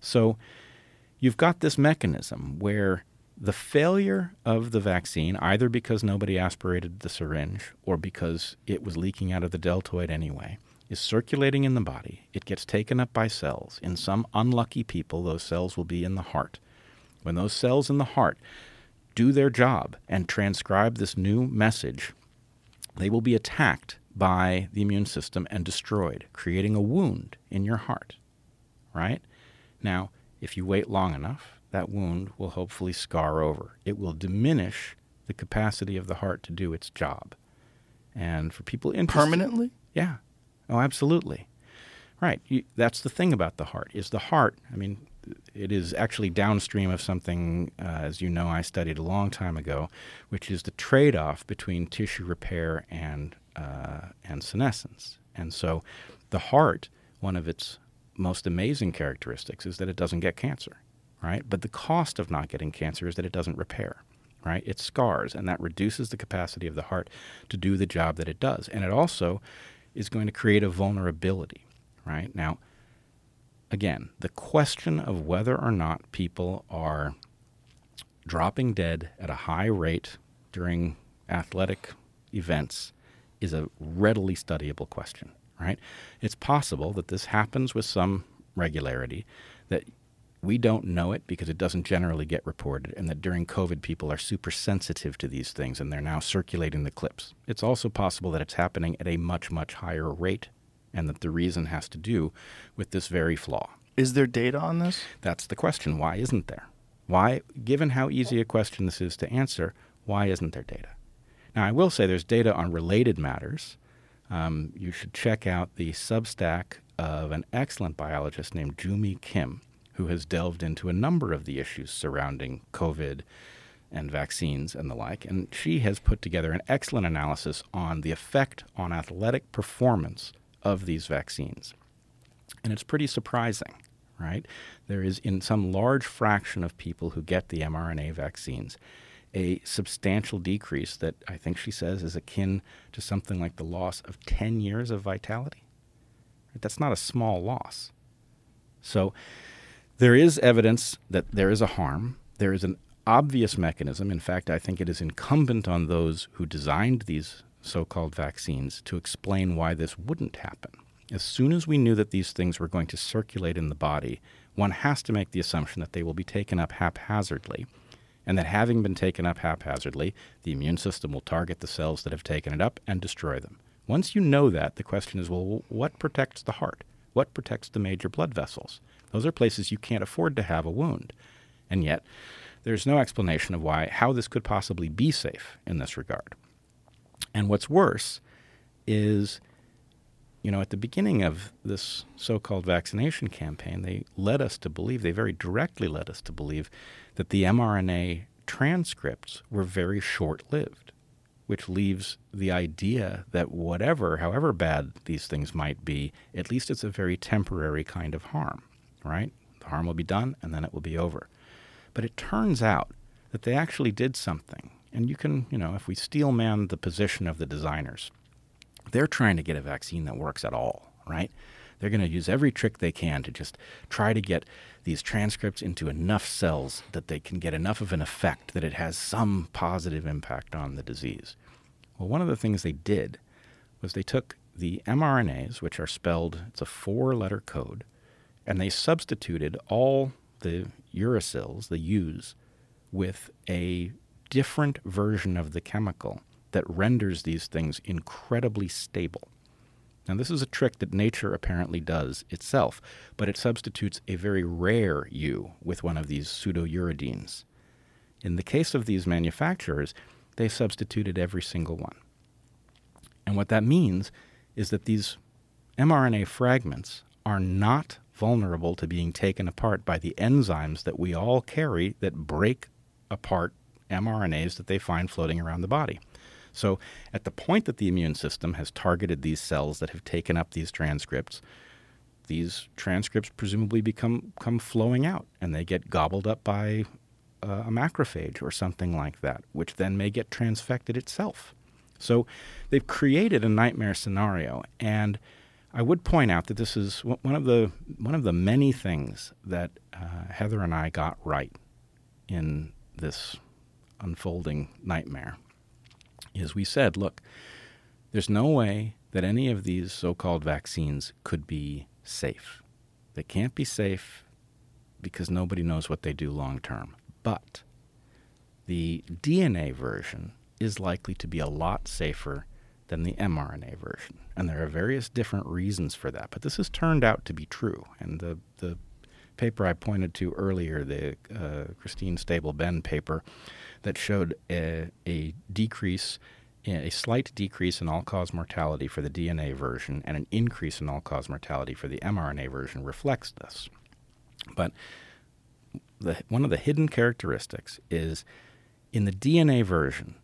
So you've got this mechanism where the failure of the vaccine, either because nobody aspirated the syringe or because it was leaking out of the deltoid anyway, is circulating in the body. It gets taken up by cells. In some unlucky people, those cells will be in the heart. When those cells in the heart do their job and transcribe this new message, they will be attacked by the immune system and destroyed, creating a wound in your heart. Right? Now, if you wait long enough, that wound will hopefully scar over. It will diminish the capacity of the heart to do its job. And for people interested, Permanently? yeah, oh, absolutely, right. You, that's the thing about the heart is the heart. I mean, it is actually downstream of something, uh, as you know, I studied a long time ago, which is the trade-off between tissue repair and uh, and senescence. And so, the heart, one of its most amazing characteristics is that it doesn't get cancer right? But the cost of not getting cancer is that it doesn't repair, right? It scars, and that reduces the capacity of the heart to do the job that it does. And it also is going to create a vulnerability, right? Now, again, the question of whether or not people are dropping dead at a high rate during athletic events is a readily studyable question, right? It's possible that this happens with some regularity, that we don't know it because it doesn't generally get reported, and that during COVID, people are super sensitive to these things and they're now circulating the clips. It's also possible that it's happening at a much, much higher rate, and that the reason has to do with this very flaw. Is there data on this? That's the question. Why isn't there? Why, given how easy a question this is to answer, why isn't there data? Now, I will say there's data on related matters. Um, you should check out the Substack of an excellent biologist named Joo-Mi Kim who has delved into a number of the issues surrounding COVID and vaccines and the like. And she has put together an excellent analysis on the effect on athletic performance of these vaccines. And it's pretty surprising, right? There is, in some large fraction of people who get the mRNA vaccines, a substantial decrease that I think she says is akin to something like the loss of 10 years of vitality. That's not a small loss. So, there is evidence that there is a harm. There is an obvious mechanism. In fact, I think it is incumbent on those who designed these so called vaccines to explain why this wouldn't happen. As soon as we knew that these things were going to circulate in the body, one has to make the assumption that they will be taken up haphazardly. And that having been taken up haphazardly, the immune system will target the cells that have taken it up and destroy them. Once you know that, the question is well, what protects the heart? What protects the major blood vessels? Those are places you can't afford to have a wound. And yet, there's no explanation of why how this could possibly be safe in this regard. And what's worse is you know, at the beginning of this so called vaccination campaign, they led us to believe, they very directly led us to believe, that the mRNA transcripts were very short lived, which leaves the idea that whatever, however bad these things might be, at least it's a very temporary kind of harm, right? The harm will be done and then it will be over. But it turns out that they actually did something. And you can, you know, if we steel man the position of the designers, they're trying to get a vaccine that works at all, right? They're going to use every trick they can to just try to get these transcripts into enough cells that they can get enough of an effect that it has some positive impact on the disease. Well, one of the things they did was they took the mRNAs, which are spelled, it's a four letter code, and they substituted all the uracils, the U's, with a different version of the chemical that renders these things incredibly stable. Now, this is a trick that nature apparently does itself, but it substitutes a very rare U with one of these pseudouridines. In the case of these manufacturers, they substituted every single one. And what that means is that these mRNA fragments are not vulnerable to being taken apart by the enzymes that we all carry that break apart mRNAs that they find floating around the body. So, at the point that the immune system has targeted these cells that have taken up these transcripts, these transcripts presumably become come flowing out and they get gobbled up by uh, a macrophage or something like that, which then may get transfected itself. So they've created a nightmare scenario, and I would point out that this is one of the one of the many things that uh, Heather and I got right in this unfolding nightmare is we said, look, there's no way that any of these so called vaccines could be safe. They can't be safe because nobody knows what they do long term. But the DNA version is likely to be a lot safer than the mRNA version. And there are various different reasons for that. But this has turned out to be true. And the, the paper I pointed to earlier, the uh, Christine Stabell Benn paper, that showed a, a decrease, a slight decrease in all cause mortality for the DNA version and an increase in all cause mortality for the mRNA version reflects this. But the, one of the hidden characteristics is in the DNA version,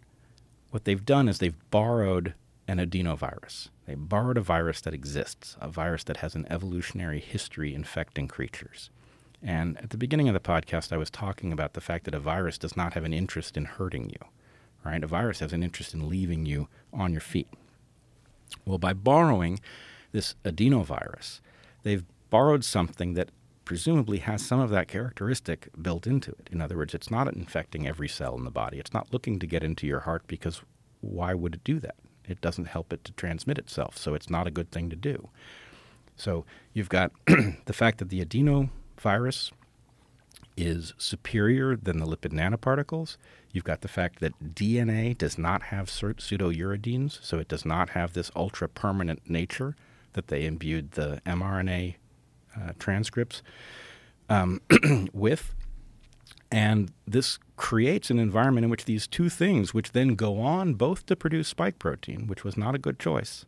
what they've done is they've borrowed an adenovirus. They borrowed a virus that exists, a virus that has an evolutionary history infecting creatures. And at the beginning of the podcast, I was talking about the fact that a virus does not have an interest in hurting you, right? A virus has an interest in leaving you on your feet. Well, by borrowing this adenovirus, they've borrowed something that presumably has some of that characteristic built into it. In other words, it's not infecting every cell in the body. It's not looking to get into your heart because why would it do that? It doesn't help it to transmit itself, so it's not a good thing to do. So you've got the fact that the adeno virus is superior than the lipid nanoparticles. You've got the fact that DNA does not have pseudouridines, so it does not have this ultra permanent nature that they imbued the mRNA uh, transcripts um, with. And this creates an environment in which these two things, which then go on both to produce spike protein, which was not a good choice,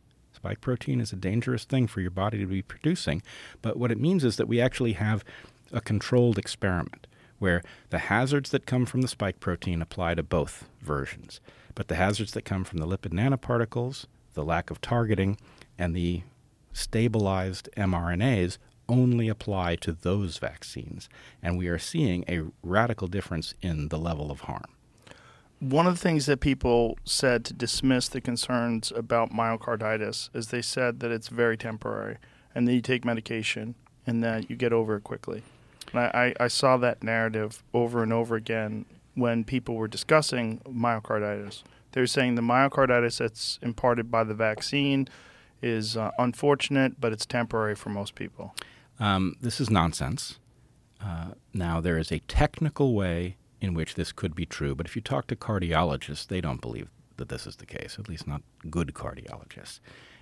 Spike protein is a dangerous thing for your body to be producing. But what it means is that we actually have a controlled experiment where the hazards that come from the spike protein apply to both versions. But the hazards that come from the lipid nanoparticles, the lack of targeting, and the stabilized mRNAs only apply to those vaccines. And we are seeing a radical difference in the level of harm one of the things that people said to dismiss the concerns about myocarditis is they said that it's very temporary and that you take medication and that you get over it quickly. And I, I, saw that narrative over and over again when people were discussing myocarditis. They were saying the myocarditis that's imparted by the vaccine is uh, unfortunate, but it's temporary for most people. Um, this is nonsense. Uh, now, there is a technical way in which this could be true, but if you talk to cardiologists, they don't believe that this is the case, at least not good cardiologists.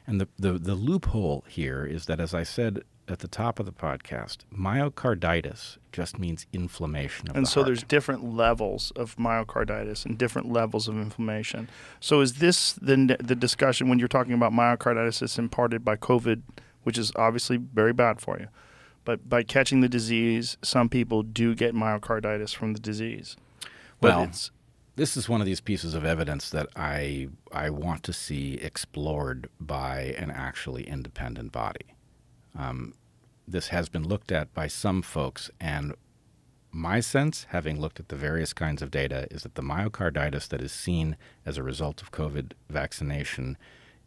And the, the, the loophole here is that, as I said at the top of the podcast, myocarditis just means inflammation of And so heart. there's different levels of myocarditis and different levels of inflammation. So is this the the discussion when you're talking about myocarditis that's imparted by COVID, which is obviously very bad for you, but by catching the disease, some people do get myocarditis from the disease. But Well, this is one of these pieces of evidence that I I want to see explored by an actually independent body. Um, this has been looked at by some folks, and my sense, having looked at the various kinds of data, is that the myocarditis that is seen as a result of COVID vaccination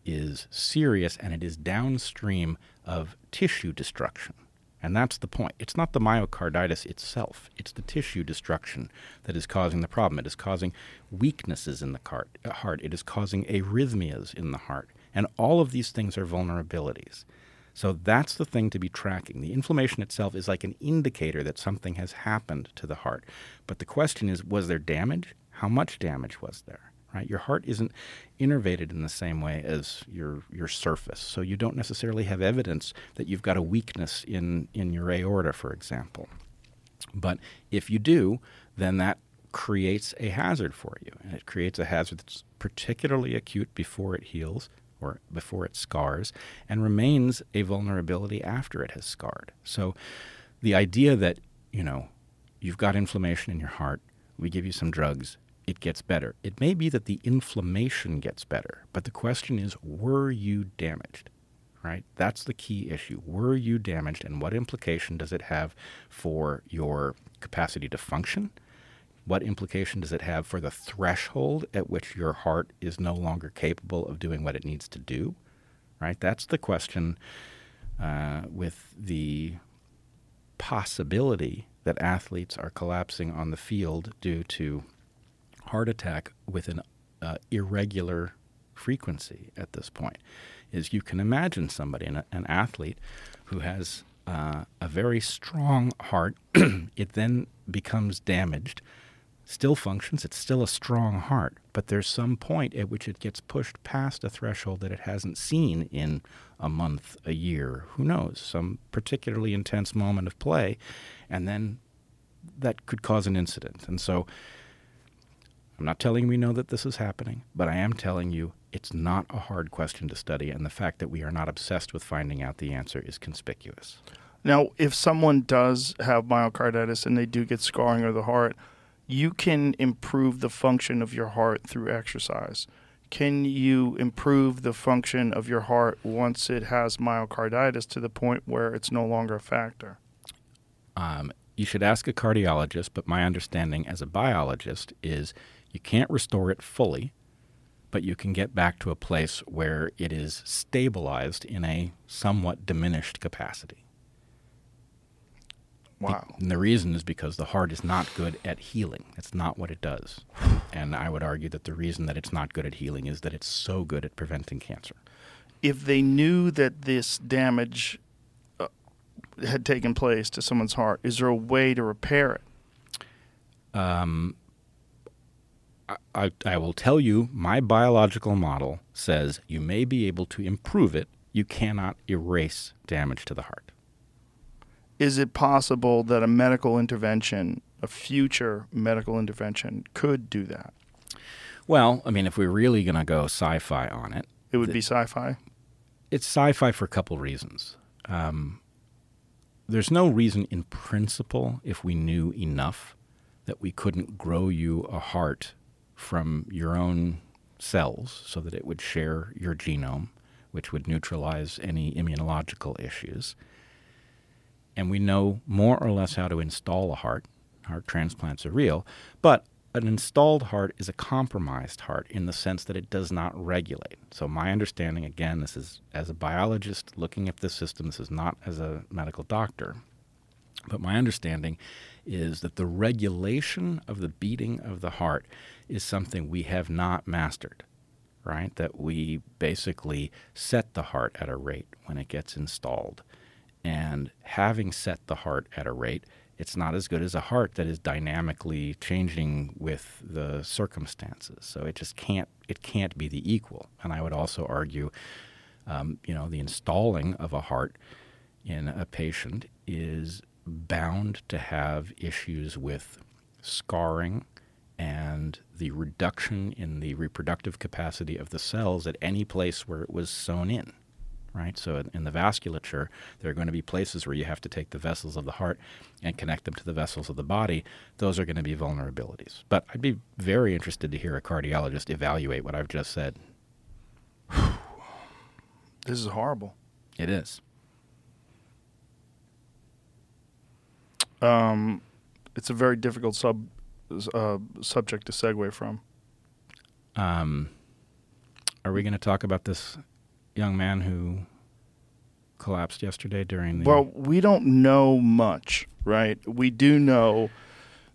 is serious and it is downstream of tissue destruction. And that's the point. It's not the myocarditis itself, it's the tissue destruction that is causing the problem. It is causing weaknesses in the uh, heart, it is causing arrhythmias in the heart. And all of these things are vulnerabilities. So that's the thing to be tracking. The inflammation itself is like an indicator that something has happened to the heart. But the question is was there damage? How much damage was there? Right? Your heart isn't innervated in the same way as your your surface. So you don't necessarily have evidence that you've got a weakness in in your aorta, for example. But if you do, then that creates a hazard for you. And it creates a hazard that's particularly acute before it heals or before it scars and remains a vulnerability after it has scarred. So the idea that, you know, you've got inflammation in your heart, we give you some drugs, it gets better. It may be that the inflammation gets better, but the question is were you damaged? Right? That's the key issue. Were you damaged and what implication does it have for your capacity to function? What implication does it have for the threshold at which your heart is no longer capable of doing what it needs to do? Right? That's the question uh, with the possibility that athletes are collapsing on the field due to heart attack with an uh, irregular frequency at this point. Is you can imagine somebody, an, an athlete, who has uh, a very strong heart. it then becomes damaged still functions. It's still a strong heart, but there's some point at which it gets pushed past a threshold that it hasn't seen in a month, a year, who knows, some particularly intense moment of play, and then that could cause an incident. And so I'm not telling you we know that this is happening, but I am telling you it's not a hard question to study, and the fact that we are not obsessed with finding out the answer is conspicuous. Now, if someone does have myocarditis and they do get scarring of the heart, you can improve the function of your heart through exercise. Can you improve the function of your heart once it has myocarditis to the point where it's no longer a factor? Um, you should ask a cardiologist, but my understanding as a biologist is you can't restore it fully, but you can get back to a place where it is stabilized in a somewhat diminished capacity. Wow. And the reason is because the heart is not good at healing. It's not what it does. And I would argue that the reason that it's not good at healing is that it's so good at preventing cancer. If they knew that this damage uh, had taken place to someone's heart, is there a way to repair it? Um, I, I, will tell you, my biological model says you may be able to improve it. You cannot erase damage to the heart. Is it possible that a medical intervention, a future medical intervention, could do that? Well, I mean, if we're really going to go sci fi on it, It would be sci fi. it's sci-fi for a couple reasons. Um, there's no reason in principle, if we knew enough, that we couldn't grow you a heart from your own cells so that it would share your genome, which would neutralize any immunological issues. And we know more or less how to install a heart. Heart transplants are real, but an installed heart is a compromised heart in the sense that it does not regulate. So, my understanding, again, this is as a biologist looking at this system, this is not as a medical doctor, but my understanding is that the regulation of the beating of the heart is something we have not mastered, right? That we basically set the heart at a rate when it gets installed. And having set the heart at a rate, It's not as good as a heart that is dynamically changing with the circumstances. So it just can't it can't be the equal. And I would also argue, um, you know, the installing of a heart in a patient is bound to have issues with scarring and the reduction in the reproductive capacity of the cells at any place where it was sewn in. Right? So, in the vasculature, there are going to be places where you have to take the vessels of the heart and connect them to the vessels of the body. Those are going to be vulnerabilities. But I'd be very interested to hear a cardiologist evaluate what I've just said. This is horrible. It is. Um, it's a very difficult sub uh, subject to segue from. Um, are we going to talk about this young man who collapsed yesterday during the? Well, we don't know much, right? We do know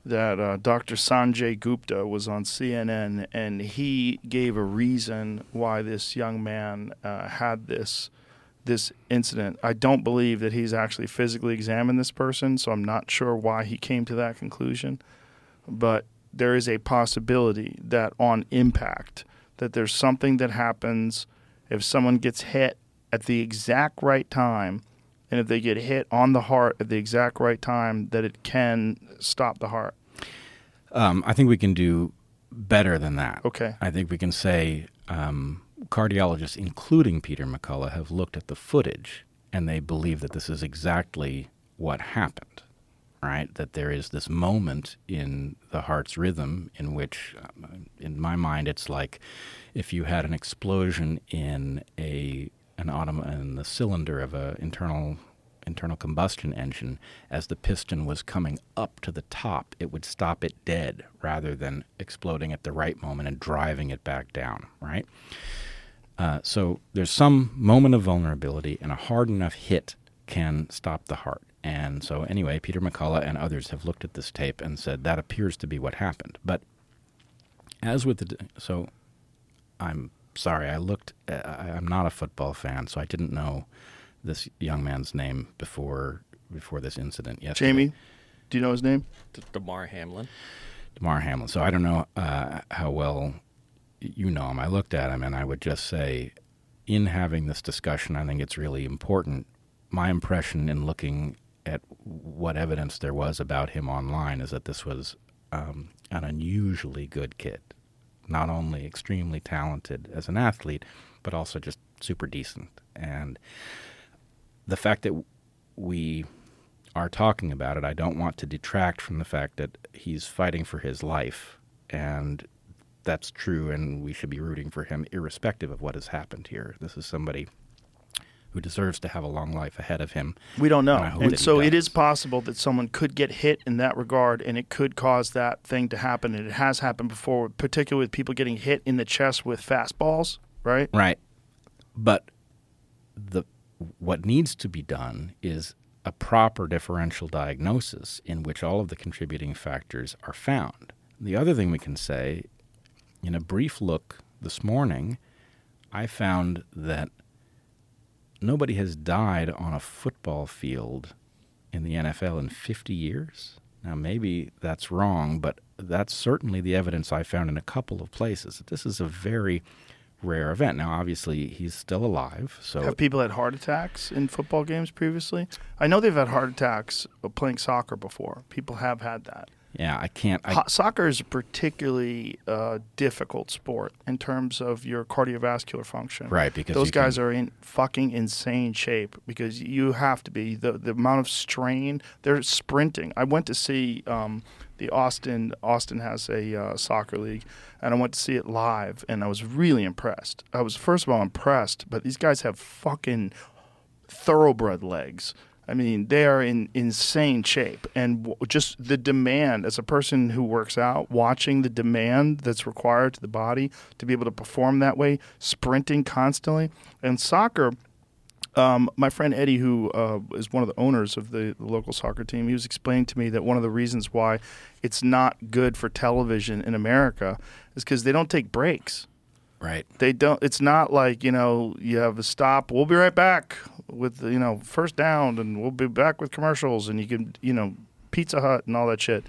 that uh, Dr. Sanjay Gupta was on CNN and he gave a reason why this young man uh, had this this incident. I don't believe that he's actually physically examined this person, so I'm not sure why he came to that conclusion. But there is a possibility that on impact that there's something that happens if someone gets hit at the exact right time and if they get hit on the heart at the exact right time that it can stop the heart. Um, I think we can do better than that. Okay. I think we can say um, cardiologists, including Peter McCullough, have looked at the footage and they believe that this is exactly what happened, right? That there is this moment in the heart's rhythm in which, um, in my mind, it's like if you had an explosion in a an autom- in the cylinder of an internal internal combustion engine, as the piston was coming up to the top, it would stop it dead rather than exploding at the right moment and driving it back down, right? Uh, so there's some moment of vulnerability, and a hard enough hit can stop the heart. And so, anyway, Peter McCullough and others have looked at this tape and said that appears to be what happened. But as with the so, I'm sorry, I looked. Uh, I'm not a football fan, so I didn't know this young man's name before before this incident yesterday. Jamie, do you know his name? Damar Hamlin. Damar Hamlin. So I don't know uh, how well you know him. I looked at him, and I would just say, in having this discussion, I think it's really important. My impression in looking at what evidence there was about him online is that this was um, an unusually good kid. Not only extremely talented as an athlete, but also just super decent. And the fact that we are talking about it, I don't want to detract from the fact that he's fighting for his life. And that's true, and we should be rooting for him irrespective of what has happened here. This is somebody who deserves to have a long life ahead of him. We don't know. And And, so it is possible that someone could get hit in that regard and it could cause that thing to happen. And it has happened before, particularly with people getting hit in the chest with fastballs, right? Right. But the what needs to be done is a proper differential diagnosis in which all of the contributing factors are found. The other thing we can say, in a brief look this morning, I found that nobody has died on a football field in the NFL in 50 years. Now, maybe that's wrong, but that's certainly the evidence I found in a couple of places. This is a very rare event. Now, obviously, he's still alive, so Have people had heart attacks in football games previously? I know they've had heart attacks playing soccer before. People have had that. Yeah, I can't. I, soccer is a particularly uh, difficult sport in terms of your cardiovascular function. Right, because those guys can- are in fucking insane shape because you have to be the the amount of strain. They're sprinting. I went to see um, the Austin. Austin has a uh, soccer league, and I went to see it live, and I was really impressed. I was first of all impressed, but these guys have fucking thoroughbred legs. I mean, they are in insane shape, and just the demand as a person who works out, watching the demand that's required to the body to be able to perform that way, sprinting constantly, and soccer. Um, my friend Eddie, who uh, is one of the owners of the, the local soccer team, he was explaining to me that one of the reasons why it's not good for television in America is because they don't take breaks right. they don't it's not like you know you have a stop we'll be right back with you know first down and we'll be back with commercials and you can you know Pizza Hut and all that shit.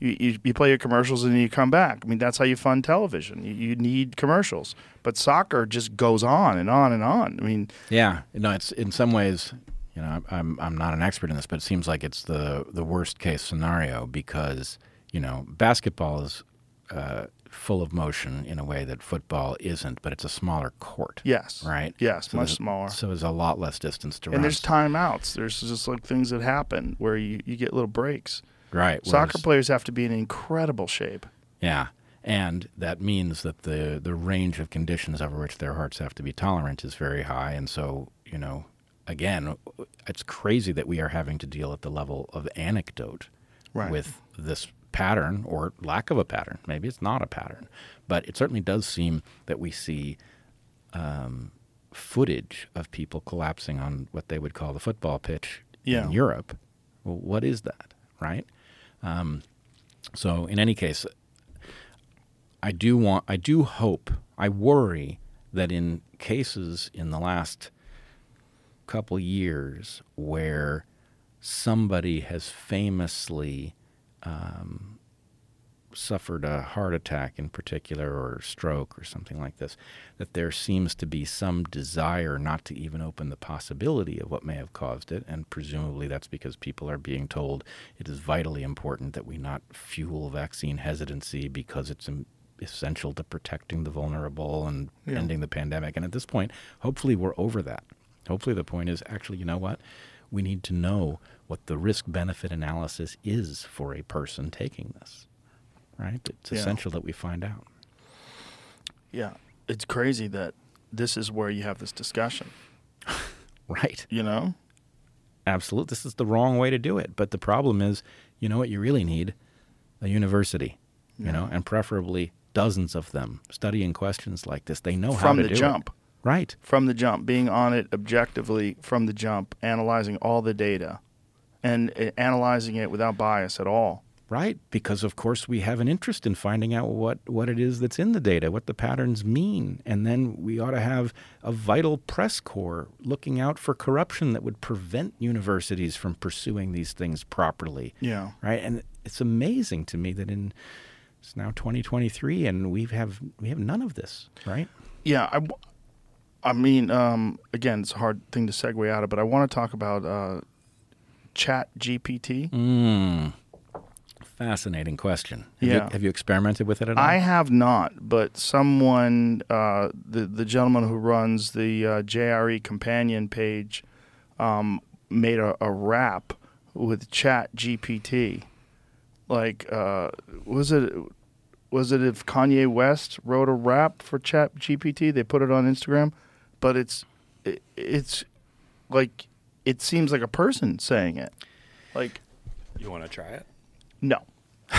You, you, you play your commercials and then you come back. I mean, that's how you fund television. You, you need commercials. But soccer just goes on and on and on. I mean, Yeah, no, it's in some ways, you know, I'm- I'm I'm not an expert in this, but it seems like it's the the worst case scenario because you know basketball is uh, full of motion in a way that football isn't, but it's a smaller court. yes. Right. Yes, much smaller. So there's a lot less distance to run. and there's timeouts. There's just like things that happen where you, you get little breaks. right. Soccer whereas- players have to be in incredible shape. Yeah. And that means that the, the range of conditions over which their hearts have to be tolerant is very high. And so, you know, again, it's crazy that we are having to deal at the level of anecdote Right. with this pattern or lack of a pattern. Maybe it's not a pattern, but it certainly does seem that we see um, footage of people collapsing on what they would call the football pitch Yeah. in Europe. Well, what is that, right? Um, so, in any case, I do want, I do hope, I worry that in cases in the last couple years where somebody has famously um, suffered a heart attack in particular or stroke or something like this, that there seems to be some desire not to even open the possibility of what may have caused it. And presumably that's because people are being told it is vitally important that we not fuel vaccine hesitancy because it's essential to protecting the vulnerable and Yeah. ending the pandemic. And at this point, hopefully we're over that. Hopefully the point is actually, you know what? We need to know what the risk benefit analysis is for a person taking this. Right? It's Yeah. essential that we find out. Yeah. It's crazy that this is where you have this discussion, Right. you know? Absolutely. This is the wrong way to do it. But the problem is, you know what you really need? A university, you know, and preferably dozens of them studying questions like this. They know how to do it. From the jump. Right. From the jump, being on it objectively from the jump, analyzing all the data and uh, analyzing it without bias at all. Right, because of course we have an interest in finding out what, what it is that's in the data, what the patterns mean. And then we ought to have a vital press corps looking out for corruption that would prevent universities from pursuing these things properly. Yeah. Right? And it's amazing to me that in it's now 2023 and we have we have none of this, right? Yeah, I, I mean, um, again, it's a hard thing to segue out of, but I want to talk about uh, Chat GPT. Mm. Fascinating question. Have, Yeah. you, have you experimented with it at all? I have not, but someone, uh, the the gentleman who runs the uh, JRE companion page, um, made a, a rap with Chat GPT. Like, uh, was it was it if Kanye West wrote a rap for Chat GPT? They put it on Instagram, but it's it, it's like it seems like a person saying it. Like, You want to try it? no.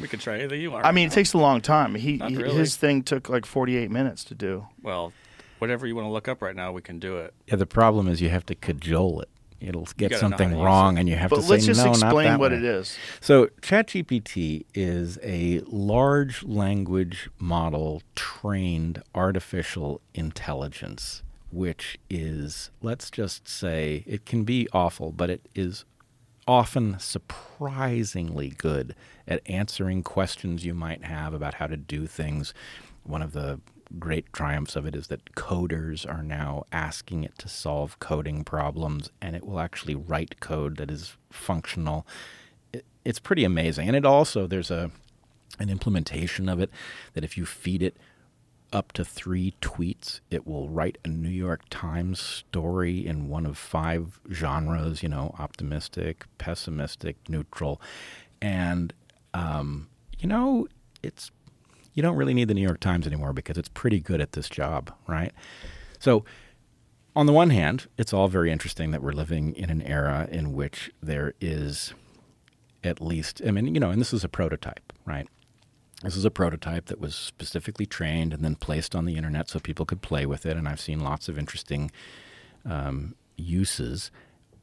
We could try anything you want. I mean, it takes a long time. He, Not he- really. his thing took like 48 minutes to do. well, whatever you want to look up right now, we can do it. yeah, the problem is you have to cajole it. It'll get gotta know how something to use wrong, it. and you have But to say let's just explain what way." it is. So, ChatGPT is a large language model trained artificial intelligence, which is, let's just say, it can be awful, but it is often surprisingly good at answering questions you might have about how to do things. One of the great triumphs of it is that coders are now asking it to solve coding problems, and it will actually write code that is functional. It's pretty amazing, and it also there's a an implementation of it that if you feed it up to three tweets, it will write a New York Times story in one of five genres, you know, optimistic, pessimistic, neutral. And, um, you know, it's, you don't really need the New York Times anymore because it's pretty good at this job, right? So, on the one hand, it's all very interesting that we're living in an era in which there is at least, I mean, you know, and this is a prototype, right? This is a prototype that was specifically trained and then placed on the internet so people could play with it. And I've seen lots of interesting um, uses.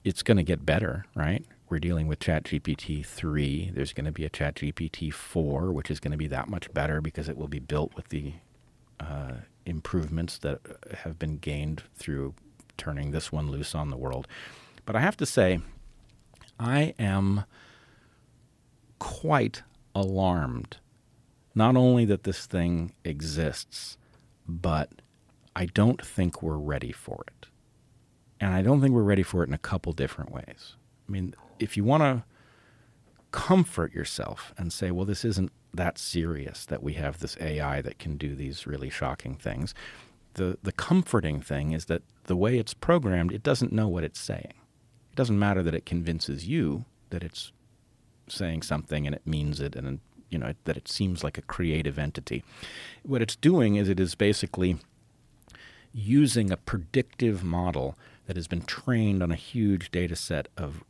It's going to get better, right? We're dealing with ChatGPT 3. There's going to be a ChatGPT 4, which is going to be that much better because it will be built with the uh, improvements that uh, have been gained through turning this one loose on the world. But I have to say, I am quite alarmed. Not only that this thing exists, but I don't think we're ready for it. And I don't think we're ready for it in a couple different ways. I mean, if you want to comfort yourself and say, well, this isn't that serious that we have this AI that can do these really shocking things, the, the comforting thing is that the way it's programmed, it doesn't know what it's saying. It doesn't matter that it convinces you that it's saying something and it means it and you know that it seems like a creative entity. What it's doing is it is basically using a predictive model that has been trained on a huge data set of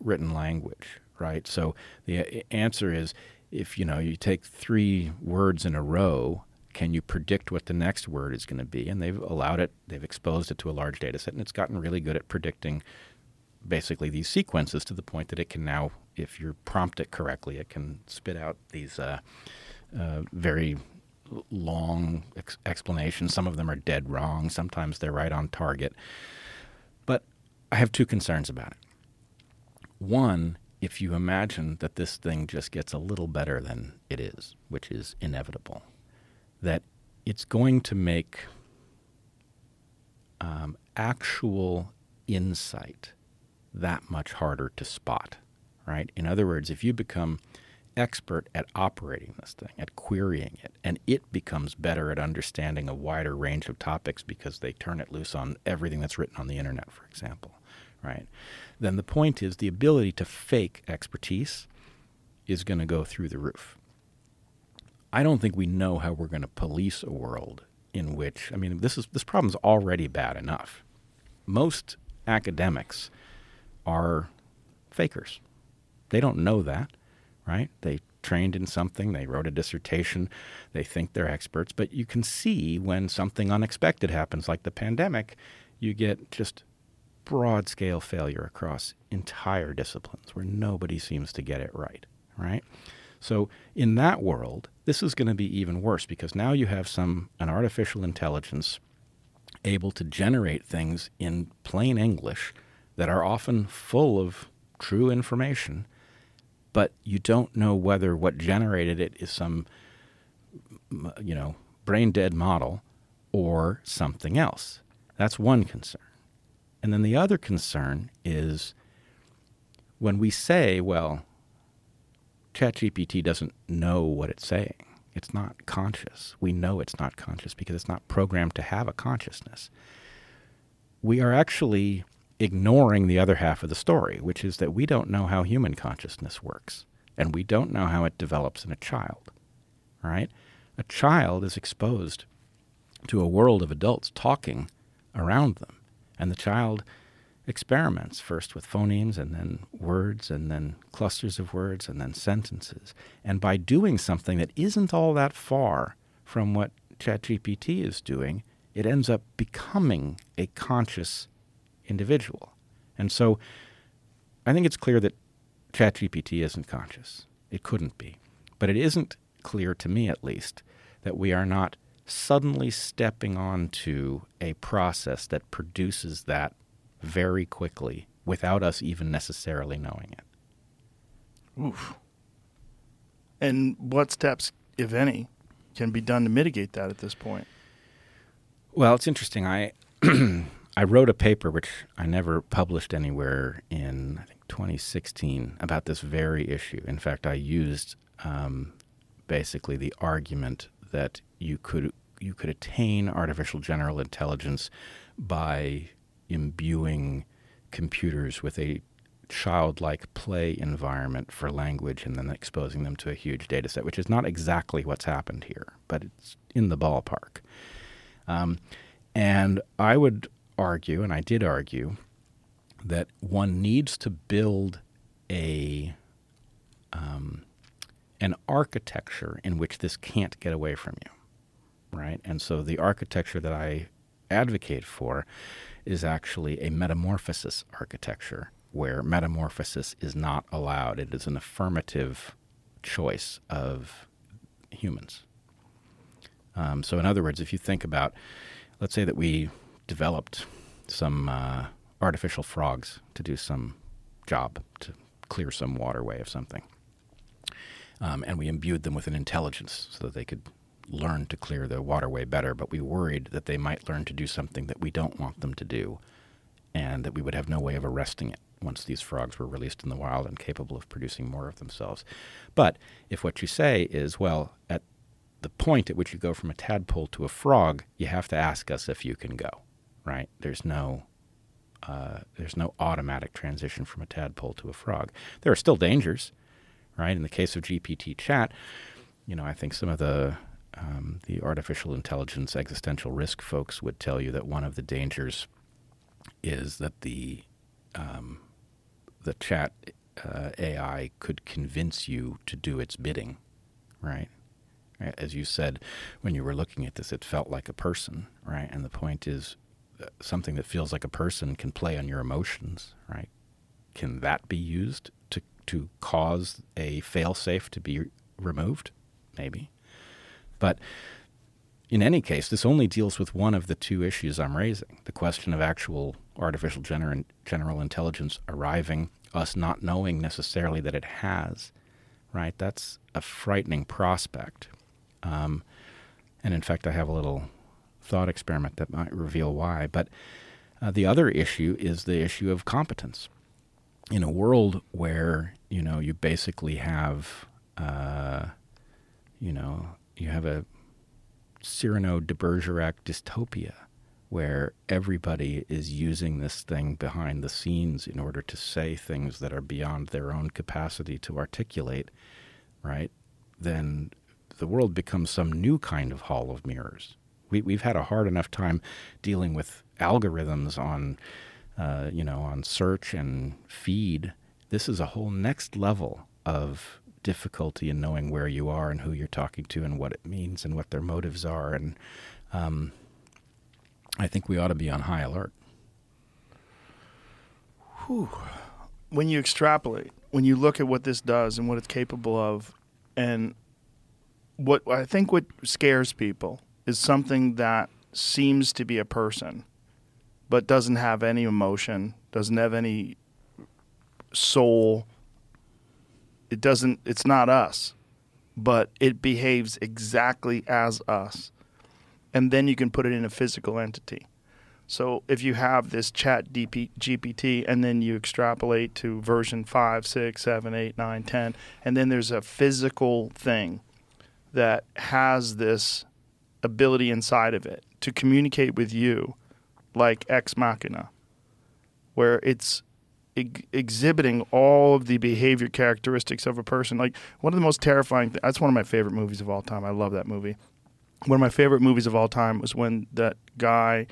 written language, right? So the answer is if you know you take three words in a row, can you predict what the next word is going to be? And they've allowed it, they've exposed it to a large data set, and it's gotten really good at predicting basically these sequences to the point that it can now, if you prompt it correctly, it can spit out these uh, uh, very long ex- explanations. Some of them are dead wrong. Sometimes they're right on target. But I have two concerns about it. One, if you imagine that this thing just gets a little better than it is, which is inevitable, that it's going to make um, actual insight that much harder to spot, right? In other words, if you become expert at operating this thing, at querying it, and it becomes better at understanding a wider range of topics because they turn it loose on everything that's written on the internet, for example, right? Then the point is the ability to fake expertise is going to go through the roof. I don't think we know how we're going to police a world in which, I mean, this is this problem's already bad enough. Most academics are fakers. They don't know that, right? They trained in something, they wrote a dissertation, they think they're experts, but you can see when something unexpected happens, like the pandemic, you get just broad scale failure across entire disciplines where nobody seems to get it right, right? So in that world, this is going to be even worse because now you have some an artificial intelligence able to generate things in plain English that are often full of true information, but you don't know whether what generated it is some, you know, brain dead model or something else. That's one concern. And then the other concern is when we say, well, ChatGPT doesn't know what it's saying. It's not conscious. We know it's not conscious because it's not programmed to have a consciousness. We are actually ignoring the other half of the story, which is that we don't know how human consciousness works, and we don't know how it develops in a child. Right? A child is exposed to a world of adults talking around them, and the child experiments first with phonemes and then words and then clusters of words and then sentences. And by doing something that isn't all that far from what ChatGPT is doing, it ends up becoming a conscious individual. And so I think it's clear that ChatGPT isn't conscious. It couldn't be. But it isn't clear to me, at least, that we are not suddenly stepping onto a process that produces that very quickly without us even necessarily knowing it. Oof. And what steps, if any, can be done to mitigate that at this point? Well, it's interesting. I I wrote a paper which I never published anywhere in I think 2016 about this very issue. In fact, I used um, basically the argument that you could you could attain artificial general intelligence by imbuing computers with a childlike play environment for language and then exposing them to a huge data set, which is not exactly what's happened here, but it's in the ballpark. Um, and I would argue, and I did argue, that one needs to build a um, an architecture in which this can't get away from you, right? And so the architecture that I advocate for is actually a metamorphosis architecture, where metamorphosis is not allowed. It is an affirmative choice of humans. Um, so, in other words, if you think about, let's say that we developed some uh, artificial frogs to do some job to clear some waterway of something. Um, and we imbued them with an intelligence so that they could learn to clear the waterway better. But we worried that they might learn to do something that we don't want them to do, and that we would have no way of arresting it once these frogs were released in the wild and capable of producing more of themselves. But if what you say is, well, at the point at which you go from a tadpole to a frog, you have to ask us if you can go, right? There's no uh, there's no automatic transition from a tadpole to a frog. There are still dangers, right? In the case of GPT chat, you know, I think some of the um, the artificial intelligence existential risk folks would tell you that one of the dangers is that the um, the chat uh, AI could convince you to do its bidding, right? As you said when you were looking at this, it felt like a person, right? And the point is, something that feels like a person can play on your emotions, right? Can that be used to to cause a failsafe to be removed? Maybe, but in any case, this only deals with one of the two issues I'm raising: the question of actual artificial gener- general intelligence arriving, us not knowing necessarily that it has, right? That's a frightening prospect. Um, and in fact, I have a little thought experiment that might reveal why. But uh, the other issue is the issue of competence. In a world where you know you basically have, uh, you know, you have a Cyrano de Bergerac dystopia where everybody is using this thing behind the scenes in order to say things that are beyond their own capacity to articulate, right? Then the world becomes some new kind of hall of mirrors. We, we've had a hard enough time dealing with algorithms on, uh, you know, on search and feed. This is a whole next level of difficulty in knowing where you are and who you're talking to and what it means and what their motives are. And um, I think we ought to be on high alert. Whew. When you extrapolate, when you look at what this does and what it's capable of, and what I think what scares people is something that seems to be a person, but doesn't have any emotion, doesn't have any soul. It doesn't. It's not us, but it behaves exactly as us and then you can put it in a physical entity. So if you have this chat DP, GPT and then you extrapolate to version 5, 6, 7, 8, 9, 10, and then there's a physical thing that has this ability inside of it to communicate with you like Ex Machina, where it's ex- exhibiting all of the behavior characteristics of a person. Like one of the most terrifying, th- that's one of my favorite movies of all time. I love that movie one of my favorite movies of all time was when that guy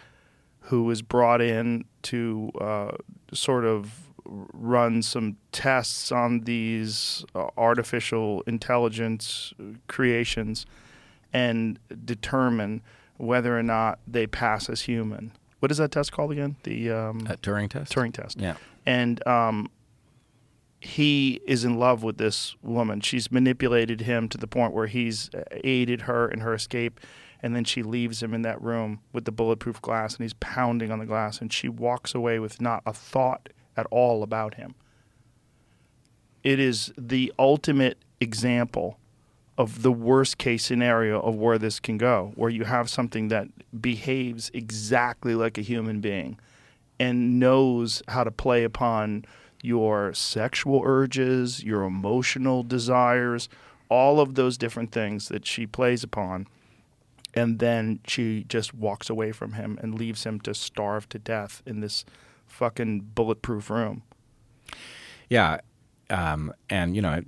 who was brought in to uh, sort of run some tests on these uh, artificial intelligence creations and determine whether or not they pass as human. What is that test called again? The um, uh, Turing test. Turing test. Yeah. And um, he is in love with this woman. She's manipulated him to the point where he's aided her in her escape. And then she leaves him in that room with the bulletproof glass, and he's pounding on the glass. And she walks away with not a thought at all about him. It is the ultimate example of the worst case scenario of where this can go, where you have something that behaves exactly like a human being and knows how to play upon your sexual urges, your emotional desires, all of those different things that she plays upon. And then she just walks away from him and leaves him to starve to death in this fucking bulletproof room. Yeah. Um, and, you know,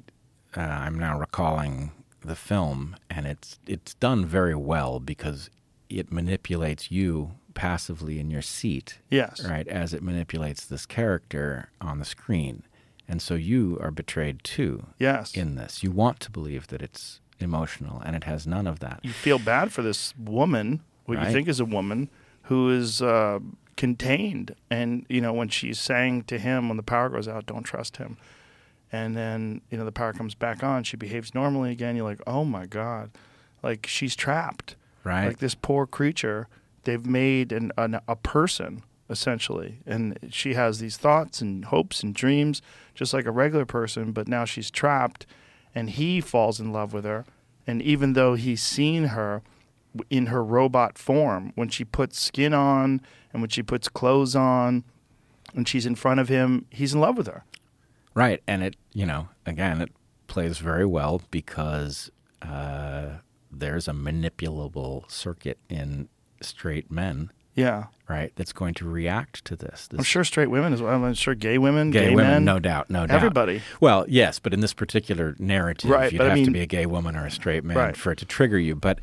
uh, I'm now recalling the film, and it's it's done very well because it manipulates you passively in your seat. Yes. Right, as it manipulates this character on the screen. And so you are betrayed too. Yes. In this. You want to believe that it's emotional and it has none of that. You feel bad for this woman, what Right. you think is a woman, who is uh, contained. And, you know, when she's saying to him when the power goes out, don't trust him. And then, you know, the power comes back on, she behaves normally again. You're like, oh my God. Like she's trapped. Right. Like this poor creature, they've made an, an a person essentially, and she has these thoughts and hopes and dreams, just like a regular person. But now she's trapped, and he falls in love with her. And even though he's seen her in her robot form, when she puts skin on and when she puts clothes on, and she's in front of him, he's in love with her. Right, and it you know again it plays very well because uh, there's a manipulable circuit in straight men, Yeah. right? That's going to react to this. this I'm sure straight women as well. I'm sure gay women, gay, gay, women, men, no doubt, no doubt. everybody. Well, yes, but in this particular narrative, Right, you'd but I have to be a gay woman or a straight man Right. for it to trigger you. But,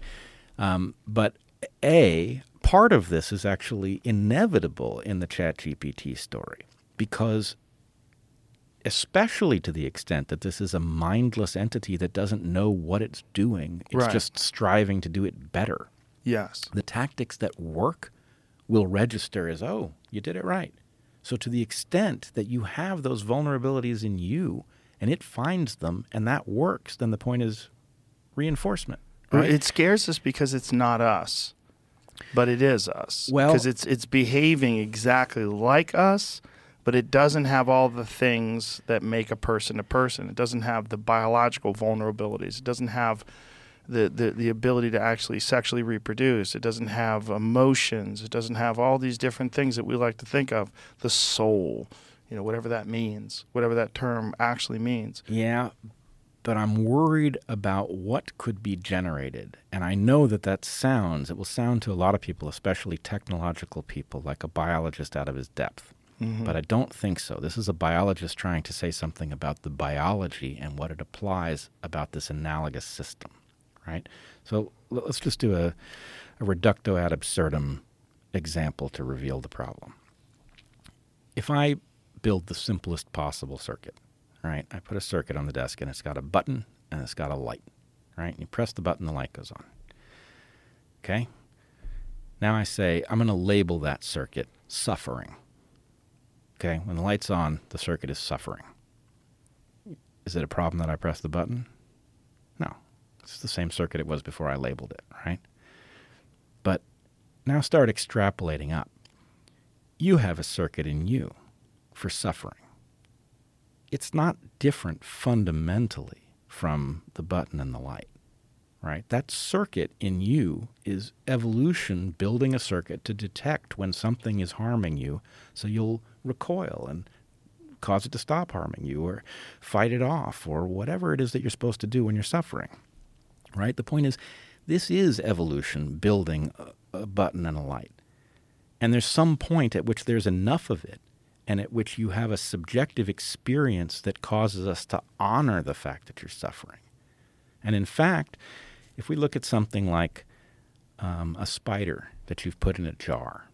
um, but a part of this is actually inevitable in the ChatGPT story because, especially to the extent that this is a mindless entity that doesn't know what it's doing, it's Right. just striving to do it better. Yes. The tactics that work will register as, oh, you did it right. So, to the extent that you have those vulnerabilities in you and it finds them and that works, then the point is reinforcement. Right? It scares us because it's not us, but it is us. Well- because it's it's behaving exactly like us, but it doesn't have all the things that make a person a person. It doesn't have the biological vulnerabilities. It doesn't have the, the, the ability to actually sexually reproduce. It doesn't have emotions. It doesn't have all these different things that we like to think of. The soul, you know, whatever that means, whatever that term actually means. Yeah, but I'm worried about what could be generated. And I know that that sounds, it will sound to a lot of people, especially technological people, like a biologist out of his depth. Mm-hmm. But I don't think so. This is a biologist trying to say something about the biology and what it applies about this analogous system, right? So let's just do a, a reductio ad absurdum example to reveal the problem. If I build the simplest possible circuit, right? I put a circuit on the desk and it's got a button and it's got a light, right? And you press the button, the light goes on. Okay? Now I say, I'm going to label that circuit suffering. Okay? When the light's on, the circuit is suffering. Is it a problem that I press the button? No. It's the same circuit it was before I labeled it, right? But now start extrapolating up. You have a circuit in you for suffering it's not different fundamentally from the button and the light, right? That circuit in you is evolution building a circuit to detect when something is harming you so you'll recoil and cause it to stop harming you or fight it off or whatever it is that you're supposed to do when you're suffering, right? The point is, this is evolution building a, a button and a light. And there's some point at which there's enough of it and at which you have a subjective experience that causes us to honor the fact that you're suffering. And in fact, if we look at something like um, a spider that you've put in a jar,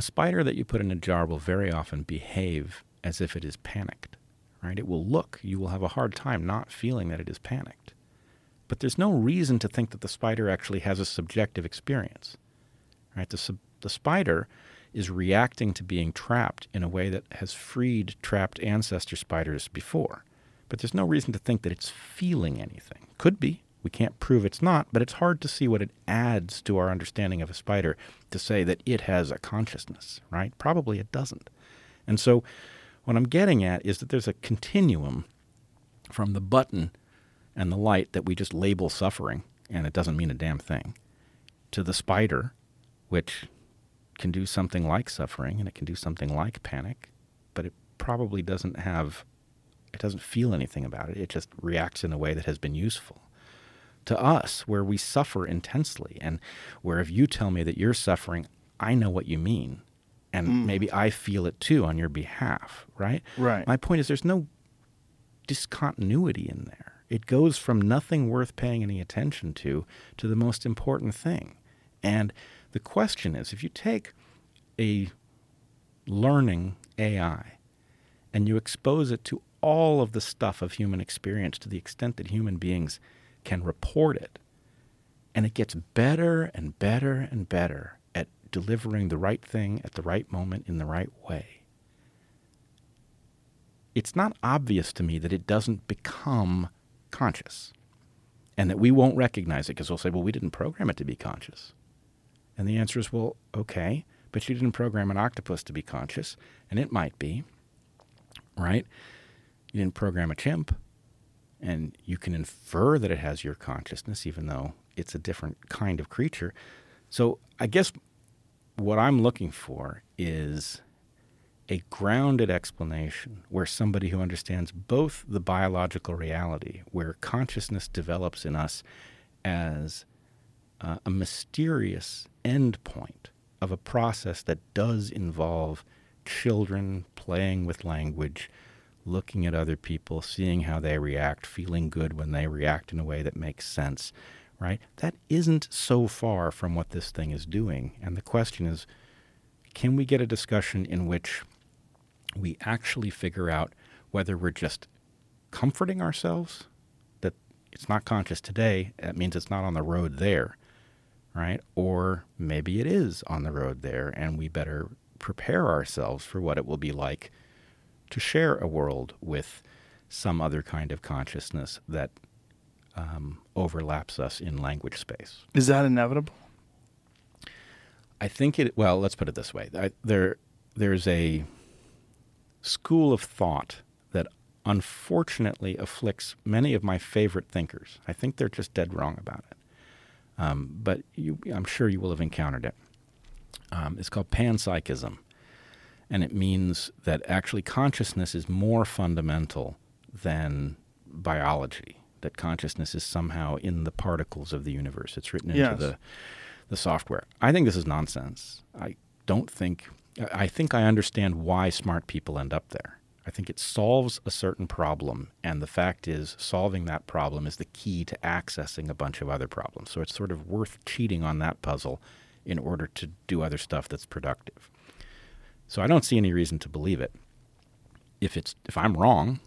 a spider that you put in a jar will very often behave as if it is panicked, right? It will look, you will have a hard time not feeling that it is panicked. But there's no reason to think that the spider actually has a subjective experience, right? The, sub- the spider is reacting to being trapped in a way that has freed trapped ancestor spiders before. But there's no reason to think that it's feeling anything. Could be. We can't prove it's not, but it's hard to see what it adds to our understanding of a spider to say that it has a consciousness, right? Probably it doesn't. And so what I'm getting at is that there's a continuum from the button and the light that we just label suffering, and it doesn't mean a damn thing, to the spider, which can do something like suffering and it can do something like panic, but it probably doesn't have, it doesn't feel anything about it. It just reacts in a way that has been useful. To us, where we suffer intensely, and where if you tell me that you're suffering, I know what you mean. And mm. maybe I feel it too on your behalf, right? Right. My point is there's no discontinuity in there. It goes from nothing worth paying any attention to to the most important thing. And the question is if you take a learning AI and you expose it to all of the stuff of human experience to the extent that human beings can report it, and it gets better and better and better at delivering the right thing at the right moment in the right way. It's not obvious to me that it doesn't become conscious and that we won't recognize it because we'll say, well, we didn't program it to be conscious. And the answer is, well, okay, but you didn't program an octopus to be conscious, and it might be, right? You didn't program a chimp, and you can infer that it has your consciousness, even though it's a different kind of creature. So I guess what I'm looking for is a grounded explanation where somebody who understands both the biological reality, where consciousness develops in us as uh, a mysterious endpoint of a process that does involve children playing with language, looking at other people, seeing how they react, feeling good when they react in a way that makes sense, right? That isn't so far from what this thing is doing. And the question is can we get a discussion in which we actually figure out whether we're just comforting ourselves that it's not conscious today, that means it's not on the road there, right? Or maybe it is on the road there, and we better prepare ourselves for what it will be like to share a world with some other kind of consciousness that um, overlaps us in language space. Is that inevitable? I think it. Well, let's put it this way: I, there, there's a school of thought that unfortunately afflicts many of my favorite thinkers. I think they're just dead wrong about it. Um, but you, I'm sure you will have encountered it. Um, it's called panpsychism, and it means that actually consciousness is more fundamental than biology. That consciousness is somehow in the particles of the universe. It's written into Yes. the the software. I think this is nonsense. I don't think I think I understand why smart people end up there. I think it solves a certain problem, and the fact is, solving that problem is the key to accessing a bunch of other problems. So it's sort of worth cheating on that puzzle in order to do other stuff that's productive. So I don't see any reason to believe it. If it's if I'm wrong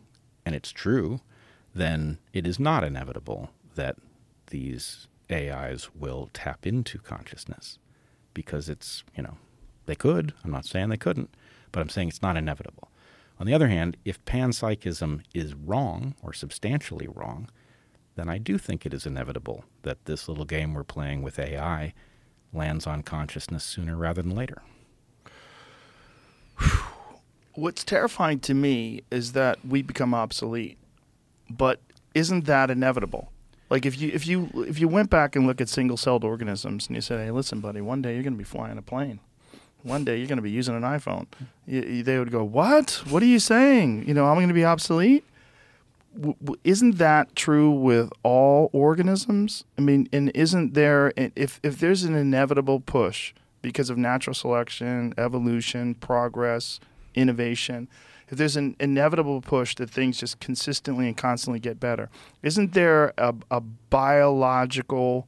and it's true, then it is not inevitable that these AIs will tap into consciousness because it's, you know, they could. I'm not saying they couldn't, but I'm saying it's not inevitable. On the other hand, if panpsychism is wrong or substantially wrong, then I do think it is inevitable that this little game we're playing with AI lands on consciousness sooner rather than later. What's terrifying to me is that we become obsolete. But isn't that inevitable? Like if you if you if you went back and look at single-celled organisms and you said, "Hey, listen, buddy, one day you're going to be flying a plane. One day you're going to be using an iPhone." You- they would go, "What? What are you saying? You know, I'm going to be obsolete?" W- w- isn't that true with all organisms? I mean, and isn't there if if there's an inevitable push because of natural selection, evolution, progress, innovation, if there's an inevitable push that things just consistently and constantly get better, isn't there a, a biological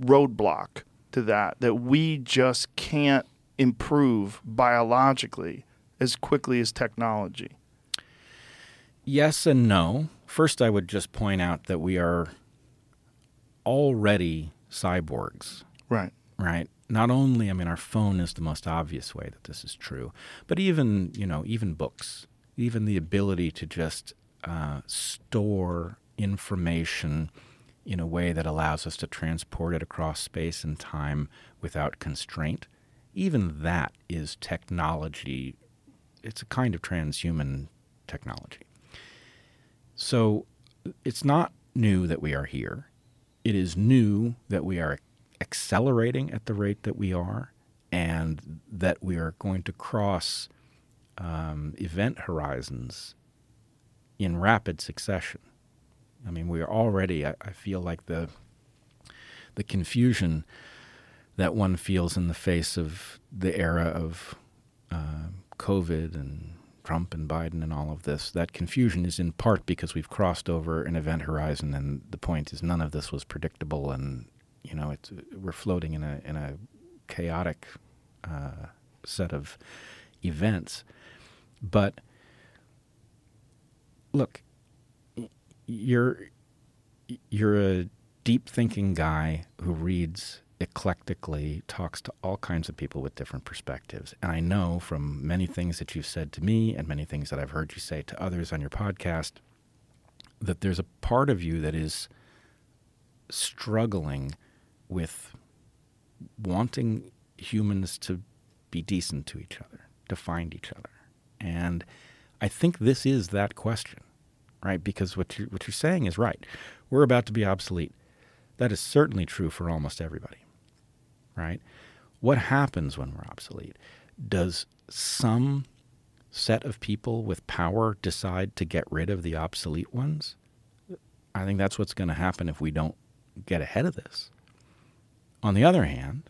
roadblock to that that we just can't improve biologically as quickly as technology? Yes and no. First, I would just point out that we are already cyborgs, Right. right? Not only, I mean, our phone is the most obvious way that this is true, but even, you know, even books, even the ability to just uh, store information in a way that allows us to transport it across space and time without constraint, even that is technology. It's a kind of transhuman technology. So it's not new that we are here. It is new that we are accelerating at the rate that we are, and that we are going to cross um, event horizons in rapid succession. I mean, we are already. I, I feel like the the confusion that one feels in the face of the era of uh, COVID and Trump and Biden and all of this. That confusion is in part because we've crossed over an event horizon, and the point is none of this was predictable, and you know it's we're floating in a in a chaotic uh, set of events. But look, you're you're a deep thinking guy who reads eclectically, talks to all kinds of people with different perspectives. And I know from many things that you've said to me and many things that I've heard you say to others on your podcast that there's a part of you that is struggling with wanting humans to be decent to each other, to find each other. And I think this is that question, right? Because what you're, what you're saying is right. We're about to be obsolete. That is certainly true for almost everybody, right? What happens when we're obsolete? Does some set of people with power decide to get rid of the obsolete ones? I think that's what's going to happen if we don't get ahead of this. On the other hand,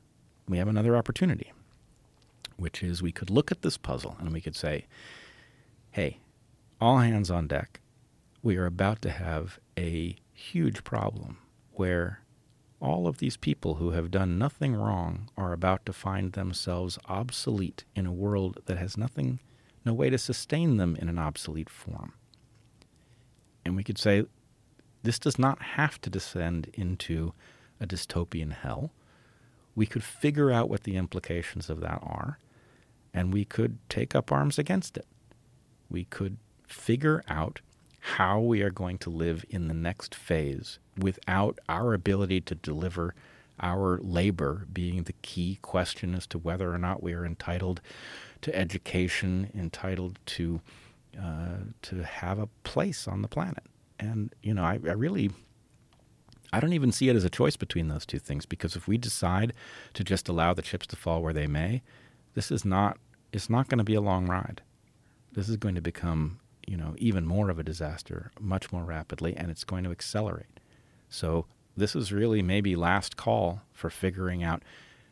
we have another opportunity, which is we could look at this puzzle and we could say, hey, all hands on deck. We are about to have a huge problem where all of these people who have done nothing wrong are about to find themselves obsolete in a world that has nothing, no way to sustain them in an obsolete form. And we could say, this does not have to descend into a dystopian hell. We could figure out what the implications of that are, and we could take up arms against it. We could figure out how we are going to live in the next phase without our ability to deliver our labor being the key question as to whether or not we are entitled to education, entitled to uh, to have a place on the planet. And you know, I, I really, I don't even see it as a choice between those two things because if we decide to just allow the chips to fall where they may, this is not. It's not going to be a long ride. This is going to become you know, even more of a disaster much more rapidly, and it's going to accelerate. So this is really maybe last call for figuring out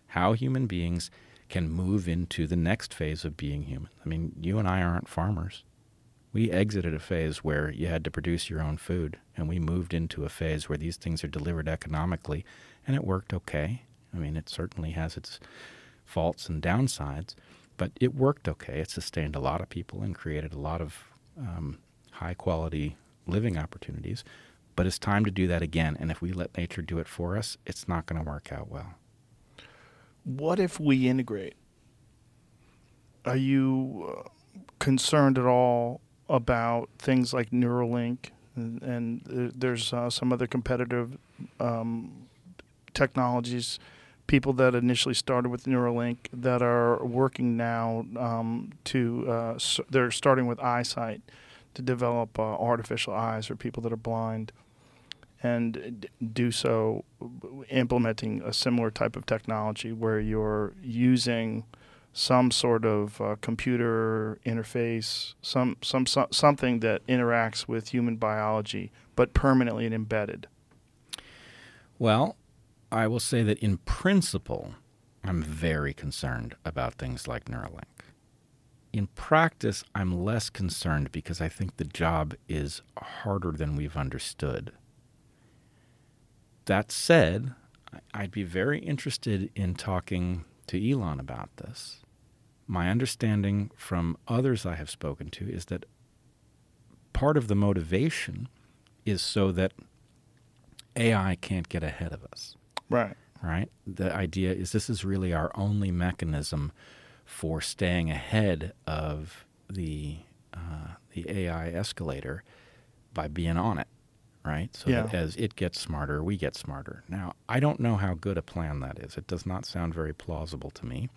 how human beings can move into the next phase of being human. I mean, you and I aren't farmers. We exited a phase where you had to produce your own food, and we moved into a phase where these things are delivered economically, and it worked okay. I mean, it certainly has its faults and downsides, but it worked okay. It sustained a lot of people and created a lot of um, high quality living opportunities. But it's time to do that again. And if we let nature do it for us, it's not going to work out well. What if we integrate? Are you uh, concerned at all about things like Neuralink? And, and there's uh, some other competitive um, technologies, people that initially started with Neuralink that are working now um, to, uh, they're starting with eyesight to develop uh, artificial eyes for people that are blind and do so implementing a similar type of technology where you're using some sort of uh, computer interface, some, some, some something that interacts with human biology, but permanently and embedded. Well, I will say that in principle, I'm very concerned about things like Neuralink. In practice, I'm less concerned because I think the job is harder than we've understood. That said, I'd be very interested in talking to Elon about this. My understanding from others I have spoken to is that part of the motivation is so that AI can't get ahead of us. Right. Right. The idea is this is really our only mechanism for staying ahead of the uh, the AI escalator by being on it. Right. So yeah. that as it gets smarter, we get smarter. Now, I don't know how good a plan that is. It does not sound very plausible to me.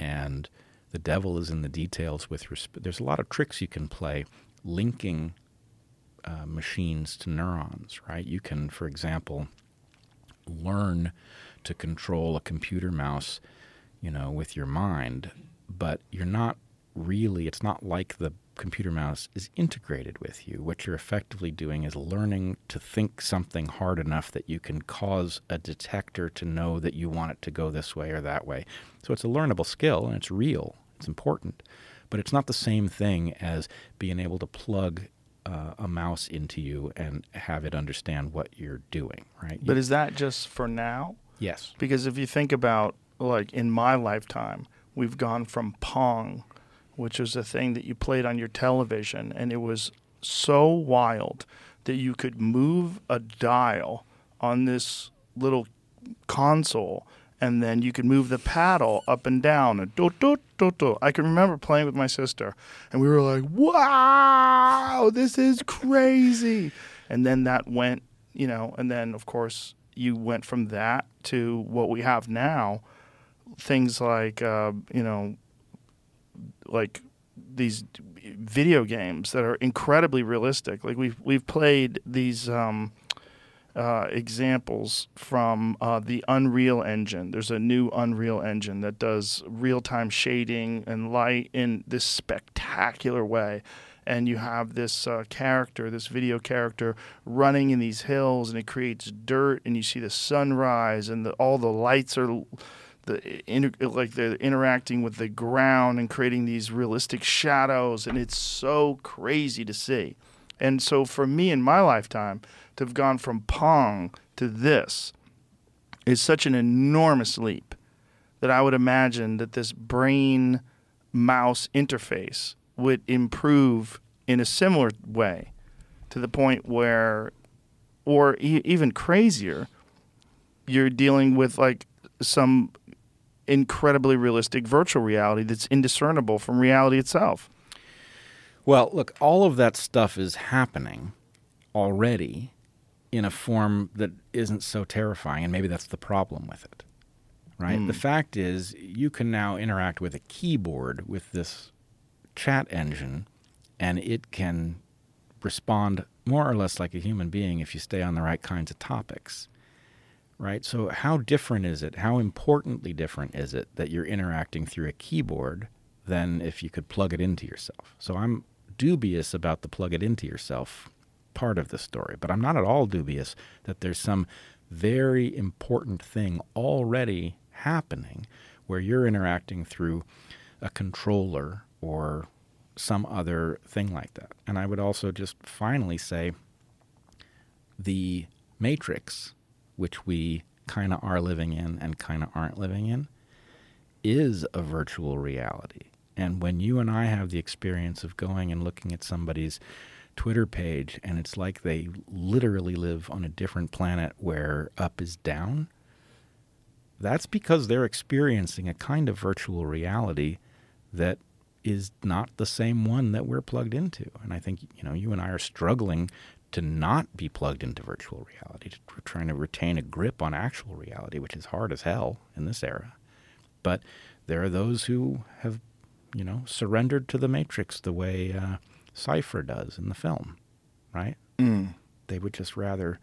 And the devil is in the details with respect. There's a lot of tricks you can play linking uh, machines to neurons, right? You can, for example, learn to control a computer mouse, you know, with your mind, but you're not really, it's not like the computer mouse is integrated with you. What you're effectively doing is learning to think something hard enough that you can cause a detector to know that you want it to go this way or that way. So it's a learnable skill and it's real, it's important, but it's not the same thing as being able to plug uh, a mouse into you and have it understand what you're doing, right? But is that just for now? Yes. Because if you think about, like, in my lifetime, we've gone from Pong, which was a thing that you played on your television, and it was so wild that you could move a dial on this little console and then you could move the paddle up and down and do, do, do, do. I can remember playing with my sister and we were like, "Wow, this is crazy." And then that went, you know, and then of course you went from that to what we have now, things like uh, you know, like these video games that are incredibly realistic. Like we've we've played these um, uh, examples from uh, the Unreal Engine. There's a new Unreal Engine that does real time shading and light in this spectacular way. And you have this uh, character, this video character, running in these hills, and it creates dirt, and you see the sunrise, and the, all the lights are the inter- like they're interacting with the ground and creating these realistic shadows, and it's so crazy to see. And so for me in my lifetime to have gone from Pong to this is such an enormous leap that I would imagine that this brain mouse interface would improve in a similar way to the point where, or e- even crazier, you're dealing with like some incredibly realistic virtual reality that's indiscernible from reality itself. Well, look, all of that stuff is happening already in a form that isn't so terrifying, and maybe that's the problem with it. Right? Mm. The fact is, you can now interact with a keyboard with this chat engine, and it can respond more or less like a human being if you stay on the right kinds of topics. Right? So, how different is it? How importantly different is it that you're interacting through a keyboard than if you could plug it into yourself? So, I'm dubious about the plug it into yourself part of the story, but I'm not at all dubious that there's some very important thing already happening where you're interacting through a controller or some other thing like that. And I would also just finally say the matrix, which we kind of are living in and kind of aren't living in, is a virtual reality. And when you and I have the experience of going and looking at somebody's Twitter page and it's like they literally live on a different planet where up is down, that's because they're experiencing a kind of virtual reality that is not the same one that we're plugged into. And I think, you know, you and I are struggling to not be plugged into virtual reality. We're trying to retain a grip on actual reality, which is hard as hell in this era. But there are those who have you know, surrendered to the Matrix the way uh, Cypher does in the film, right? Mm. They would just rather,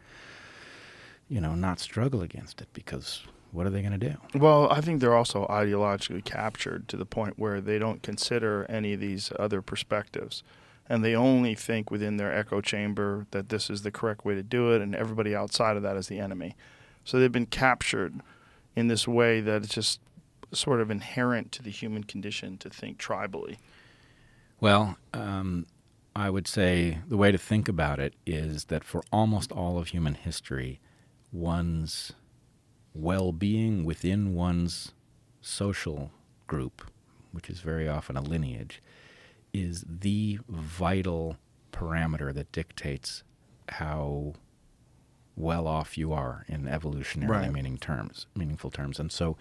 you know, not struggle against it because what are they going to do? Well, I think they're also ideologically captured to the point where they don't consider any of these other perspectives. And they only think within their echo chamber that this is the correct way to do it, and everybody outside of that is the enemy. So they've been captured in this way that it's just sort of inherent to the human condition to think tribally. Well, um, I would say the way to think about it is that for almost all of human history, one's well being within one's social group, which is very often a lineage, is the vital parameter that dictates how well off you are in evolutionarily Right. meaning terms, meaningful terms. And so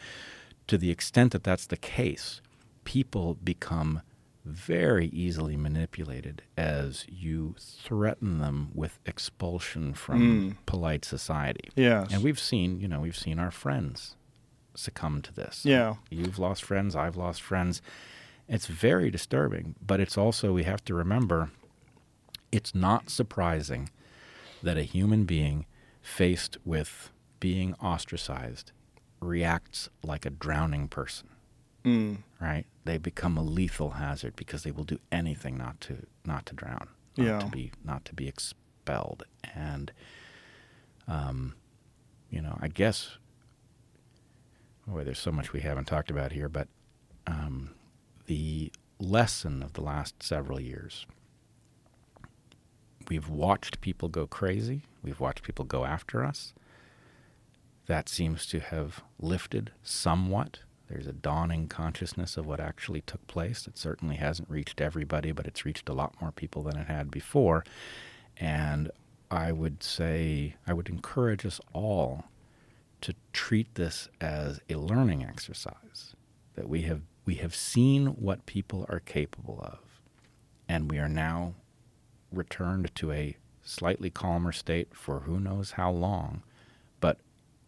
to the extent that that's the case, people become very easily manipulated as you threaten them with expulsion from hmm. polite society. Yes. And we've seen, you know, we've seen our friends succumb to this. Yeah. You've lost friends, I've lost friends. It's very disturbing, but it's also, we have to remember, it's not surprising that a human being faced with being ostracized reacts like a drowning person, Mm. right? They become a lethal hazard because they will do anything not to not to drown, not Yeah. to be not to be expelled. And um, you know, I guess boy, there's so much we haven't talked about here, but um, the lesson of the last several years. We've watched people go crazy. We've watched people go after us. That seems to have lifted somewhat. There's a dawning consciousness of what actually took place. It certainly hasn't reached everybody, but it's reached a lot more people than it had before. And I would say, I would encourage us all to treat this as a learning exercise that we have we have seen what people are capable of and we are now returned to a slightly calmer state for who knows how long but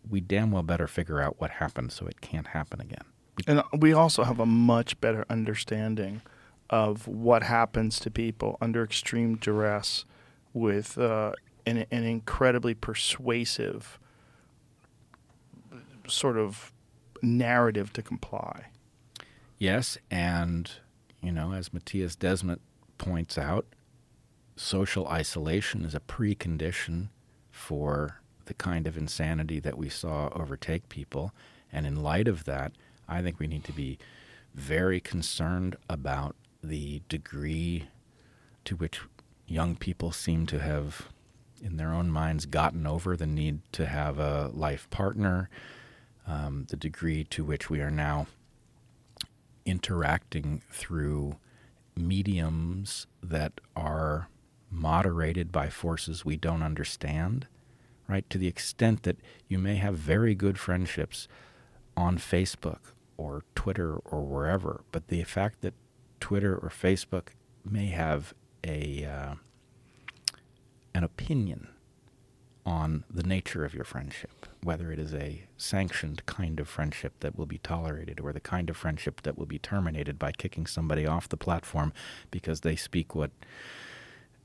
we damn well better figure out what happened so it can't happen again And we also have a much better understanding of what happens to people under extreme duress with uh, an, an incredibly persuasive sort of narrative to comply. Yes, and you know, as Matthias Desmet points out, social isolation is a precondition for the kind of insanity that we saw overtake people. And in light of that, I think we need to be very concerned about the degree to which young people seem to have, in their own minds, gotten over the need to have a life partner, um, the degree to which we are now interacting through mediums that are moderated by forces we don't understand, right? To the extent that you may have very good friendships on Facebook or Twitter or wherever, but the fact that Twitter or Facebook may have a uh, an opinion on the nature of your friendship, whether it is a sanctioned kind of friendship that will be tolerated or the kind of friendship that will be terminated by kicking somebody off the platform because they speak what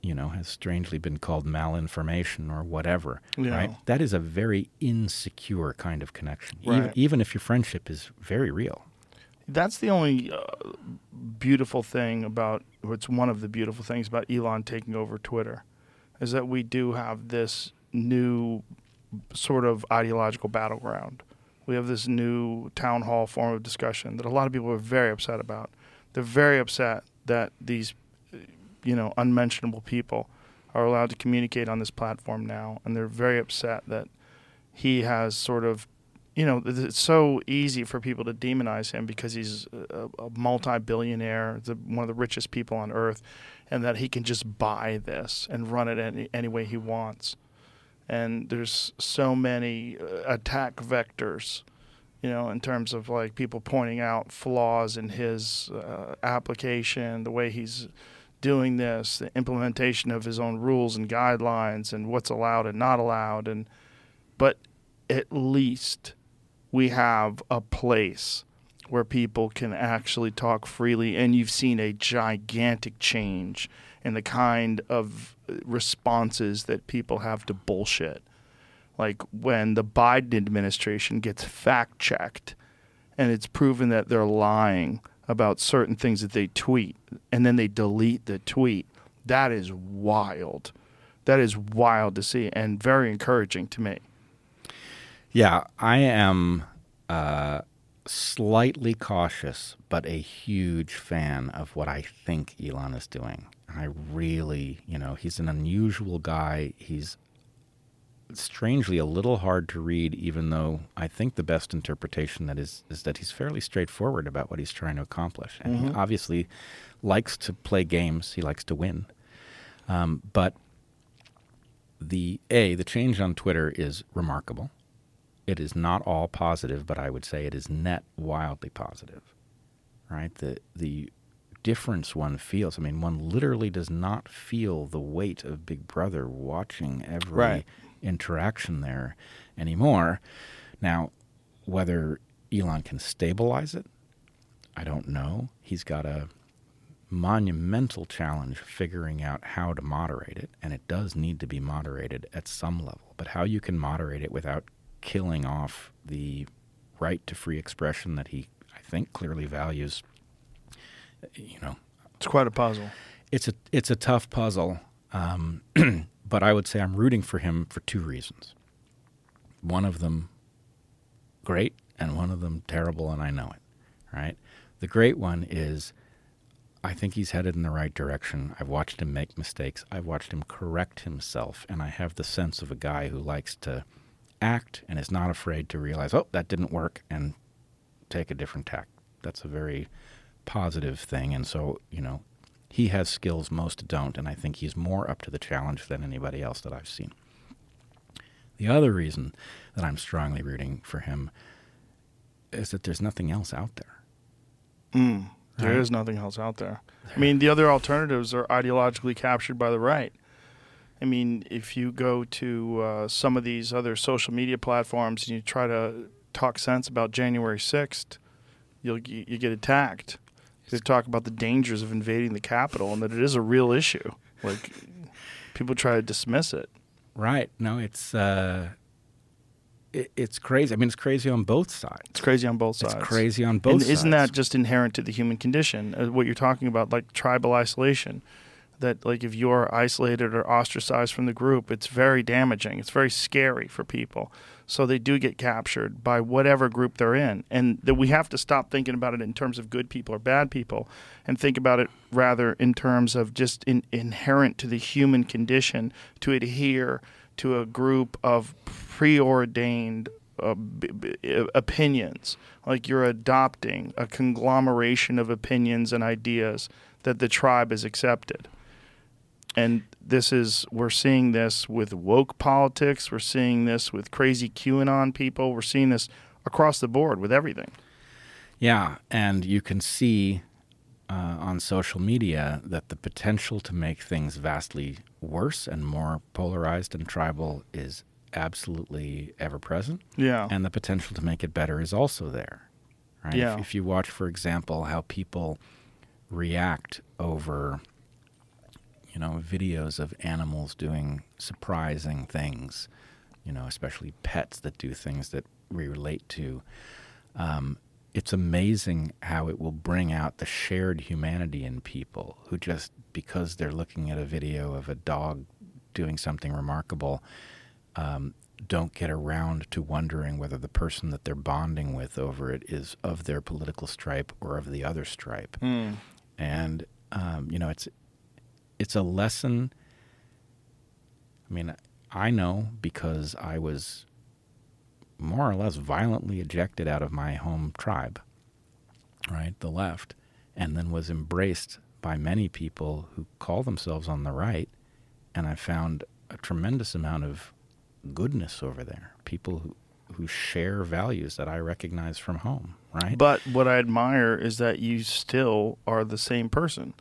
you know has strangely been called malinformation or whatever Yeah. right that is a very insecure kind of connection Right. even, even if your friendship is very real That's the only uh, beautiful thing about, or it's one of the beautiful things about Elon taking over Twitter, is that we do have this new sort of ideological battleground. We have this new town hall form of discussion that a lot of people are very upset about. They're very upset that these, you know, unmentionable people are allowed to communicate on this platform now, and they're very upset that he has sort of you know, it's so easy for people to demonize him because he's a, a multi-billionaire, the, one of the richest people on earth, and that he can just buy this and run it any, any way he wants. And there's so many uh, attack vectors, you know, in terms of like people pointing out flaws in his uh, application, the way he's doing this, the implementation of his own rules and guidelines, and what's allowed and not allowed, and but at least we have a place where people can actually talk freely and you've seen a gigantic change in the kind of responses that people have to bullshit. Like when the Biden administration gets fact checked and it's proven that they're lying about certain things that they tweet and then they delete the tweet that is wild. That is wild to see and very encouraging to me. Yeah, I am uh, slightly cautious, but a huge fan of what I think Elon is doing. I really, you know, he's an unusual guy. He's strangely a little hard to read, even though I think the best interpretation that is is that he's fairly straightforward about what he's trying to accomplish, and he obviously likes to play games. He likes to win, um, but the a the change on Twitter is remarkable. It is not all positive, but I would say it is net wildly positive. Right? The the difference one feels. I mean, one literally does not feel the weight of Big Brother watching every Right. interaction there anymore. Now, whether Elon can stabilize it, I don't know. He's got a monumental challenge figuring out how to moderate it, and it does need to be moderated at some level. But how you can moderate it without killing off the right to free expression that he, I think, clearly values, you know, it's quite a puzzle it's a it's a tough puzzle. Um, but I would say I'm rooting for him for two reasons. One of them great, and one of them terrible, and I know it. Right. The great one is I think he's headed in the right direction. I've watched him make mistakes. I've watched him correct himself, and I have the sense of a guy who likes to act and is not afraid to realize, oh, that didn't work, and take a different tack. That's a very positive thing, and so you know, he has skills most don't, and I think he's more up to the challenge than anybody else that I've seen. The other reason that I'm strongly rooting for him is that there's nothing else out there. There is Right. nothing else out there. I mean, the other alternatives are ideologically captured by the right. I mean, if you go to uh, some of these other social media platforms and you try to talk sense about January 6th, you'll you get attacked. They talk about the dangers of invading the Capitol and that it is a real issue. Like people try to dismiss it. Right. No, it's uh, it, it's crazy. I mean, it's crazy on both sides. It's crazy on both sides. It's crazy on both and sides. isn't that just inherent to the human condition? Uh, what you're talking about, like tribal isolation, that like if you're isolated or ostracized from the group, it's very damaging. It's very scary for people. So they do get captured by whatever group they're in, and that we have to stop thinking about it in terms of good people or bad people, and think about it rather in terms of just in, inherent to the human condition to adhere to a group of preordained uh, b- b- opinions. Like you're adopting a conglomeration of opinions and ideas that the tribe has accepted. And this is, we're seeing this with woke politics. We're seeing this with crazy QAnon people. We're seeing this across the board with everything. Yeah, and you can see uh, on social media that the potential to make things vastly worse and more polarized and tribal is absolutely ever present. Yeah. And the potential to make it better is also there. Right? Yeah. If, if you watch, for example, how people react over, you know, videos of animals doing surprising things, you know, especially pets that do things that we relate to. Um, it's amazing how it will bring out the shared humanity in people who just because they're looking at a video of a dog doing something remarkable um, don't get around to wondering whether the person that they're bonding with over it is of their political stripe or of the other stripe and um, you know it's it's a lesson i mean i know because i was more or less violently ejected out of my home tribe, right, the left, and then was embraced by many people who call themselves on the right. And I found a tremendous amount of goodness over there. People who, who share values that I recognize from home, right? But what I admire is that you still are the same person.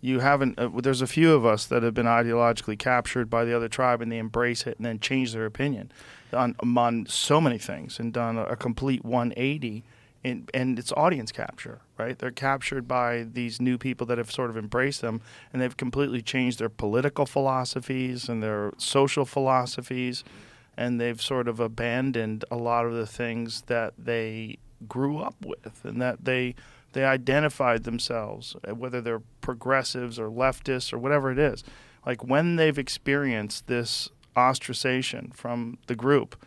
You haven't. Uh, there's a few of us that have been ideologically captured by the other tribe, and they embrace it and then change their opinion on on so many things, and done a, a complete 180. And, and it's audience capture, right? They're captured by these new people that have sort of embraced them, and they've completely changed their political philosophies and their social philosophies, and they've sort of abandoned a lot of the things that they grew up with and that they they identified themselves, uh, whether they're progressives or leftists or whatever it is. Like when they've experienced this ostracization from the group,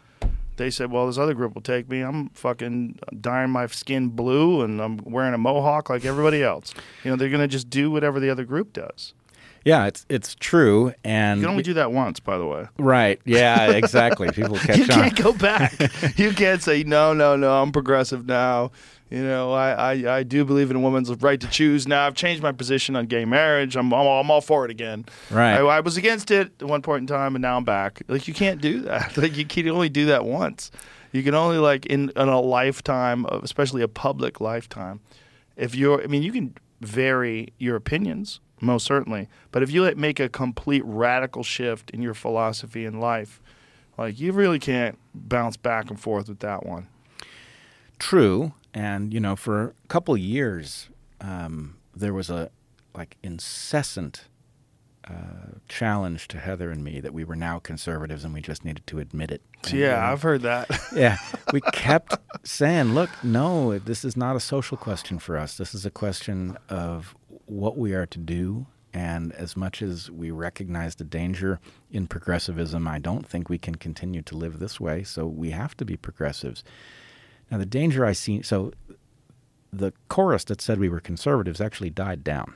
they said, "Well, this other group will take me. I'm fucking dyeing my skin blue and I'm wearing a mohawk like everybody else." You know, they're gonna just do whatever the other group does. Yeah, it's it's true, and You can only do that once, by the way. right, yeah, exactly. People catch you on. You can't go back. you can't say no, no, no. I'm progressive now. You know, I, I, I do believe in a woman's right to choose. Now I've changed my position on gay marriage. I'm I'm, I'm all for it again. Right. I, I was against it at one point in time, and now I'm back. Like you can't do that. Like you can only do that once. You can only like in, in a lifetime, of, especially a public lifetime. If you're, I mean, you can vary your opinions most certainly, but if you make a complete radical shift in your philosophy in life, like you really can't bounce back and forth with that one. True, and you know, for a couple of years, um, there was a like incessant uh, challenge to Heather and me that we were now conservatives and we just needed to admit it. And, yeah, uh, I've heard that. yeah, we kept saying, "Look, no, this is not a social question for us. This is a question of what we are to do." And as much as we recognize the danger in progressivism, I don't think we can continue to live this way. So we have to be progressives. Now, the danger I see so the chorus that said we were conservatives actually died down.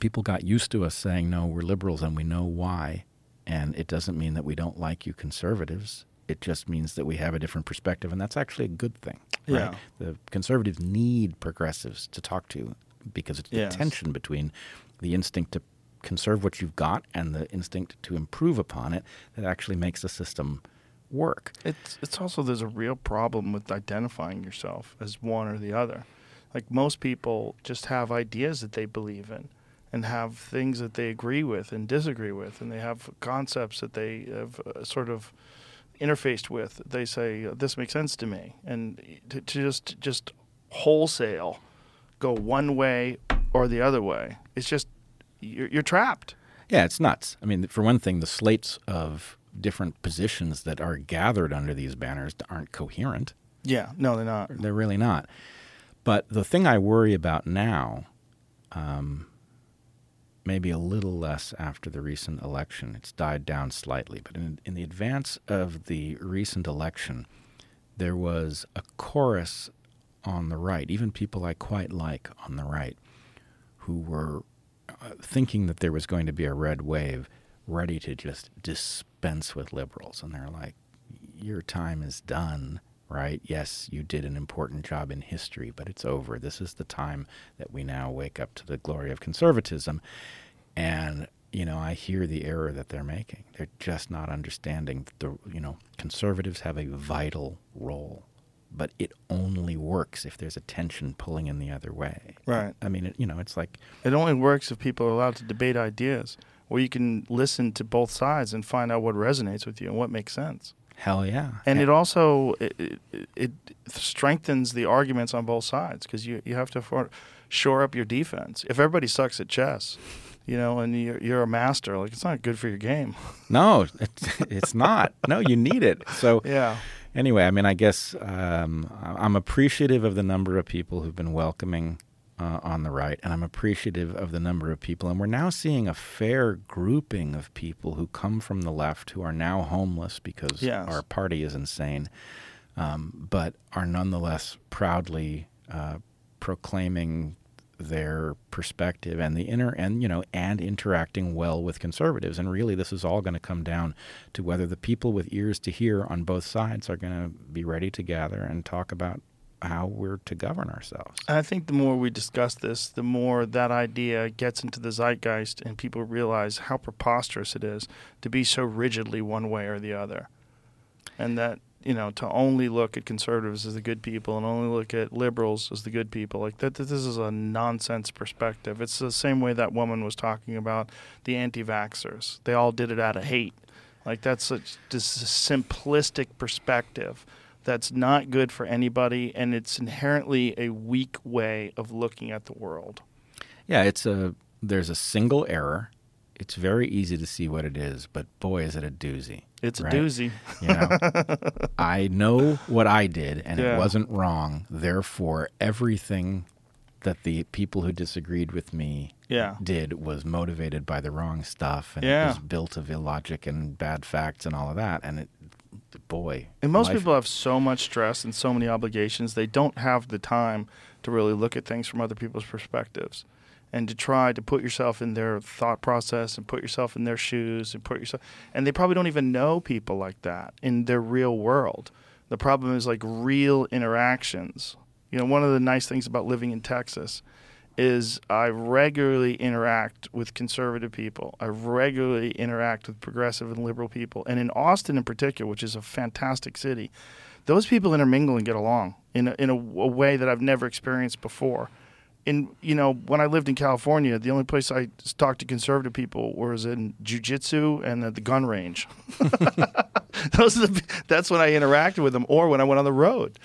People got used to us saying, no, we're liberals and we know why. And it doesn't mean that we don't like you conservatives. It just means that we have a different perspective. And that's actually a good thing. Yeah. Right? The conservatives need progressives to talk to because it's the Yes. tension between the instinct to conserve what you've got and the instinct to improve upon it that actually makes the system work. It's it's also there's a real problem with identifying yourself as one or the other. Like most people just have ideas that they believe in and have things that they agree with and disagree with and they have concepts that they have uh, sort of interfaced with. They say this makes sense to me and to, to just just wholesale go one way or the other way. It's just you're, you're trapped. Yeah, it's nuts. I mean, for one thing, the slates of different positions that are gathered under these banners aren't coherent. Yeah, no, they're not. They're really not. But the thing I worry about now, um, maybe a little less after the recent election, it's died down slightly, but in, in the advance of the recent election, there was a chorus on the right, even people I quite like on the right, who were uh, thinking that there was going to be a red wave ready to just dispense with liberals. And they're like, your time is done right? Yes, you did an important job in history, but it's over. This is the time that we now wake up to the glory of conservatism. And, you know, I hear the error that they're making. They're just not understanding the, you know, conservatives have a vital role, but it only works if there's a tension pulling in the other way. Right. I mean, it, you know, it's like It only works if people are allowed to debate ideas, where you can listen to both sides and find out what resonates with you and what makes sense. hell yeah. And it also it, it, it strengthens the arguments on both sides because you you have to for, shore up your defense. If everybody sucks at chess, you know, and you're, you're a master, like it's not good for your game. No, it's, it's not. No, you need it. So Yeah. Anyway, I mean, I guess um, I'm appreciative of the number of people who've been welcoming uh, on the right, and I'm appreciative of the number of people, and we're now seeing a fair grouping of people who come from the left who are now homeless because Yes. our party is insane, um, but are nonetheless proudly uh, proclaiming their perspective and the inner and you know and interacting well with conservatives and really this is all going to come down to whether the people with ears to hear on both sides are going to be ready to gather and talk about how we're to govern ourselves I think the more we discuss this, the more that idea gets into the zeitgeist and people realize how preposterous it is to be so rigidly one way or the other. And that, you know, to only look at conservatives as the good people and only look at liberals as the good people, like that, that this is a nonsense perspective. It's the same way that woman was talking about the anti vaxxers. They all did it out of hate. Like that's such this simplistic perspective that's not good for anybody and it's inherently a weak way of looking at the world. yeah it's a there's a single error it's very easy to see what it is but boy is it a doozy It's a doozy. You know, I know what I did, and Yeah. it wasn't wrong. Therefore, everything that the people who disagreed with me Yeah. did was motivated by the wrong stuff, and Yeah. it was built of illogic and bad facts and all of that. And it, boy, And most life- people have so much stress and so many obligations, they don't have the time to really look at things from other people's perspectives and to try to put yourself in their thought process and put yourself in their shoes and put yourself and they probably don't even know people like that in their real world. The problem is like real interactions. You know, one of the nice things about living in Texas is I regularly interact with conservative people. I regularly interact with progressive and liberal people. And in Austin, in particular, which is a fantastic city, those people intermingle and get along in a, in a, a way that I've never experienced before. In you know, when I lived in California, the only place I talked to conservative people was in jujitsu and at the gun range. Those are the, that's when I interacted with them, or when I went on the road.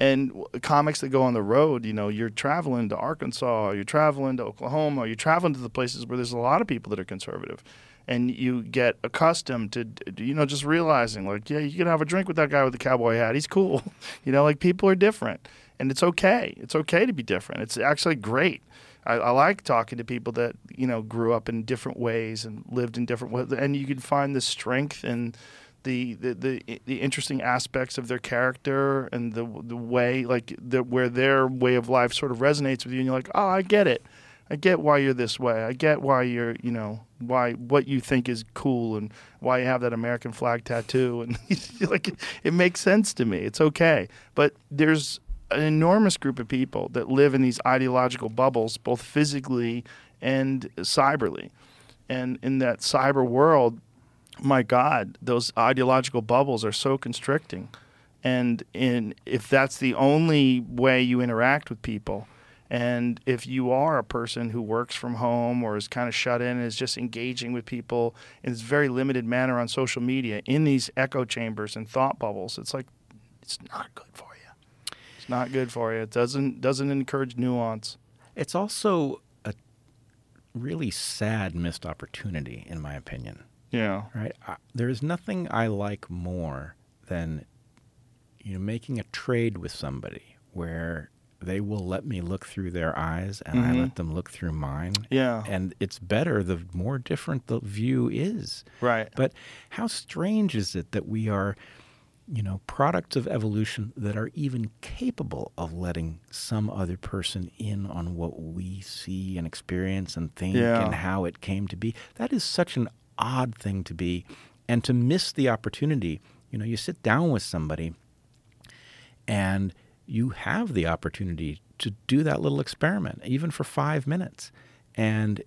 And comics that go on the road, you know, you're traveling to Arkansas, you're traveling to Oklahoma, or you're traveling to the places where there's a lot of people that are conservative. And you get accustomed to, you know, just realizing, like, yeah, you can have a drink with that guy with the cowboy hat. He's cool. You know, like people are different. And it's okay. It's okay to be different. It's actually great. I, I like talking to people that, you know, grew up in different ways and lived in different ways. And you can find the strength and the, the, the, the interesting aspects of their character and the, the way, like, the, where their way of life sort of resonates with you. And you're like, oh, I get it. I get why you're this way. I get why you're, you know, why what you think is cool and why you have that American flag tattoo and like it, it makes sense to me. It's okay. But there's an enormous group of people that live in these ideological bubbles both physically and cyberly. And in that cyber world, my God, those ideological bubbles are so constricting. And in if that's the only way you interact with people, and if you are a person who works from home or is kind of shut in and is just engaging with people in this very limited manner on social media in these echo chambers and thought bubbles, it's like it's not good for. It's not good for you. It doesn't doesn't encourage nuance. It's also a really sad missed opportunity, in my opinion. Yeah. Right? I, there is nothing I like more than you know making a trade with somebody where they will let me look through their eyes and I mm-hmm. let them look through mine. Yeah. And it's better the more different the view is. Right. But how strange is it that we are, you know, products of evolution that are even capable of letting some other person in on what we see and experience and think Yeah. and how it came to be? That is such an odd thing to be. And to miss the opportunity, you know, you sit down with somebody and you have the opportunity to do that little experiment, even for five minutes. And,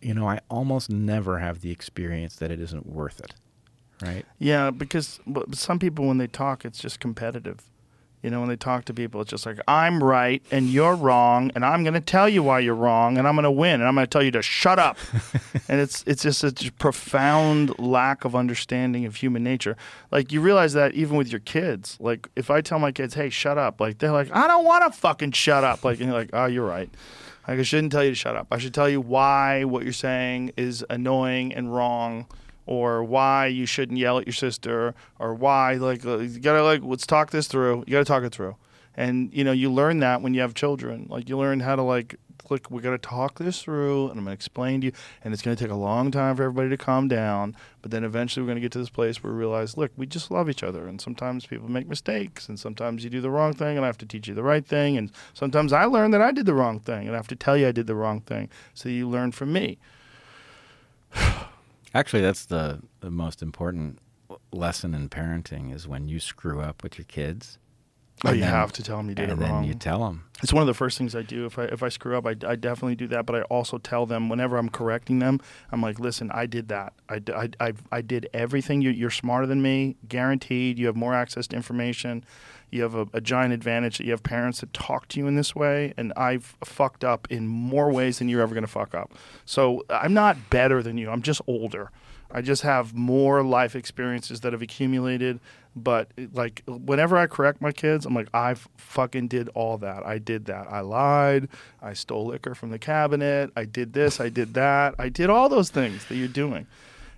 you know, I almost never have the experience that it isn't worth it. Right? Yeah, because some people, when they talk, it's just competitive. You know, when they talk to people, it's just like, I'm right and you're wrong, and I'm going to tell you why you're wrong, and I'm going to win, and I'm going to tell you to shut up. and it's it's just a profound lack of understanding of human nature. Like, you realize that even with your kids. Like, if I tell my kids, hey, shut up, like, they're like, I don't want to fucking shut up. Like, and you're like, oh, you're right. Like, I shouldn't tell you to shut up. I should tell you why what you're saying is annoying and wrong or why you shouldn't yell at your sister, or why like uh, you gotta like let's talk this through. You gotta talk it through, and you know you learn that when you have children. Like you learn how to like look. We gotta talk this through, and I'm gonna explain to you, and it's gonna take a long time for everybody to calm down. But then eventually we're gonna get to this place where we realize, look, we just love each other, and sometimes people make mistakes, and sometimes you do the wrong thing, and I have to teach you the right thing, and sometimes I learn that I did the wrong thing, and I have to tell you I did the wrong thing, so you learn from me. Actually, that's the, the most important lesson in parenting is when you screw up with your kids. Oh, you then- have to tell them you did and it then wrong. you tell them. It's one of the first things I do. If I if I screw up, I, I definitely do that. But I also tell them whenever I'm correcting them, I'm like, listen, I did that. I, I, I, I did everything. You're, you're smarter than me, guaranteed. You have more access to information. You have a, a giant advantage that you have parents that talk to you in this way. And I've fucked up in more ways than you're ever going to fuck up. So I'm not better than you. I'm just older. I just have more life experiences that have accumulated. But like whenever I correct my kids, I'm like, I fucking did all that. I did that. I lied. I stole liquor from the cabinet. I did this. I did that. I did all those things that you're doing.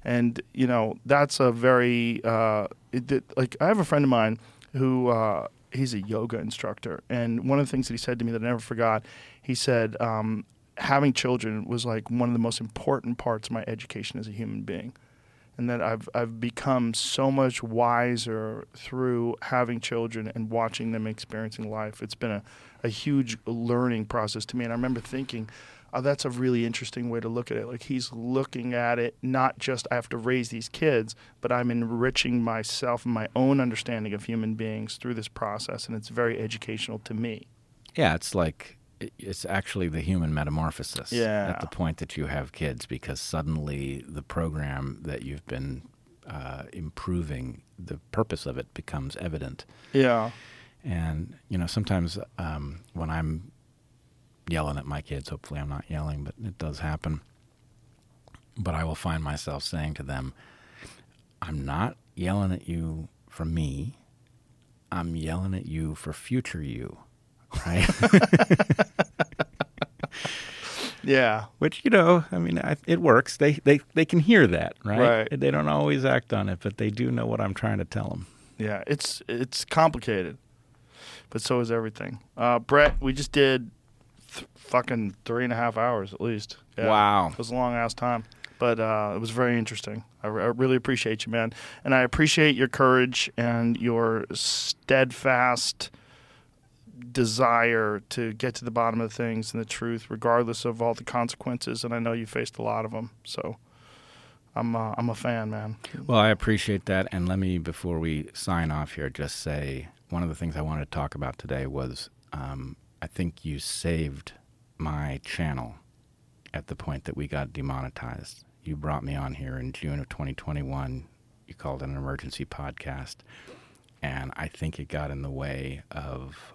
And you know that's a very uh, it, like I have a friend of mine who uh, he's a yoga instructor, and one of the things that he said to me that I never forgot, he said um, having children was like one of the most important parts of my education as a human being and that I've I've become so much wiser through having children and watching them experiencing life. It's been a, a huge learning process to me. And I remember thinking, oh, that's a really interesting way to look at it. Like he's looking at it not just I have to raise these kids, but I'm enriching myself and my own understanding of human beings through this process, and it's very educational to me. Yeah, it's like it's actually the human metamorphosis Yeah. at the point that you have kids because suddenly the program that you've been uh, improving, the purpose of it becomes evident. Yeah. And, you know, sometimes um, when I'm yelling at my kids, hopefully I'm not yelling, but it does happen. But I will find myself saying to them, I'm not yelling at you for me. I'm yelling at you for future you. Right? Yeah. Which, you know, I mean, I, it works. They, they, they can hear that, right? Right. They don't always act on it, but they do know what I'm trying to tell them. Yeah, it's it's complicated, but so is everything. Uh, Bret, we just did th- fucking three and a half hours at least. Yeah. Wow. it was a long ass time, but uh, it was very interesting. I, re- I really appreciate you, man, and I appreciate your courage and your steadfast desire to get to the bottom of things and the truth, regardless of all the consequences. And I know you faced a lot of them, so. I'm uh, I'm a fan, man. Well, I appreciate that. And let me, before we sign off here, just say one of the things I wanted to talk about today was um, I think you saved my channel at the point that we got demonetized. You brought me on here in June of 2021. You called it an emergency podcast. And I think it got in the way of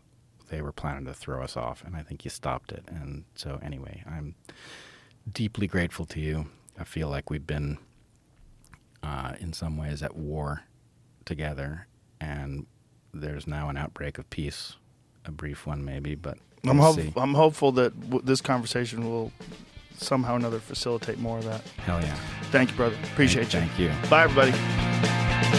they were planning to throw us off. And I think you stopped it. And so, anyway, I'm deeply grateful to you. I feel like we've been uh, in some ways at war together, and there's now an outbreak of peace, a brief one maybe, but I'm, We'll hope, see. I'm hopeful that w- this conversation will somehow or another facilitate more of that. Hell yeah. Thank you, brother. Appreciate you. Thank you. you. Bye, everybody.